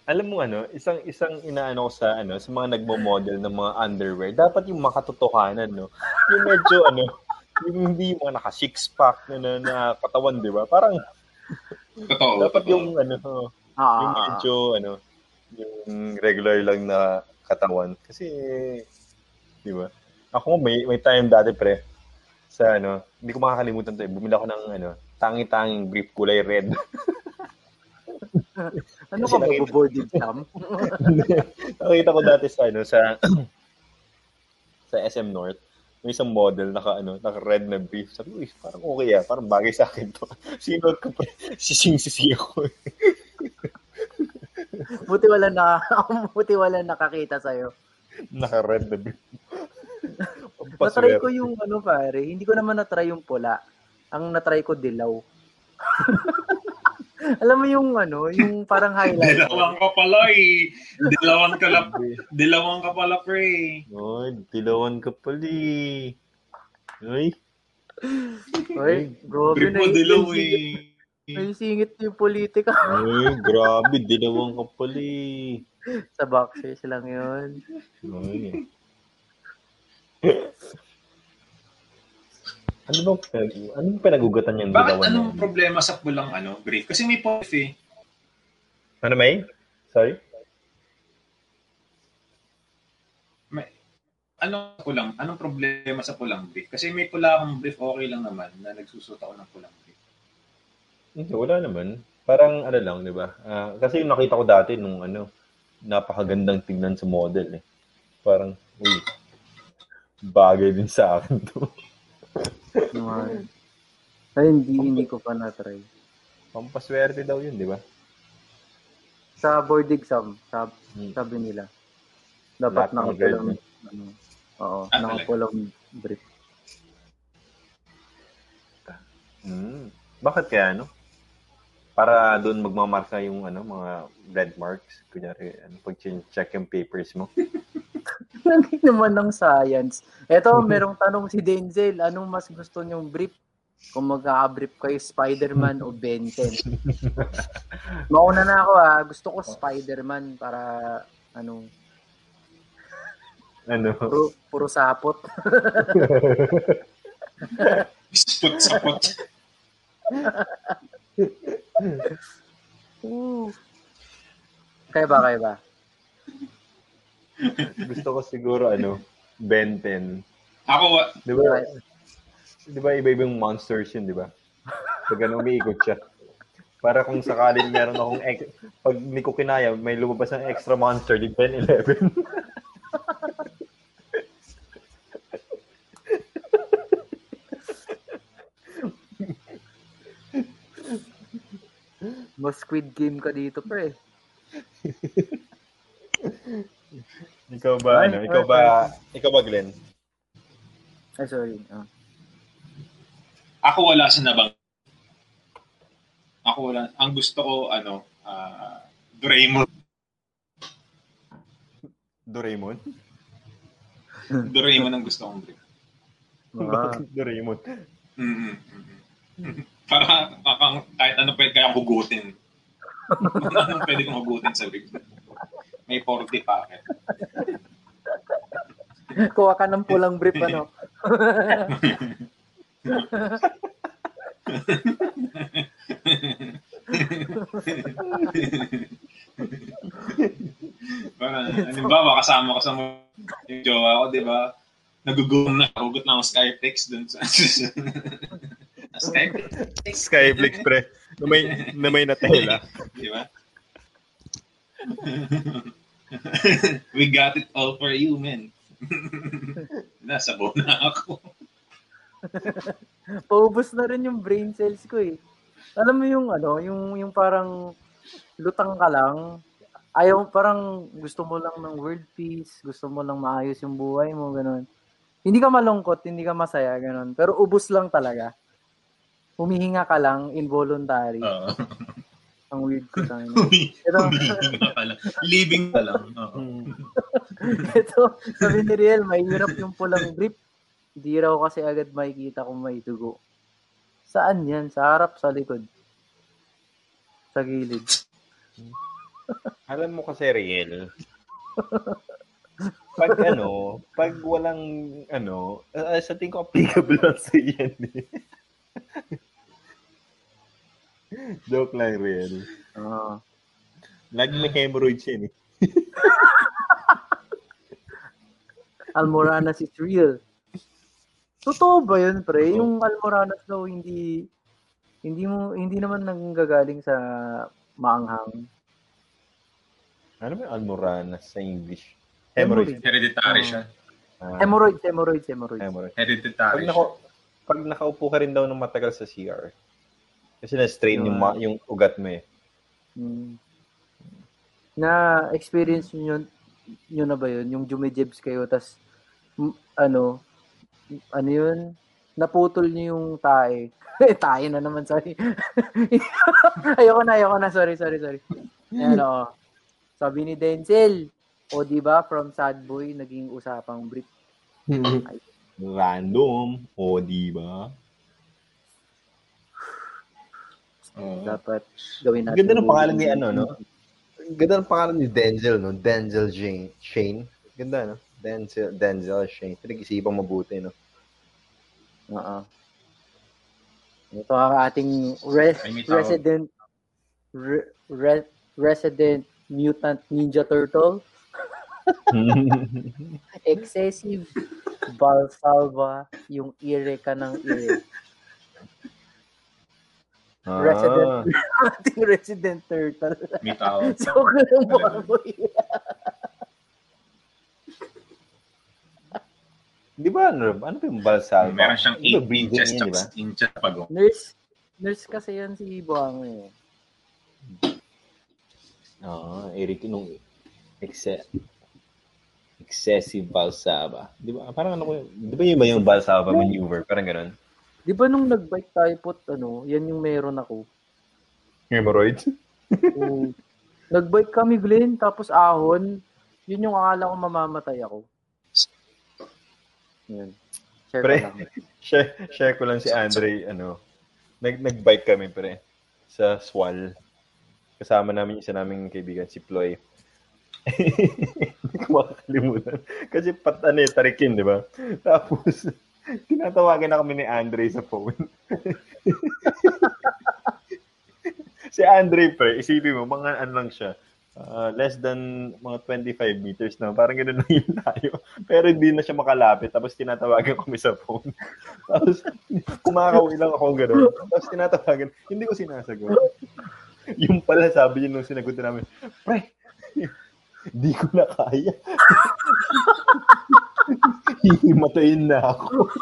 alam mo ano, isang isang inaano ko sa ano, sa mga nagmo-model ng mga underwear, dapat yung makatotohanan, no. Yung medyo ano, yung hindi yung mga naka six pack na, na, na katawan, di ba? Parang Totoo. dapat totoo. yung ano, Ah, yung medyo ano, yung regular lang na katawan. Kasi, di ba? Ako may may time dati pre sa ano, hindi ko makakalimutan to. eh. Bumili ako ng ano, tangi-tanging brief kulay red. Ano ka ba, nakita- board exam? Nakita ko dati sa ano sa sa SM North. May isang model naka ano, naka red na brief. Sabi ko, "Uy, parang okay ah, parang bagay sa akin to. Sinod ko pa, sising-sisi ako. Buti wala na, buti wala nakakita sa'yo. naka red na. Natry ko yung ano pare, hindi ko naman natry yung pula. Ang natry ko dilaw. Alam mo yung ano, yung parang highlight. Dilawang ka pala eh. Dilawan ka la, dilawang ka pala pre. Oy, dilawan ka pali. Uy, Oy, grabe Brief na dilaw eh. May singit yung politika. uy, grabe, dilawan ka pali. Sa boxers lang yun. Uy. ano bang pinag anong pinagugatan yung Bakit anong na? problema sa pulang ano, brief? Kasi may puff eh. Ano may? Sorry? May, ano pulang? Anong problema sa pulang brief? Kasi may pula akong brief, okay lang naman na nagsusot ako ng pulang brief. Hindi, wala naman. Parang ano lang, di ba? Ah, kasi yung nakita ko dati nung ano, napakagandang tingnan sa model eh. Parang, uy, bagay din sa akin to. Naman. Ay, hindi, hindi ko pa na-try. Pampaswerte daw yun, di ba? Sa board exam, sab, Hmm. sabi nila. Lahat Dapat ng nakapulang, grade, ano, oo, Ah, nakapulang brief. Hmm. Bakit kaya, no? Para doon magmamarka yung ano, mga red marks. Kunyari, ano, pag check yung papers mo. Lagi naman ng science. Eto, merong tanong si Denzel, anong mas gusto niyong brief? Kung magka-brief kayo, Spider-Man o Ben 10? Mauna na ako ah. Gusto ko Spider-Man para ano, Ano? puro, puro sapot. Spot-sapot. Ooh. Kaya ba, kaya ba? Gusto ko siguro, ano, Ben 10. Ako, wa- Di ba? Di ba iba-ibang monsters yun, di ba? Pag ano, umiikot siya. Para kung sakaling meron akong, ex- pag hindi ko kinaya, may lumabas ng extra monster, di 10, 11. Mas Squid Game ka dito, pre. ikaw ba, ano? Ikaw ba, ikaw ba, Glenn? Ay, sorry. Ah. ako wala sa nabang. Ako wala. Ang gusto ko, ano, ah, Doraemon. Doraemon? Doraemon ang gusto kong drink. Ah. Bakit Doraemon? mm Para kakang, kahit ano pwede kayang hugutin. Anong pwede kong hugutin sa big May 40 packet. Kuha ka ng pulang brief, ano? Para, halimbawa, kasama ko sa mga yung jowa ko, di ba? Nagugutom na, hugot na ako Skyflex dun sa... Skyflex, Skyflix, pre. Na may, na may natela. di ba? We got it all for you, man. Nasabaw na ako. Paubos na rin yung brain cells ko eh. Alam mo yung ano, yung yung parang lutang ka lang. Ayaw parang gusto mo lang ng world peace, gusto mo lang maayos yung buhay mo, ganun. Hindi ka malungkot, hindi ka masaya, ganun. Pero ubos lang talaga. Humihinga ka lang, involuntary. Oo. Ang weird ko sa akin. Humi- Pero- Humihinga ka lang. Living ka lang. Oo. Ito, sabi ni Riel, mahirap yung pulang drip. Hindi raw kasi agad makikita kung may dugo. Saan yan? Sa harap, sa likod? Sa gilid. Alam mo kasi, Riel, pag ano, pag walang, ano, uh, sa tingin ko applicable lang sa yan eh. Joke lang, Riel. Ah. Lagi may hemorrhoids yan eh. Almoranas is real. Totoo ba yun, pre? Yung Almoranas daw hindi hindi mo hindi naman nanggagaling sa maanghang. Ano ba yung almoranas sa English? Hemorrhoid. Hemorrhoids. Hereditary siya. Ah, Hemorrhoids, hemorrhoids, hemorrhoids. hemorrhoids. Hereditary Pag, naka, pag nakaupo ka rin daw ng matagal sa CR, kasi na-strain yung, ma- yung ugat mo eh. Hmm. Na experience niyo yun na ba yun? Yung jumejebs kayo tas m- ano ano yun? Naputol niyo yung tae. tae na naman, sorry. ayoko na, ayoko na. Sorry, sorry, sorry. Ayan, oh. Sabi ni Denzel, o di ba from sad boy naging usapang brief. Random. O, di ba? Oo. Dapat gawin natin. Ganda ng pangalan ni ano, no? Ganda ng pangalan ni Denzel, no? Denzel Jane. Shane. Ganda, no? Denzel, Denzel Shane. Pinag-isipan mabuti, no? Oo. Ito ang ating re- Ay, may tawag. resident re- re- resident mutant ninja turtle. Excessive Valsalva yung ire ka ng ire. ah, Resident ating resident turtle. May tao. so, kung baboy. Di ba, ano, ano ba yung balsal? Meron siyang Di ba 8 breathing inches yun, di ba? tsaka inches pagong. Nurse, nurse kasi yan si Buang eh. Oo, Eric, nung exce- excessive balsaba. Di ba? Parang ano ko? Di ba yun ba yung balsaba maneuver? Parang ganun. Di ba nung nag-bike tayo pot, ano, yan yung meron ako. Hemorrhoids? Oo. Nag-bike kami, Glenn, tapos ahon. Yun yung akala ko mamamatay ako. Yun. Share Pre. ko lang. share, share ko lang si Andre, ano, nag, nag-bike kami, pre, sa Swal. Kasama namin isa naming kaibigan, si Ploy. Hindi ko makakalimutan. Kasi pat, ano eh, tarikin, di ba? Tapos, tinatawagan na kami ni Andre sa phone. si Andre, pre, isipin mo, mga ano lang siya, uh, less than mga 25 meters na. Parang gano'n lang yung layo. Pero hindi na siya makalapit. Tapos tinatawagan kami sa phone. Tapos kumakawin lang ako gano'n. Tapos tinatawagan. Hindi ko sinasagot. yung pala sabi niya nung sinagot namin, Pre, hindi ko na kaya. Hihimatayin na ako.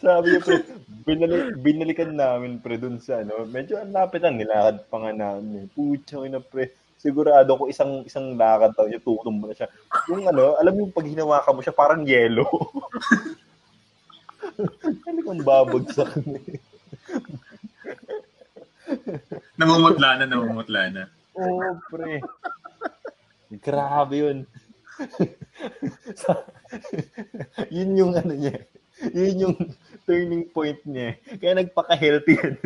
Sabi niya, pre, binali, binalikan namin, pre, dun sa, ano, medyo ang lapit ang nilakad pa nga namin. Pucha, na, pre, sigurado ko isang isang lakad daw niya, tutumbo na siya. Yung ano, alam mo yung pag hinawakan mo siya, parang yellow. Kali kong babagsak na namumutla na, namumutla na. Oo, oh, pre. Grabe yun. yun yung ano niya. Yun yung turning point niya. Kaya nagpaka-healthy yan.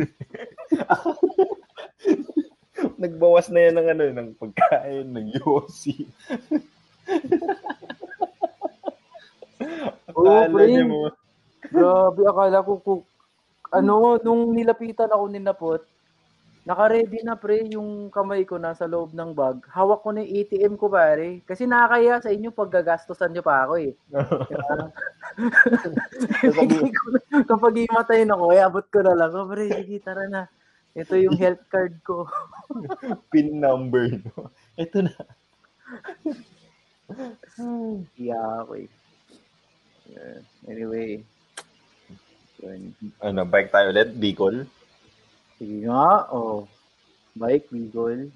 Nagbawas na yan ng ano, ng pagkain, ng yosi. Akala oh, niya mo. Grabe, akala ko kung ano, nung nilapitan ako ni Napot, naka-ready na pre yung kamay ko nasa loob ng bag. Hawak ko na yung ATM ko pare. Kasi nakakaya sa inyo pag gagastosan nyo pa ako eh. Kapag imatayin ako, eh, abot ko na lang. Oh, pre, sige, tara na. Ito yung health card ko. Pin number. No? Ito na. yeah. Yeah. Anyway. Yun. Ano, bike tayo ulit? Bicol? Sige nga, oh. Bike, Bigol.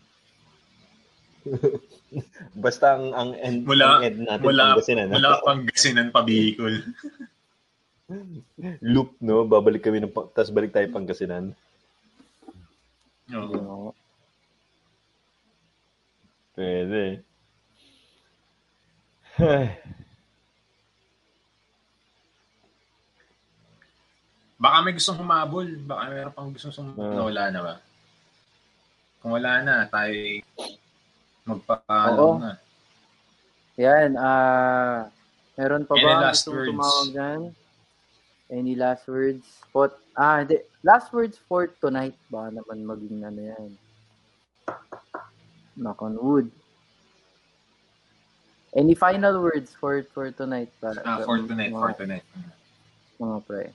Basta ang ang end, mula, ang end natin mula, Pangasinan. Mula Pangasinan pa Bicol. Loop, no? Babalik kami ng tapos balik tayo Pangasinan. Oo. No. Pwede. Baka may gustong humabol. Baka meron pang gustong sumabol. Uh, wala na ba? Kung wala na, tayo magpapaalam na. Yan. Uh, meron pa Any ba gustong words? tumawag dyan? Any last words? Pot, ah, hindi. Last words for tonight. Baka naman maging ano yan. Knock on wood. Any final words for for tonight? Para, ah, for tonight, mga, for tonight. Mga pre.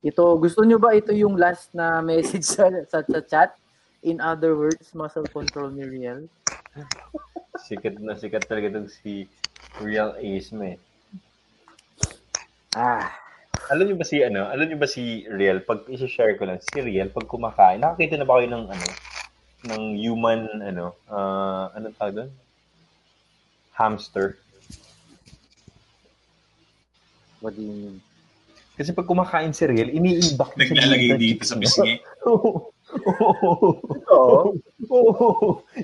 Ito, gusto nyo ba ito yung last na message sa, sa, sa chat? In other words, muscle control ni Real? sikat na sikat talaga itong si Real Ace mo eh. Ah. Alam niyo ba si ano? Alam niyo ba si Real? Pag i-share ko lang, si Real pag kumakain, nakakita na ba kayo ng ano? ng human ano, uh, anong tawag doon? Hamster. What do you mean? Kasi pag kumakain si Riel, iniimbak niya Naglalagay dito sa pisngi. Oo. Oo. Oo.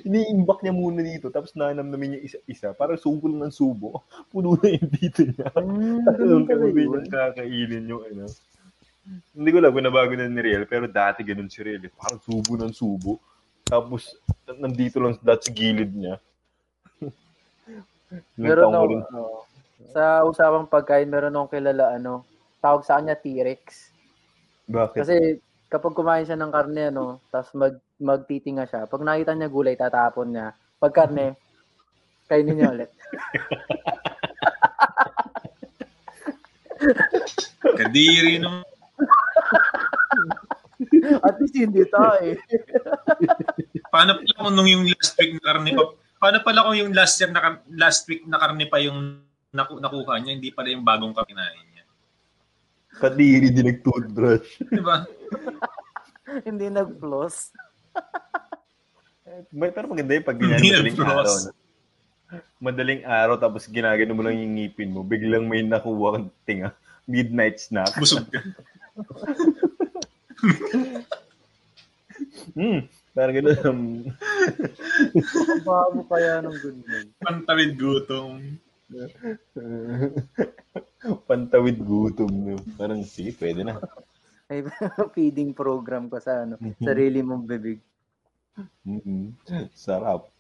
Iniimbak niya muna dito, tapos nanamnamin niya isa-isa. Para subo ng subo. Puno na yung dito niya. Mm, Tapos kami niya kakainin yung ano. Hindi ko lang kung nabago na ni Riel, pero dati ganun si Riel. Parang subo ng subo. Tapos, nandito lang sa gilid niya. meron ako, uh, sa usapang pagkain, meron akong kilala, ano, tawag sa kanya T-Rex. Bakit? Kasi kapag kumain siya ng karne, ano, tapos mag, magtitinga siya, pag nakita niya gulay, tatapon niya. Pag karne, kainin niya ulit. Kadiri no. At least hindi tayo eh. paano pala kung nung yung last week na karne pa, paano pala kung yung last year na last week na karne pa yung naku, nakuha niya, hindi pala yung bagong kinain Kadiri din nag-toothbrush. Diba? Hindi nag-floss. May, pero maganda yung pag ganyan madaling araw. Madaling araw tapos ginagano mo lang yung ngipin mo, biglang may nakuha kang tinga. Midnight snack. Busog ka. hmm, parang gano'n. Um... Bago kaya ng ganyan. Pantawid gutom. Pantawid gutom mo. Parang, sige, pwede na. Ay, feeding program ko sa ano, sarili mong bibig. Mm-hmm. Sarap.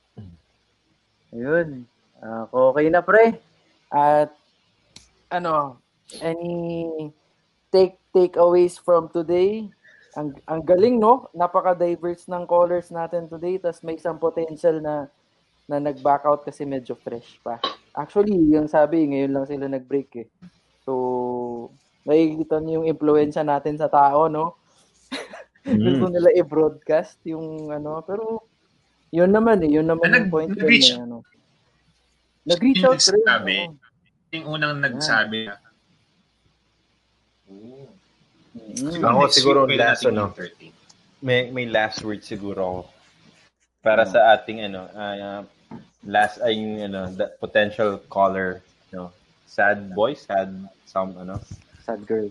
Ayun. Uh, okay na, pre. At, ano, any take takeaways from today. Ang ang galing no, napaka-diverse ng colors natin today, tas may isang potential na na nag-back out kasi medyo fresh pa. Actually, yung sabi, ngayon lang sila nag-break eh. So, nakikita niyo yung influensya natin sa tao, no? Gusto nila i-broadcast yung ano, pero yun naman eh, yun naman Nag- yung point ko nag-reach- na ano. Nag-reach Yung out rin. nagsabi. oo. Yung unang nagsabi na, "Oh, Mm. Ako siguro last, ano, entertain." may may last word siguro ako para sa ating ano ah, last ay yung ano the potential caller sad boy sad some ano? Sad girl.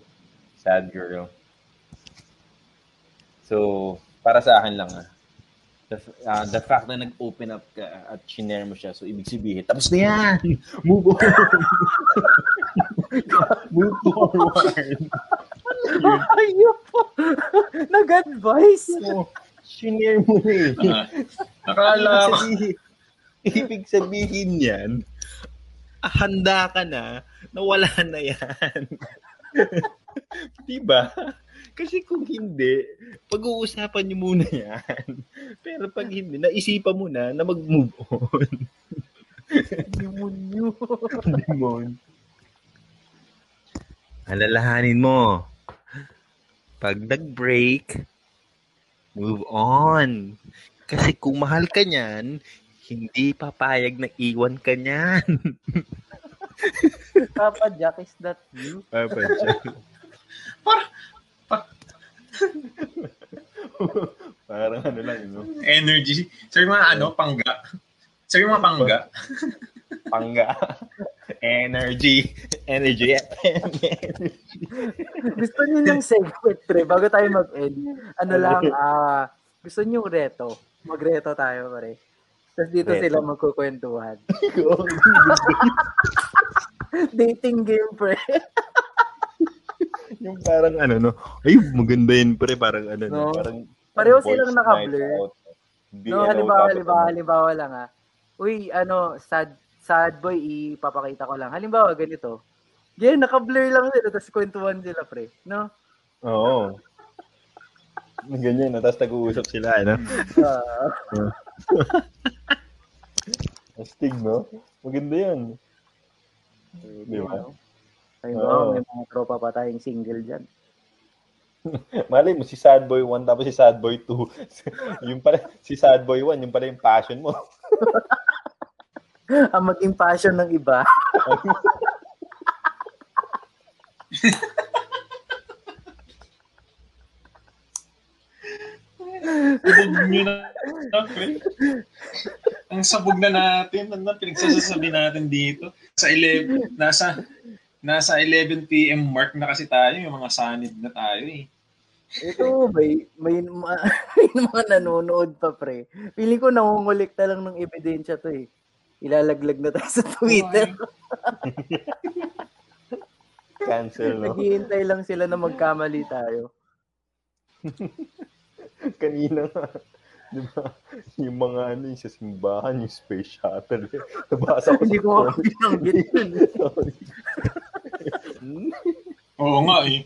sad girl. So para sa akin lang ah. The, ah, the fact na nag-open up ka at shinare mo siya so ibig sabihin tapos na yan! Move on move forward! Ayop po. Nag-advise. so, shinare mo na eh Ah, Akala ko, Ibig sabihin, ibig sabihin yan, handa ka na na wala na yan. diba? Kasi kung hindi, pag-uusapan niyo muna yan. Pero pag hindi, naisipan mo na na mag-move on. Demonyo. Demon. Alalahanin mo, pag nag-break, move on. Kasi kung mahal ka niyan, hindi papayag na iwan ka niyan. Papa Jack, is that you? Papa Jack. Parang ano lang, no? energy. Sabi mga ano, pangga. Sabi mga pangga. Pangga. Energy. Energy. Gusto niyo ng segment, pre, bago tayo mag-end. Ano lang, ah, gusto niyo reto. Magreto tayo, pre. Tapos dito Reto. sila magkukwentuhan. Dating game, pre. yung parang ano, no? Ay, maganda yun, pre. Parang ano, no? Parang, Pareho silang naka-blur. No, ano, halimbawa, halimbawa, ano, halimbawa lang ah. Uy, ano, sad, sad boy, ipapakita ko lang. Halimbawa, ganito. Ganyan, naka-blur lang sila, tapos kwentuhan sila, pre. No? Oo. Ganyan? Tapos nag-uusap sila, ano? Ah, Astig, no? Maganda yan. Di ba? halimbawa, Oo. may mga tropa pa tayong single dyan. Malay mo, si Sad Boy 1 tapos si Sad Boy 2. yung pala, si Sad Boy 1, yung pala yung passion mo. Ang maging passion ng iba. Sabog nyo na. pre. Ang sabog na natin. Ano na pinagsasasabi natin dito? Sa 11, nasa nasa 11 p.m. mark na kasi tayo. Yung mga sanib na tayo eh. Ito, may, may, ma- may mga nanonood pa, pre. Feeling ko nangungulikta lang ng ebidensya to eh. Ilalaglag na tayo sa Twitter. Cancel, no? Naghihintay lang sila na magkamali tayo. Kanina nga. Di ba? Yung mga ano, yung sa simbahan, yung space shuttle. Nabasa ko Hindi ko nga binanggit yun. Sorry. Oo nga eh.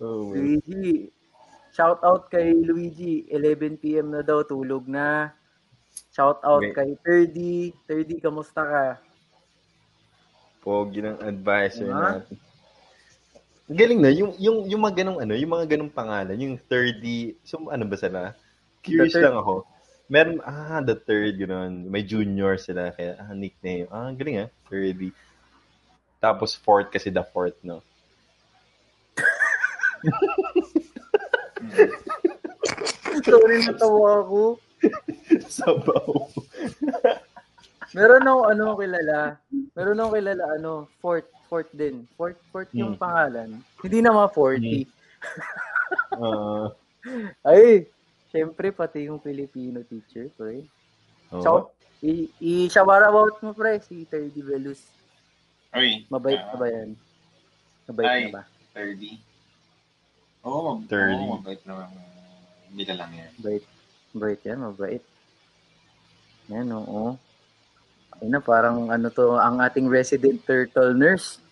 oh, man. Luigi. Shout out kay Luigi. 11 p.m. na daw, tulog na. Shout out Okay. kay Thirdy. Thirdy, kamusta ka? Pogi ng advisor Diba? natin. Galing na, yung, yung, yung mga ganong ano, yung mga ganong pangalan, yung 30, so ano ba sila? Curious lang ako. Meron, ah, the third, gano'n. May junior sila, kaya, ah, nickname. Ah, galing ah, 30. Tapos fourth kasi the fourth, no? Sorry, natawa ako. Sabaw. Meron ako ano kilala. Meron ako kilala ano, fourth, fourth din. Fourth, fourth yung Hmm. pangalan. Hindi naman 40. Ah, Ay, syempre pati yung Filipino teacher, pre. oo. Shout, i, i shout out mo pre si Terdy Velus. Ay, Mabait na ba yan? Mabait Ay. na ba? 30. Oo, mab- 30. Oo, mabait naman. Hindi na lang yan. Mabait. Mabait yan, mabait. Yan, oo. Ay na, parang ano to, ang ating resident turtle nurse.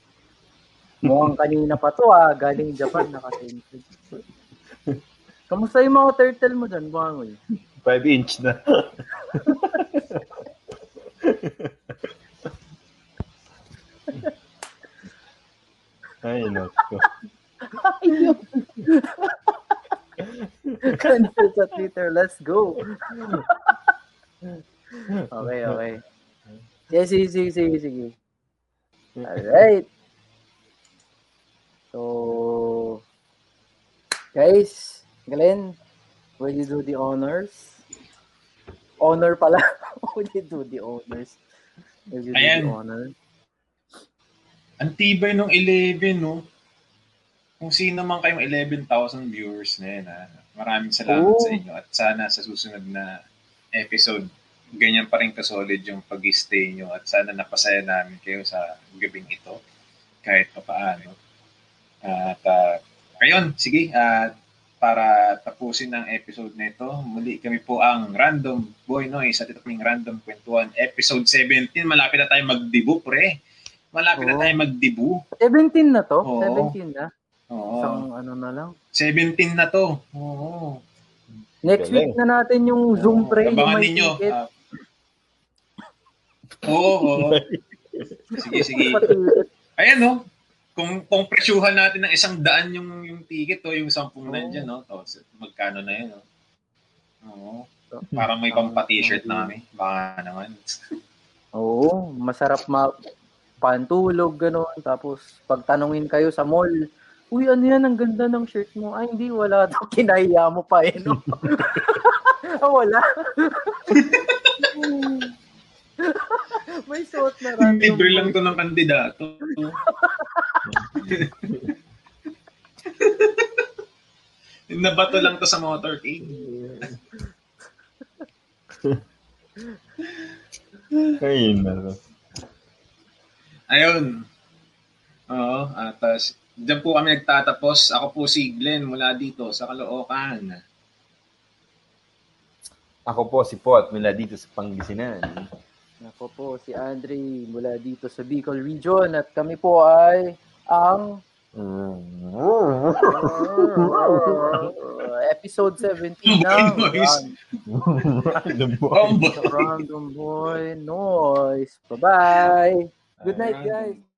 Mukhang kanina pa to ah, galing Japan naka-sensor. Kamusta yung mga turtle mo dyan, Bangoy? 5 inch na. Ay, nako. Cancel sa Twitter, let's go. okay, okay. Yeah, sige, sige, sige, sige. Alright. So, guys, Glenn, will you do the honors? Honor pala. will you do the honors? Will you do Ayan. the honors? Ang tibay nung 11, no? Kung sino man kayong 11,000 viewers na yun, ha? Maraming salamat Oo. sa inyo. At sana sa susunod na episode, ganyan pa rin kasolid yung pag-stay nyo. At sana napasaya namin kayo sa gabing ito. Kahit pa paano. At, uh, ayun, sige. At para tapusin ang episode na ito, muli kami po ang Random Boy Noise at ito yung Random Kwentuhan episode 17. Malapit na tayo mag-debut, pre. Malapit na Oo. tayo mag-debut. 17 na to? Oo. 17 na? Oo. Isang ano na lang. 17 na to. Oo. Next Galing. week na natin yung Zoom pre, Abangan ninyo. ticket. Oo, oo. Sige, sige. Ayan, no? Kung, kung presyuhan natin ng isang daan yung, yung ticket, o yung sampung Oo. nandyan, no? To, magkano na yun, no? Oo. Parang may pampa-t-shirt na kami. Baka naman. Oo, masarap ma pantulog, gano'n. Tapos, pagtanungin kayo sa mall, Uy, ano yan? Ang ganda ng shirt mo. Ay, hindi, wala daw. Kinahiya mo pa eh, no? ah, wala. May suot na random. Libre lang to ng kandidato. Nabato lang to sa motorcade. Ay, nako. Ayun. Oo, at uh, dyan po kami nagtatapos. Ako po si Glenn mula dito sa Caloocan. Ako po si Pot mula dito sa Pangasinan. Ako po, si Andre mula dito sa Bicol Region at kami po ay ang episode 17 ng Noise. Random boy. Random Boy Noise. Bye-bye. Good night, guys.